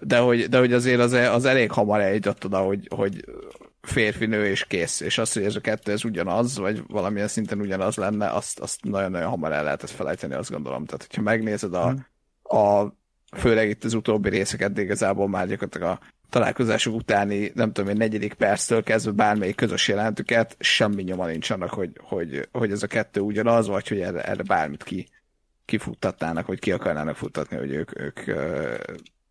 De hogy, de hogy azért az, az elég hamar eljutott oda, hogy, hogy férfi, nő és kész. És az, hogy ez a kettő ez ugyanaz, vagy valamilyen szinten ugyanaz lenne, azt, azt nagyon-nagyon hamar el lehetett felejteni, azt gondolom. Tehát, hogyha megnézed a, a főleg itt az utóbbi részeket, de igazából már gyakorlatilag a találkozásuk utáni, nem tudom én, negyedik perctől kezdve bármelyik közös jelentüket, semmi nyoma nincs annak, hogy, hogy, hogy ez a kettő ugyanaz, vagy hogy erre, erre bármit ki, kifuttatnának, vagy ki akarnának futtatni, hogy ők, ők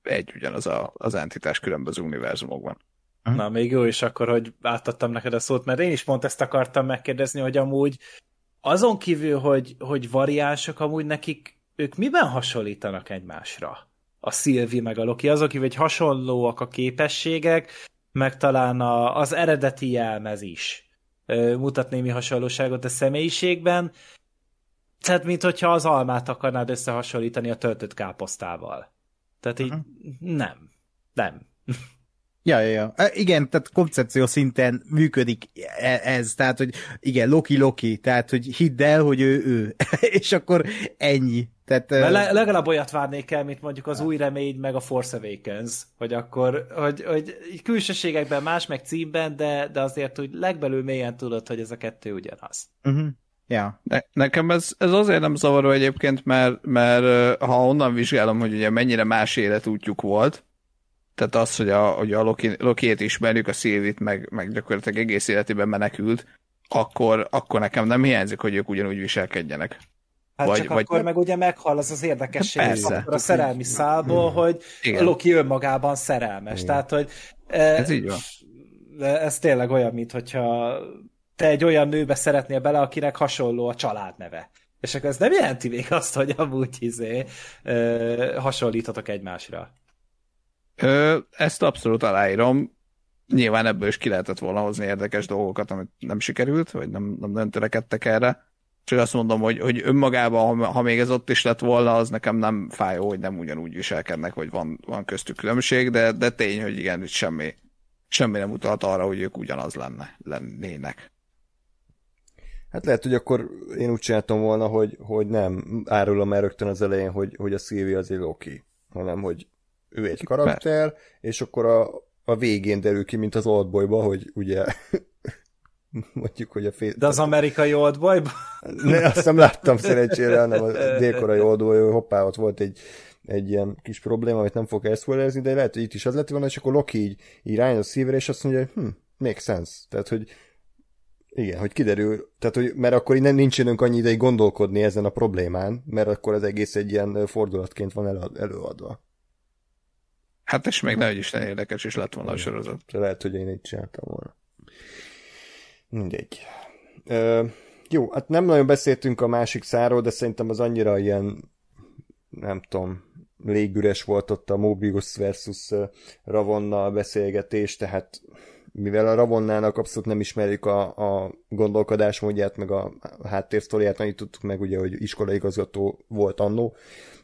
egy ugyanaz a, az entitás különböző univerzumokban. Na, még jó is akkor, hogy átadtam neked a szót, mert én is pont ezt akartam megkérdezni, hogy amúgy azon kívül, hogy, hogy variánsok, amúgy nekik ők miben hasonlítanak egymásra? A Szilvi meg a Loki, azok, hogy hasonlóak a képességek, meg talán a, az eredeti jelmez is mutat némi hasonlóságot a személyiségben, tehát mint hogyha az almát akarnád összehasonlítani a töltött káposztával. Tehát így uh-huh. nem. Nem. Ja, ja, ja. E, igen, tehát koncepció szinten működik e, ez, tehát, hogy igen, Loki, Loki, tehát, hogy hidd el, hogy ő, ő. <laughs> és akkor ennyi. Tehát, le, legalább olyat várnék el, mint mondjuk az új remény, meg a Force Awakens, hogy akkor, hogy, hogy külsőségekben más, meg címben, de, de azért hogy legbelül mélyen tudod, hogy ez a kettő ugyanaz. Uh-huh. Ja. Ne, nekem ez, ez azért nem zavaró egyébként, mert, mert ha onnan vizsgálom, hogy ugye mennyire más életútjuk volt, tehát az, hogy a, hogy a Loki, Loki-ét ismerjük, a Szilvit, meg, meg gyakorlatilag egész életében menekült, akkor, akkor nekem nem hiányzik, hogy ők ugyanúgy viselkedjenek. Hát vagy, csak vagy... akkor meg ugye meghal az az érdekesség Persze. a szerelmi szálból, hogy Igen. Loki önmagában szerelmes. Igen. Tehát, hogy Ez így van. Ez tényleg olyan, mint hogyha te egy olyan nőbe szeretnél bele, akinek hasonló a családneve. És akkor ez nem jelenti még azt, hogy amúgy izé, ö, hasonlítatok egymásra. Ö, ezt abszolút aláírom. Nyilván ebből is ki lehetett volna hozni érdekes dolgokat, amit nem sikerült, vagy nem, nem, nem törekedtek erre. Csak azt mondom, hogy, hogy önmagában, ha, ha még ez ott is lett volna, az nekem nem fájó, hogy nem ugyanúgy viselkednek, hogy van, van köztük különbség, de, de tény, hogy igen, itt semmi, semmi nem utalt arra, hogy ők ugyanaz lenne, lennének. Hát lehet, hogy akkor én úgy csináltam volna, hogy, hogy nem árulom el rögtön az elején, hogy, hogy a Sylvie az egy Loki, hanem hogy ő egy karakter, és akkor a, a végén derül ki, mint az Oldboyba, hogy ugye <laughs> mondjuk, hogy a fél... De az amerikai oldboy Ne, azt nem láttam szerencsére, hanem a <laughs> délkorai oldboy, hoppá, ott volt egy, egy ilyen kis probléma, amit nem fog elszpoilerezni, de lehet, hogy itt is az lett volna, és akkor Loki így, így a szívre, és azt mondja, hogy hm, make sense. Tehát, hogy igen, hogy kiderül, tehát, hogy, mert akkor nem nincs időnk annyi ideig gondolkodni ezen a problémán, mert akkor az egész egy ilyen fordulatként van elő, előadva. Hát és még nehogy Isten érdekes is lett volna a sorozat. Lehet, hogy én így csináltam volna. Mindegy. Ö, jó, hát nem nagyon beszéltünk a másik száról, de szerintem az annyira ilyen, nem tudom, légüres volt ott a Mobius versus Ravonna a beszélgetés, tehát mivel a Ravonnának abszolút nem ismerjük a, a gondolkodásmódját, meg a háttérsztoriát, annyit tudtuk meg ugye, hogy iskolaigazgató volt annó,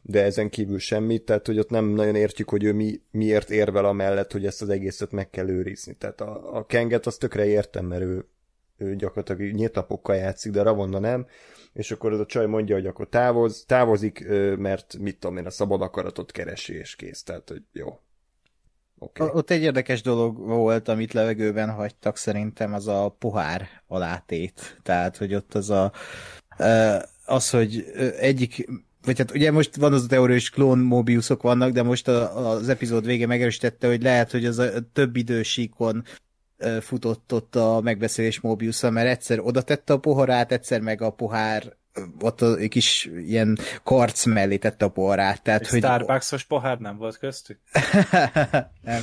de ezen kívül semmit, tehát hogy ott nem nagyon értjük, hogy ő mi, miért érvel amellett, hogy ezt az egészet meg kell őrizni. Tehát a, a Kenget azt tökre értem, mert ő, ő gyakorlatilag nyíltapokkal játszik, de Ravonna nem, és akkor az a csaj mondja, hogy akkor távoz, távozik, mert mit tudom én, a szabad akaratot keresi, és kész. Tehát, hogy jó, Okay. Ott egy érdekes dolog volt, amit levegőben hagytak szerintem, az a pohár alátét. Tehát, hogy ott az a az, hogy egyik vagy hát ugye most van az a teória, hogy klón Mobiusok vannak, de most a, az epizód vége megerősítette, hogy lehet, hogy az a több idősíkon futott ott a megbeszélés mobius mert egyszer oda tette a poharát, egyszer meg a pohár ott a kis ilyen karc mellé tette a poharát. Tehát, hogy... Starbucksos pohár nem volt köztük? <laughs> nem.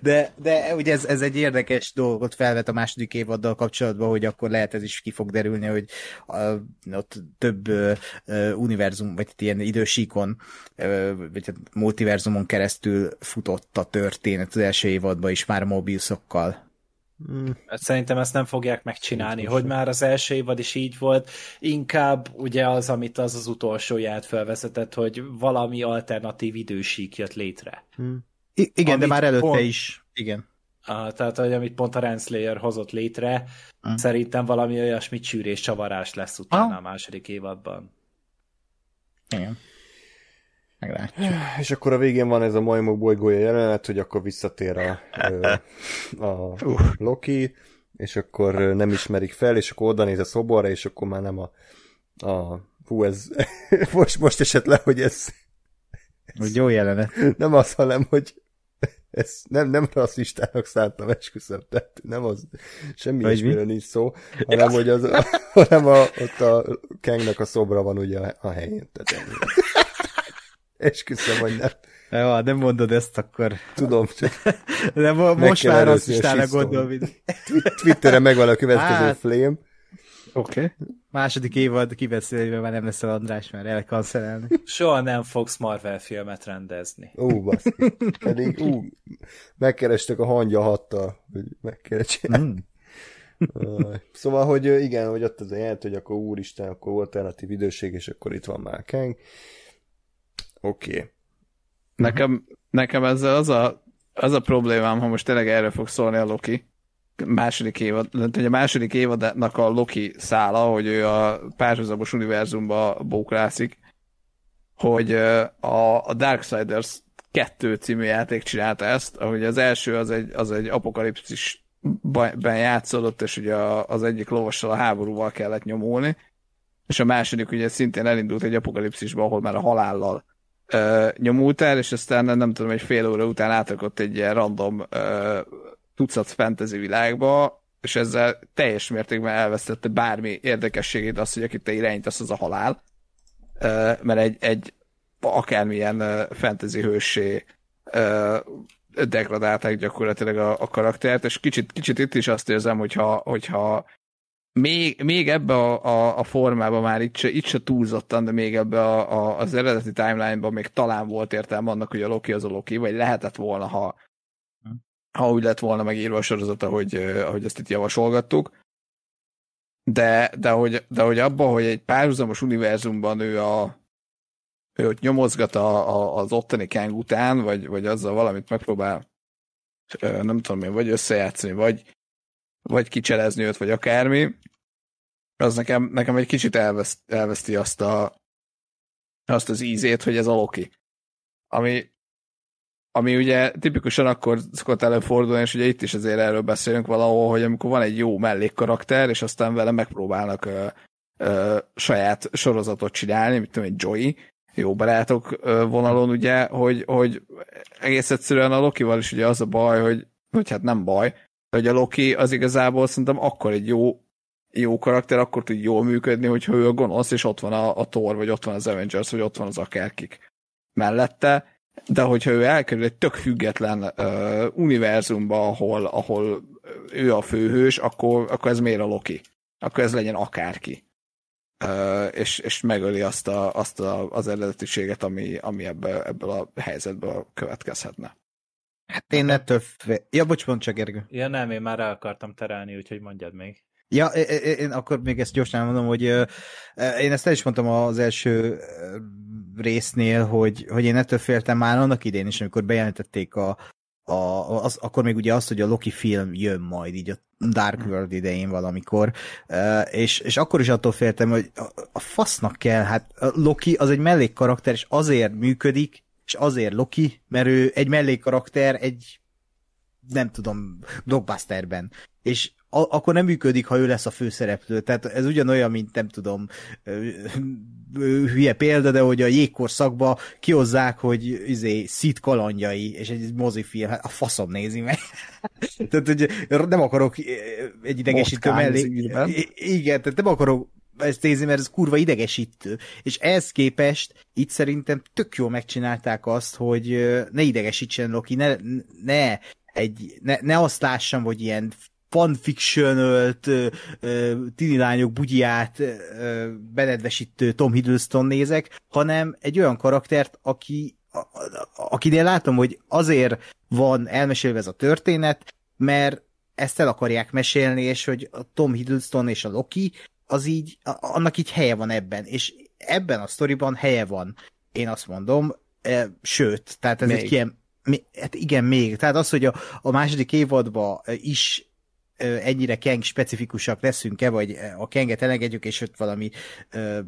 De, de ugye ez, ez egy érdekes dolgot felvet a második évaddal kapcsolatban, hogy akkor lehet ez is ki fog derülni, hogy a, ott több uh, univerzum, vagy ilyen idősíkon, uh, vagy hát multiverzumon keresztül futott a történet az első évadban is már Mobiusokkal. Hmm. Szerintem ezt nem fogják megcsinálni, hogy már az első évad is így volt, inkább ugye az, amit az az utolsó ját felvezetett, hogy valami alternatív idősík jött létre. Hmm. I- igen, de már előtte pont, is. Igen. A, tehát, hogy amit pont a Renslayer hozott létre, hmm. szerintem valami olyasmi csűrés, csavarás lesz utána ah. a második évadban. Igen. Meglátjuk. <sighs> És akkor a végén van ez a majmok bolygója jelenet, hogy akkor visszatér a, a, <laughs> a Loki, és akkor nem ismerik fel, és akkor oda néz a szoborra, és akkor már nem a, a hú, ez <laughs> most, most esett le, hogy ez, hogy jó jelenet. Nem az, hanem, hogy ez nem, nem rasszistának szántam, esküszöm, tehát nem az, semmi ilyesmiről nincs szó, hanem, hogy az, <laughs> hanem a, ott a Kengnek a szobra van ugye a, a helyén. Tehát Esküszöm, hogy nem. Jó, nem mondod ezt, akkor... Tudom, csak... <laughs> De mo- most már rasszistának gondol, mint... Twitterre megvan a következő hát... flame. Oké. Okay. Második évad kibeszélve már nem lesz a András, mert elkancelelni. Soha nem fogsz Marvel filmet rendezni. Ú, baszki. Pedig, ú, megkerestek a hangya hattal, hogy meg kell csinálni. Mm. Szóval, hogy igen, hogy ott az a jelent, hogy akkor úristen, akkor alternatív időség, és akkor itt van már Kang. Oké. Okay. Nekem, nekem ezzel az a, az a problémám, ha most tényleg erre fog szólni a Loki, második évad, hogy a második évadnak a Loki szála, hogy ő a párhuzamos univerzumba bókrászik, hogy a, a Darksiders 2 című játék csinálta ezt, ahogy az első az egy, az egy apokalipszisben játszódott, és ugye az egyik lovassal a háborúval kellett nyomulni, és a második ugye szintén elindult egy apokalipszisba, ahol már a halállal nyomultál, és aztán nem tudom, egy fél óra után átrakott egy ilyen random uh, tucat fantasy világba, és ezzel teljes mértékben elvesztette bármi érdekességét az, hogy akit te irányítasz, az a halál. Mert egy, egy akármilyen fantasy hősé degradálták gyakorlatilag a, a karaktert, és kicsit, kicsit itt is azt érzem, hogyha, hogyha még, még ebbe a, a, a formában már itt se, itt se túlzottan, de még ebbe a, a, az eredeti timeline-ban még talán volt értelme annak, hogy a Loki az a Loki, vagy lehetett volna, ha, ha úgy lett volna megírva a sorozata, hogy, ahogy ezt itt javasolgattuk. De, de, hogy, de hogy abban, hogy egy párhuzamos univerzumban ő a ő ott nyomozgat a, a, az ottani Kang után, vagy, vagy azzal valamit megpróbál nem tudom én, vagy összejátszani, vagy, vagy kicselezni őt, vagy akármi, az nekem, nekem egy kicsit elveszt, elveszti azt, a, azt az ízét, hogy ez a Loki. Ami, ami ugye tipikusan akkor szokott előfordulni, és ugye itt is azért erről beszélünk valahol, hogy amikor van egy jó mellékkarakter, és aztán vele megpróbálnak ö, ö, saját sorozatot csinálni, mint tudom, egy Joey, jó barátok vonalon, ugye, hogy, hogy egész egyszerűen a Lokival is ugye az a baj, hogy, hogy hát nem baj, hogy a Loki az igazából szerintem akkor egy jó, jó karakter, akkor tud jól működni, hogyha ő a gonosz, és ott van a, a Thor, vagy ott van az Avengers, vagy ott van az akárkik mellette, de hogyha ő elkerül egy tök független uh, univerzumba, ahol, ahol ő a főhős, akkor, akkor ez miért a Loki? Akkor ez legyen akárki. Uh, és, és megöli azt, a, azt a, az eredetiséget, ami, ami ebből, ebből a helyzetből következhetne. Hát én ettől... Fél... Ja, bocs, pont csak Gergő. Ja nem, én már el akartam terelni, úgyhogy mondjad még. Ja, én akkor még ezt gyorsan mondom, hogy én ezt el is mondtam az első résznél, hogy, hogy én ettől féltem már annak idén is, amikor bejelentették a, a, az, akkor még ugye az, hogy a Loki film jön majd így a Dark World idején valamikor, és, és akkor is attól féltem, hogy a, a fasznak kell, hát a Loki az egy mellékkarakter, és azért működik, és azért Loki, mert ő egy mellékkarakter egy nem tudom, blockbusterben. És a- akkor nem működik, ha ő lesz a főszereplő. Tehát ez ugyanolyan, mint nem tudom, hülye példa, de hogy a jégkorszakba kihozzák, hogy izé, szit kalandjai, és egy mozifilm, hát a faszom nézi meg. <laughs> tehát, hogy nem akarok egy idegesítő mellé. Igen, tehát nem akarok ezt nézni, mert ez kurva idegesítő. És ehhez képest itt szerintem tök jól megcsinálták azt, hogy ne idegesítsen Loki, ne, ne egy, ne, ne azt lássam, hogy ilyen fanfictionölt tini lányok bugyját benedvesítő Tom Hiddleston nézek, hanem egy olyan karaktert, aki akinél látom, hogy azért van elmesélve ez a történet, mert ezt el akarják mesélni, és hogy a Tom Hiddleston és a Loki, az így, annak így helye van ebben, és ebben a sztoriban helye van, én azt mondom, sőt, tehát ez még. egy ilyen, hát igen, még, tehát az, hogy a, a második évadban is ennyire Keng specifikusak leszünk-e, vagy a Kenget elengedjük, és ott valami,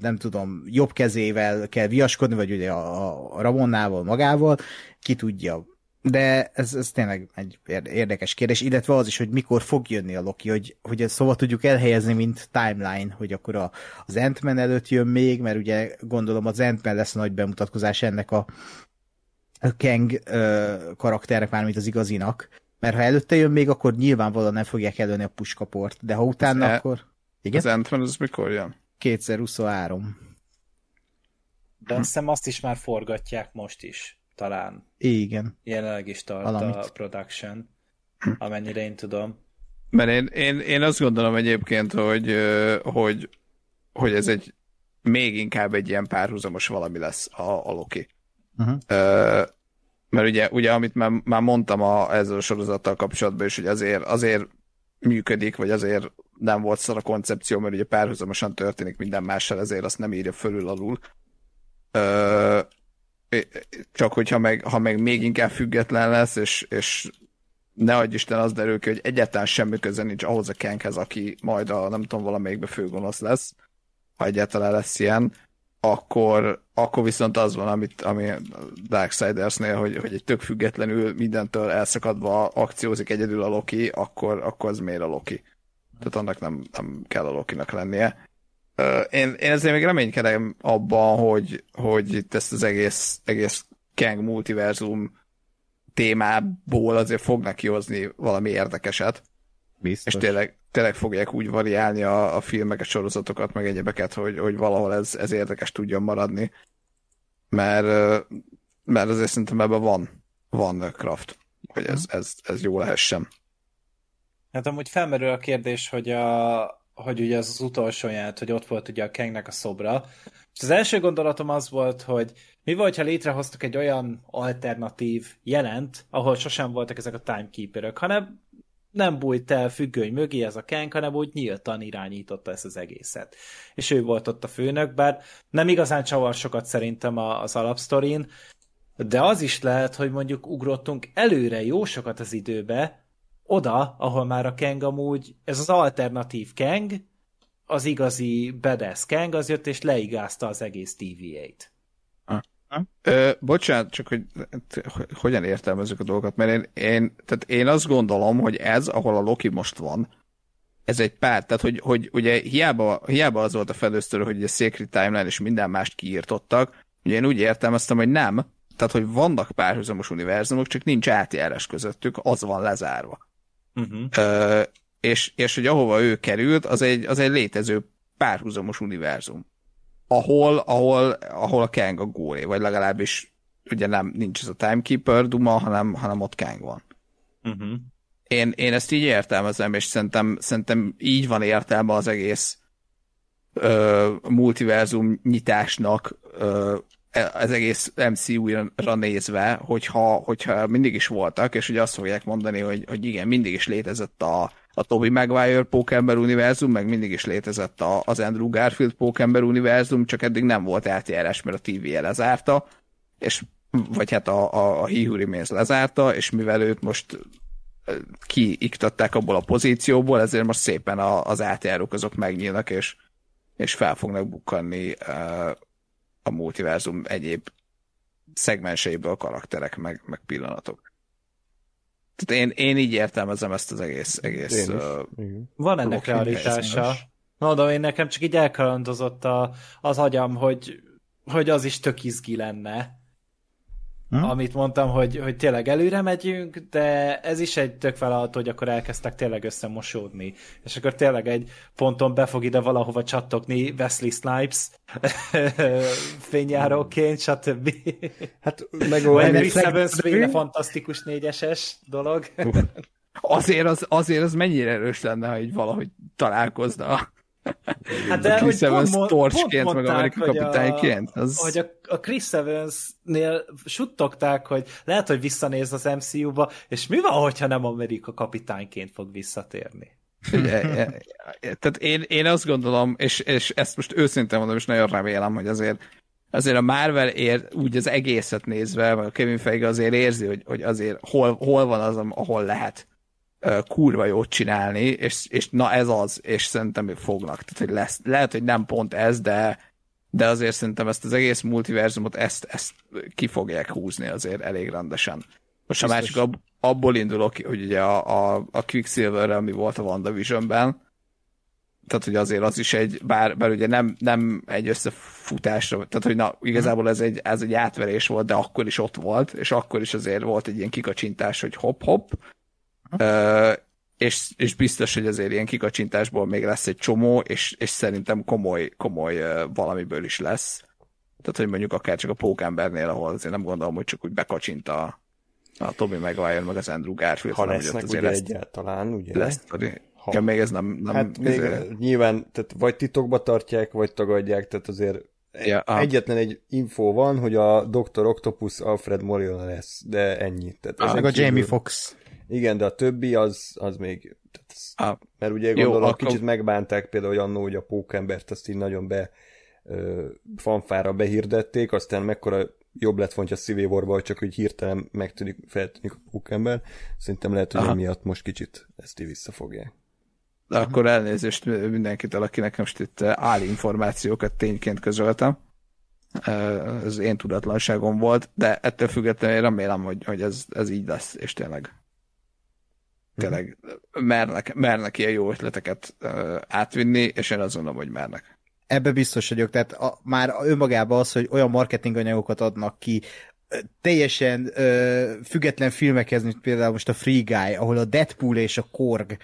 nem tudom, jobb kezével kell viaskodni, vagy ugye a, a Ramonnával magával, ki tudja. De ez, ez tényleg egy érdekes kérdés, illetve az is, hogy mikor fog jönni a Loki, hogy, hogy ezt szóval tudjuk elhelyezni, mint timeline, hogy akkor a, az ant előtt jön még, mert ugye gondolom az ant lesz nagy bemutatkozás ennek a Kang ö, karakternek, mármint az igazinak, mert ha előtte jön még, akkor nyilvánvalóan nem fogják előni a puskaport, de ha utána, az akkor... Igen? Az ant az mikor jön? 2023. De azt hiszem azt is már forgatják most is, talán. Igen. Jelenleg is tart Valamit. a production, amennyire én tudom. Mert én, én, én azt gondolom egyébként, hogy, hogy, hogy ez egy még inkább egy ilyen párhuzamos valami lesz a, a Loki. Uh-huh. Uh, mert ugye, ugye amit már, már mondtam a, ezzel a sorozattal kapcsolatban is, hogy azért, azért működik, vagy azért nem volt szar a koncepció, mert ugye párhuzamosan történik minden mással, ezért azt nem írja fölül alul. Ö, csak hogyha meg, ha meg még inkább független lesz, és, és ne adj Isten az derül ki, hogy egyáltalán semmi köze nincs ahhoz a Kenkhez, aki majd a nem tudom valamelyikbe főgonosz lesz, ha egyáltalán lesz ilyen, akkor, akkor viszont az van, amit, ami Darksiders-nél, hogy, hogy egy tök függetlenül mindentől elszakadva akciózik egyedül a Loki, akkor, akkor az miért a Loki? Tehát annak nem, nem kell a Lokinak lennie. Én, én ezért még reménykedem abban, hogy, hogy itt ezt az egész, egész Kang multiverzum témából azért fognak kihozni valami érdekeset. Biztos. És tényleg, tényleg fogják úgy variálni a, a filmeket, sorozatokat, meg egyebeket, hogy, hogy valahol ez, ez érdekes tudjon maradni. Mert, mert azért szerintem ebben van, van craft. hogy ez, ez, ez jó lehessen. Hát amúgy felmerül a kérdés, hogy, a, hogy ugye az, az utolsó jelent, hogy ott volt ugye a Kengnek a szobra, és az első gondolatom az volt, hogy mi volt, ha létrehoztuk egy olyan alternatív jelent, ahol sosem voltak ezek a timekeeperök, hanem nem bújt el függöny mögé ez a Kang, hanem úgy nyíltan irányította ezt az egészet. És ő volt ott a főnök, bár nem igazán csavar sokat szerintem az alapsztorin, de az is lehet, hogy mondjuk ugrottunk előre jó sokat az időbe, oda, ahol már a Kang amúgy, ez az alternatív Kang, az igazi badass Kang az jött és leigázta az egész TVA-t. Ö, bocsánat, csak hogy, hogy hogyan értelmezzük a dolgokat, mert én, én, tehát én azt gondolom, hogy ez, ahol a Loki most van, ez egy pár, tehát hogy, hogy ugye hiába, hiába az volt a felősztörő, hogy a Sacred Timeline és minden mást kiírtottak, ugye én úgy értelmeztem, hogy nem, tehát hogy vannak párhuzamos univerzumok, csak nincs átjárás közöttük, az van lezárva. Uh-huh. Ö, és, és hogy ahova ő került, az egy, az egy létező párhuzamos univerzum ahol, ahol, ahol a Kang a gólé, vagy legalábbis ugye nem, nincs ez a Timekeeper duma, hanem, hanem ott Kang van. Uh-huh. Én, én ezt így értelmezem, és szerintem, szerintem így van értelme az egész ö, multiverzum nyitásnak ö, az egész MCU-ra nézve, hogyha, hogyha mindig is voltak, és ugye azt fogják mondani, hogy, hogy igen, mindig is létezett a, a Toby Maguire Pókember univerzum, meg mindig is létezett a, az Andrew Garfield Pókember univerzum, csak eddig nem volt átjárás, mert a TV lezárta, és vagy hát a, a, a He Who Remains lezárta, és mivel őt most kiiktatták abból a pozícióból, ezért most szépen a, az átjárók azok megnyílnak, és, és fel fognak bukkanni a multiverzum egyéb szegmenseiből karakterek, meg, meg pillanatok. Tehát én, én így értelmezem ezt az egész... egész uh, Van ennek realitása. Mondom, én nekem csak így elkalandozott a, az agyam, hogy, hogy az is tök izgi lenne. Hm? Amit mondtam, hogy, hogy tényleg előre megyünk, de ez is egy tök feladat, hogy akkor elkezdtek tényleg összemosódni. És akkor tényleg egy ponton be fog ide valahova csattogni Wesley Snipes <laughs> fényjáróként, stb. Hát meg olyan Evans fantasztikus négyeses dolog. azért az, azért az mennyire erős lenne, ha így valahogy találkozna Hát de Chris Evans pont, torcsként, meg Amerika kapitányként. Az... Hogy a, a Chris Evans-nél suttogták, hogy lehet, hogy visszanéz az MCU-ba, és mi van, hogyha nem Amerika kapitányként fog visszatérni? Ugye, tehát én, én azt gondolom, és, és ezt most őszintén mondom, és nagyon remélem, hogy azért azért a Marvel ér, úgy az egészet nézve, a Kevin Feige azért érzi, hogy, hogy azért hol, hol van az, ahol lehet kurva jót csinálni, és, és na ez az, és szerintem ők fognak. Tehát, hogy lesz, lehet, hogy nem pont ez, de, de azért szerintem ezt az egész multiverzumot ezt, ezt ki fogják húzni azért elég rendesen. Most a másik ab, abból indulok, hogy ugye a, a, a quicksilver ami volt a WandaVision-ben, tehát hogy azért az is egy, bár, bár ugye nem, nem egy összefutásra, tehát hogy na, igazából ez egy, ez egy átverés volt, de akkor is ott volt, és akkor is azért volt egy ilyen kikacsintás, hogy hopp-hopp, És, és biztos, hogy azért ilyen kikacsintásból még lesz egy csomó, és, és szerintem komoly, komoly valamiből is lesz. Tehát, hogy mondjuk akár csak a pókembernél, ahol azért nem gondolom, hogy csak úgy bekacsint a, a Toby Maguire, meg az Andrew Garfield. Ha lesznek ugye lesz, egyáltalán, ugye? Lesz, ha. Ja, még ez nem... nem hát még ezért... nyilván, tehát vagy titokba tartják, vagy tagadják, tehát azért ja, egyetlen egy info van, hogy a Dr. Octopus Alfred Molina lesz, de ennyi. Tehát ah, meg a kívül... Jamie Fox. Igen, de a többi az, az még... ah, mert ugye gondolom, jó, akkor... kicsit megbánták például, hogy annó, hogy a pókembert azt így nagyon be ö, fanfára behirdették, aztán mekkora jobb lett volna, a hogy csak úgy hirtelen megtűnik, feltűnik a pókember. Szerintem lehet, hogy emiatt most kicsit ezt így visszafogják. De akkor elnézést mindenkitől, aki nekem most itt információkat tényként közöltem. Ez én tudatlanságom volt, de ettől függetlenül remélem, hogy, hogy ez, ez így lesz, és tényleg tényleg mernek, mernek ilyen jó ötleteket uh, átvinni, és én azt gondolom, hogy mernek. Ebbe biztos vagyok, tehát a, már önmagában az, hogy olyan marketing anyagokat adnak ki, teljesen ö, független filmekhez, mint például most a Free Guy, ahol a Deadpool és a Korg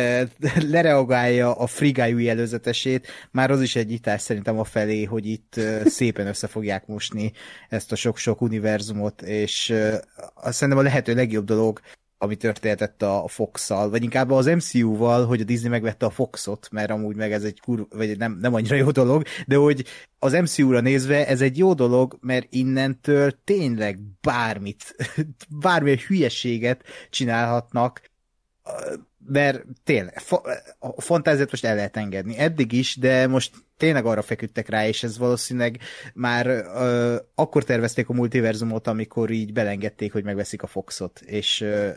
<laughs> lereagálja a frigájú előzetesét, már az is egy itás szerintem a felé, hogy itt <laughs> szépen össze fogják mosni ezt a sok-sok univerzumot, és azt szerintem a lehető legjobb dolog, ami történhetett a Fox-szal, vagy inkább az MCU-val, hogy a Disney megvette a Foxot, mert amúgy meg ez egy kur, vagy nem, nem annyira jó dolog, de hogy az MCU-ra nézve ez egy jó dolog, mert innentől tényleg bármit, <laughs> bármilyen hülyeséget csinálhatnak, mert tényleg, a fantáziát most el lehet engedni. Eddig is, de most tényleg arra feküdtek rá, és ez valószínűleg már ö, akkor tervezték a multiverzumot, amikor így belengedték, hogy megveszik a Foxot, és ö,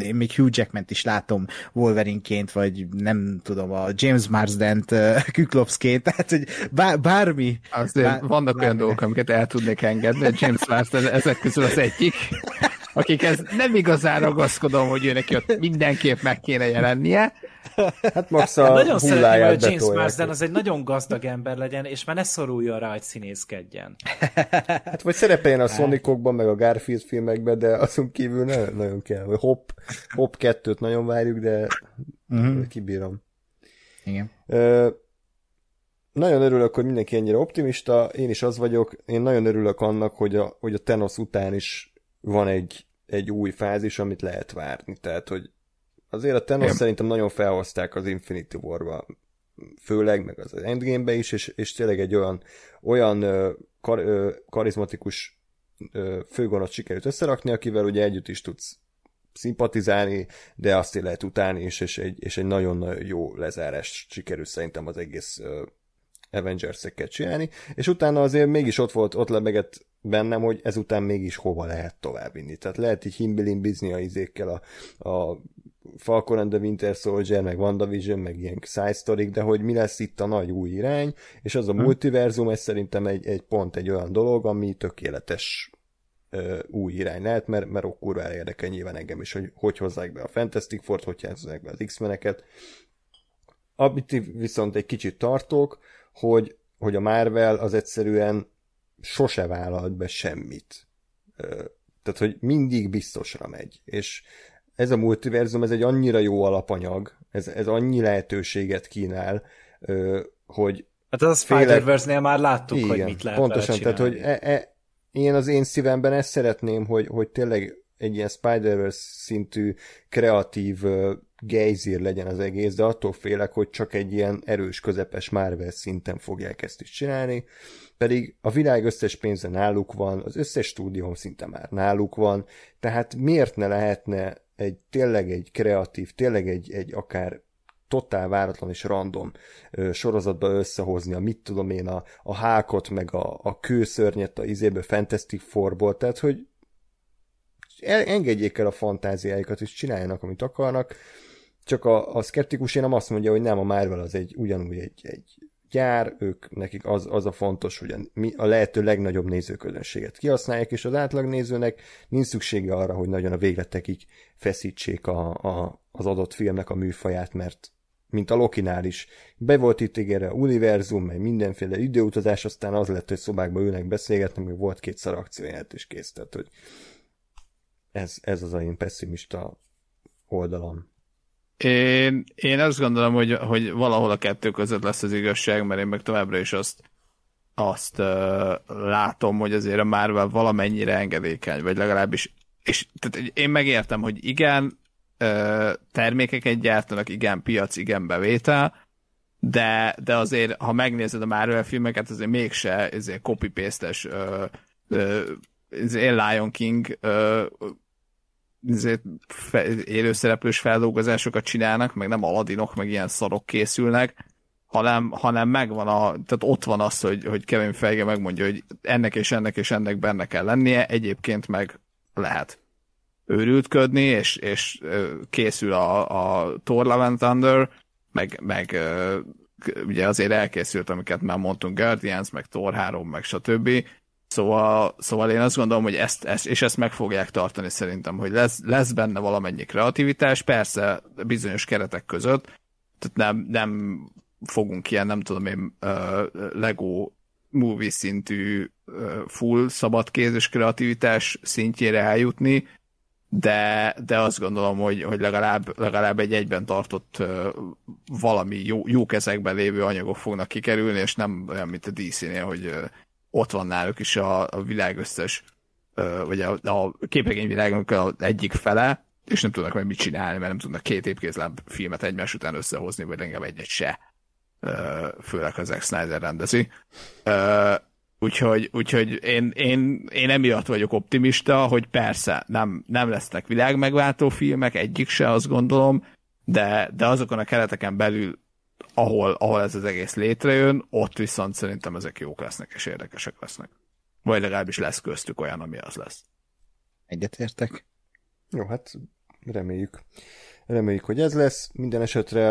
én még Hugh Jackman is látom Wolverineként, vagy nem tudom, a James Marsdent <laughs> Kyklopsként, tehát hogy bár, bármi. Azért bár, vannak bármi. olyan dolgok, amiket el tudnék engedni, James Marsden ezek közül az egyik <laughs> akikhez nem igazán ragaszkodom, hogy ő neki ott mindenképp meg kéne jelennie. Hát max a Nagyon szeretném, hogy James Marsden az egy nagyon gazdag ember legyen, és már ne szoruljon rá, hogy színészkedjen. <laughs> Hát vagy szerepeljen a Sonicokban, meg a Garfield filmekben, de azon kívül nem nagyon kell. Vagy Hop, Hop 2-t nagyon várjuk, de uh-huh. kibírom. Igen. Uh, nagyon örülök, hogy mindenki ennyire optimista, én is az vagyok, én nagyon örülök annak, hogy a, hogy a Thanos után is van egy, egy új fázis, amit lehet várni. Tehát, hogy azért a Thanos szerintem nagyon felhozták az Infinity War-ba, főleg, meg az Endgame-be is, és, és tényleg egy olyan, olyan kar, karizmatikus főgonoszt sikerült összerakni, akivel ugye együtt is tudsz szimpatizálni, de azt is lehet utálni is, és egy, és egy nagyon jó lezárás sikerült szerintem az egész Avengers-eket csinálni, és utána azért mégis ott volt, ott lebegett bennem, hogy ezután mégis hova lehet továbbvinni. Tehát lehet így himbilimbizni a izékkel a, a Falcon and the Winter Soldier, meg WandaVision, meg ilyen side story de hogy mi lesz itt a nagy új irány, és az a hmm. multiverzum, ez szerintem egy, egy pont egy olyan dolog, ami tökéletes ö, új irány lehet, mert, mert ott kurva érdekel nyilván engem is, hogy hogy hozzák be a Fantastic Four-t, hogy hozzák be az X-meneket. Amit viszont egy kicsit tartok, hogy, hogy a Marvel az egyszerűen sose vállalt be semmit. Tehát, hogy mindig biztosra megy. És ez a multiverzum, ez egy annyira jó alapanyag, ez, ez annyi lehetőséget kínál, hogy Hát az a Spider-Verse-nél már láttuk, igen, hogy mit lehet Pontosan, tehát, hogy e, e, én az én szívemben ezt szeretném, hogy, hogy tényleg egy ilyen Spider-Verse szintű kreatív gejzír legyen az egész, de attól félek, hogy csak egy ilyen erős, közepes Marvel szinten fogják ezt is csinálni, pedig a világ összes pénze náluk van, az összes stúdióm szinte már náluk van, tehát miért ne lehetne egy tényleg egy kreatív, tényleg egy, egy akár totál váratlan és random ö, sorozatba összehozni a mit tudom én, a, a hákot, meg a, a kőszörnyet a izéből Fantastic Fourból, tehát hogy engedjék el a fantáziájukat, és csináljanak, amit akarnak, csak a, a szkeptikus én azt mondja, hogy nem, a Marvel az egy ugyanúgy egy, egy gyár, ők, nekik az, az a fontos, hogy a, a lehető legnagyobb nézőközönséget kihasználják, és az átlagnézőnek nincs szüksége arra, hogy nagyon a végletekig feszítsék a, a, az adott filmnek a műfaját, mert mint a Lokinál is. Be volt itt ígérve a univerzum, meg mindenféle időutazás, aztán az lett, hogy szobákba ülnek beszélgetni, még volt két szar akcióját is kész. Tehát, hogy ez, ez az én pessimista oldalam. Én, én azt gondolom, hogy, hogy valahol a kettő között lesz az igazság, mert én meg továbbra is azt, azt uh, látom, hogy azért a Marvel valamennyire engedékeny, vagy legalábbis, és tehát én megértem, hogy igen, uh, termékeket gyártanak, igen, piac, igen, bevétel, de, de azért, ha megnézed a Marvel filmeket, azért mégse ezért copy-paste-es uh, Lion King élőszereplős feldolgozásokat csinálnak, meg nem aladinok, meg ilyen szarok készülnek, hanem, hanem megvan a, tehát ott van az, hogy, hogy Kevin Feige megmondja, hogy ennek és ennek és ennek benne kell lennie, egyébként meg lehet őrültködni, és, és készül a, a Thor Love and Thunder, meg, meg ugye azért elkészült, amiket már mondtunk, Guardians, meg Thor 3, meg stb. Szóval, szóval én azt gondolom, hogy ezt, ezt, és ezt meg fogják tartani szerintem, hogy lesz, lesz benne valamennyi kreativitás, persze bizonyos keretek között, tehát nem, nem fogunk ilyen, nem tudom én, Lego movie szintű full szabadkézes kreativitás szintjére eljutni, de, de azt gondolom, hogy, hogy legalább, legalább egy egyben tartott valami jó, jó kezekben lévő anyagok fognak kikerülni, és nem olyan, mint a DC-nél, hogy ott van náluk is a, a világ összes, vagy a, a képregényvilágnak egyik fele, és nem tudnak meg mit csinálni, mert nem tudnak két épkézláb filmet egymás után összehozni, vagy legalább egyet se. Főleg az Zack Snyder rendezi. Úgyhogy, úgyhogy én, én, én emiatt vagyok optimista, hogy persze nem, nem lesznek világmegváltó filmek, egyik se azt gondolom, de, de azokon a kereteken belül, ahol, ahol ez az egész létrejön, ott viszont szerintem ezek jók lesznek és érdekesek lesznek. Vagy legalábbis lesz köztük olyan, ami az lesz. Egyetértek. Jó, hát reméljük. Reméljük, hogy ez lesz. Minden esetre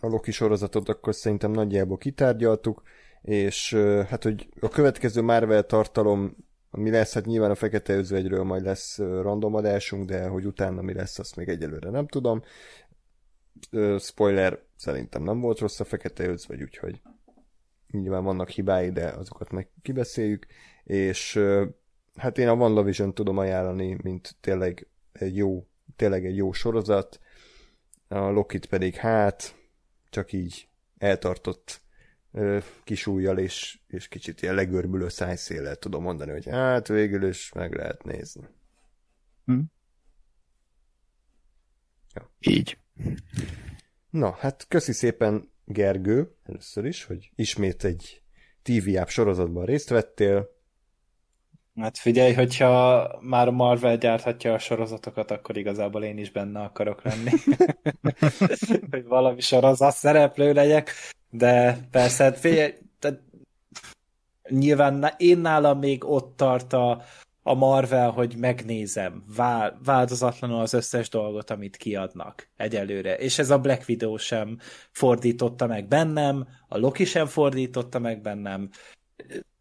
a Loki sorozatot akkor szerintem nagyjából kitárgyaltuk és hát, hogy a következő Marvel tartalom mi lesz, hát nyilván a Fekete Özvegyről majd lesz random adásunk, de hogy utána mi lesz, azt még egyelőre nem tudom. Spoiler, szerintem nem volt rossz a Fekete Özvegy, úgyhogy nyilván vannak hibái, de azokat meg kibeszéljük, és hát én a WandaVision tudom ajánlani, mint tényleg egy jó, tényleg egy jó sorozat, a Lokit pedig hát, csak így eltartott kis ujjal és, és kicsit ilyen legörbülő szájszéllel tudom mondani, hogy hát végül is meg lehet nézni. Hm? Ja. Így. Na, hát köszi szépen Gergő, először is, hogy ismét egy TV app sorozatban részt vettél. Hát figyelj, hogyha már Marvel gyárthatja a sorozatokat, akkor igazából én is benne akarok lenni. <laughs> <laughs> hogy valami sorozat szereplő legyek. De persze, hát figyelj, tehát nyilván én nálam még ott tart a, a Marvel, hogy megnézem változatlanul az összes dolgot, amit kiadnak egyelőre. És ez a Black Widow sem fordította meg bennem, a Loki sem fordította meg bennem.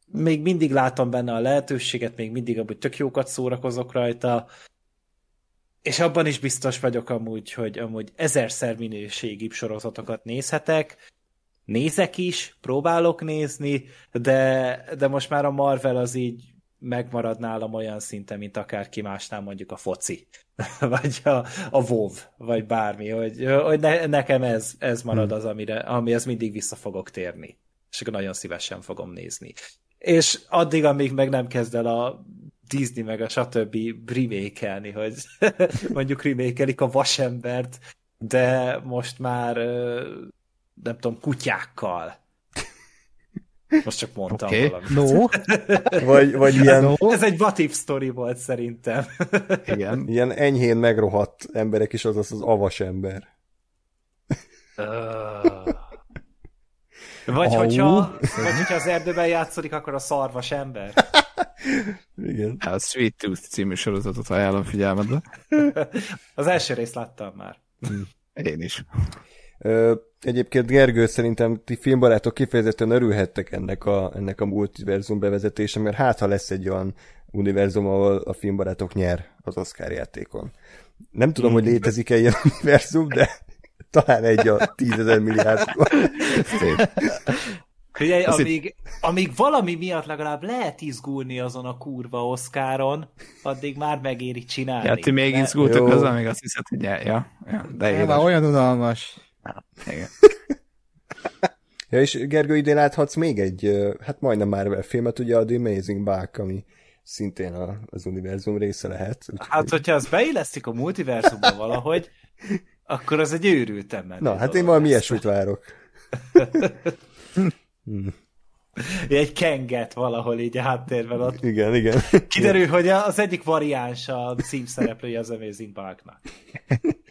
Még mindig látom benne a lehetőséget, még mindig amúgy tök jókat szórakozok rajta, és abban is biztos vagyok amúgy, hogy amúgy ezerszer minőségibb sorozatokat nézhetek, nézek is, próbálok nézni, de, de most már a Marvel az így megmarad nálam olyan szinten, mint akárki másnál mondjuk a foci, <laughs> vagy a, a WoW, vagy bármi, hogy, hogy ne, nekem ez, ez marad hmm. az, amire, amihez mindig vissza fogok térni. És akkor nagyon szívesen fogom nézni. És addig, amíg meg nem kezd el a Disney meg a stb. remékelni, hogy <laughs> mondjuk remékelik a vasembert, de most már nem tudom, kutyákkal. Most csak mondtam okay. valamit. No. <laughs> vagy, vagy ilyen... No. Ez egy what if story volt szerintem. <laughs> Igen. Ilyen enyhén megrohadt emberek is, azaz az avas ember. Uh. <laughs> Vagy, hogyha, vagy hogyha az erdőben játszik, akkor a szarvas ember. Igen. A Sweet Tooth című sorozatot ajánlom figyelmedbe. Az első részt láttam már. Én is. Egyébként Gergő, szerintem ti filmbarátok kifejezetten örülhettek ennek a, ennek a multiverzum bevezetése, mert hát ha lesz egy olyan univerzum, ahol a filmbarátok nyer az Oscar játékon. Nem tudom, hogy létezik-e ilyen <laughs> univerzum, de talán egy a tízezer milliárd. Figyelj, amíg, amíg valami miatt legalább lehet izgulni azon a kurva Oscaron, addig már megéri csinálni. Ja, ti még izgultok azon, amíg azt hiszed, hogy ja, ja, de ja, olyan unalmas. Igen. <laughs> ja, és Gergő, ide láthatsz még egy, hát majdnem már filmet, ugye a The Amazing Bulk, ami szintén az univerzum része lehet. Úgy, hát, hogyha az beillesztik a multiverzumba valahogy, akkor az egy őrült ember. Na, hát én valami ilyesmit várok. hmm. <laughs> Egy kenget valahol így a háttérben ott. Igen, igen. Kiderül, hogy az egyik variáns a címszereplője az Amazing Bulknak.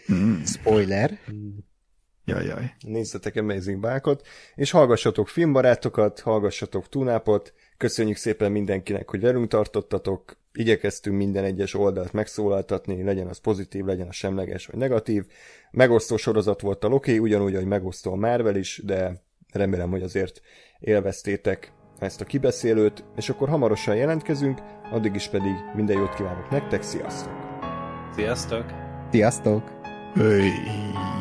Hmm. Spoiler. Jajjaj. Nézzetek Amazing Bákot, és hallgassatok filmbarátokat, hallgassatok Tunápot, köszönjük szépen mindenkinek, hogy velünk tartottatok, igyekeztünk minden egyes oldalt megszólaltatni, legyen az pozitív, legyen az semleges vagy negatív. Megosztó sorozat volt a Loki, ugyanúgy, hogy megosztó a Marvel is, de remélem, hogy azért élveztétek ezt a kibeszélőt, és akkor hamarosan jelentkezünk, addig is pedig minden jót kívánok nektek, sziasztok! Sziasztok! Sziasztok! Hey.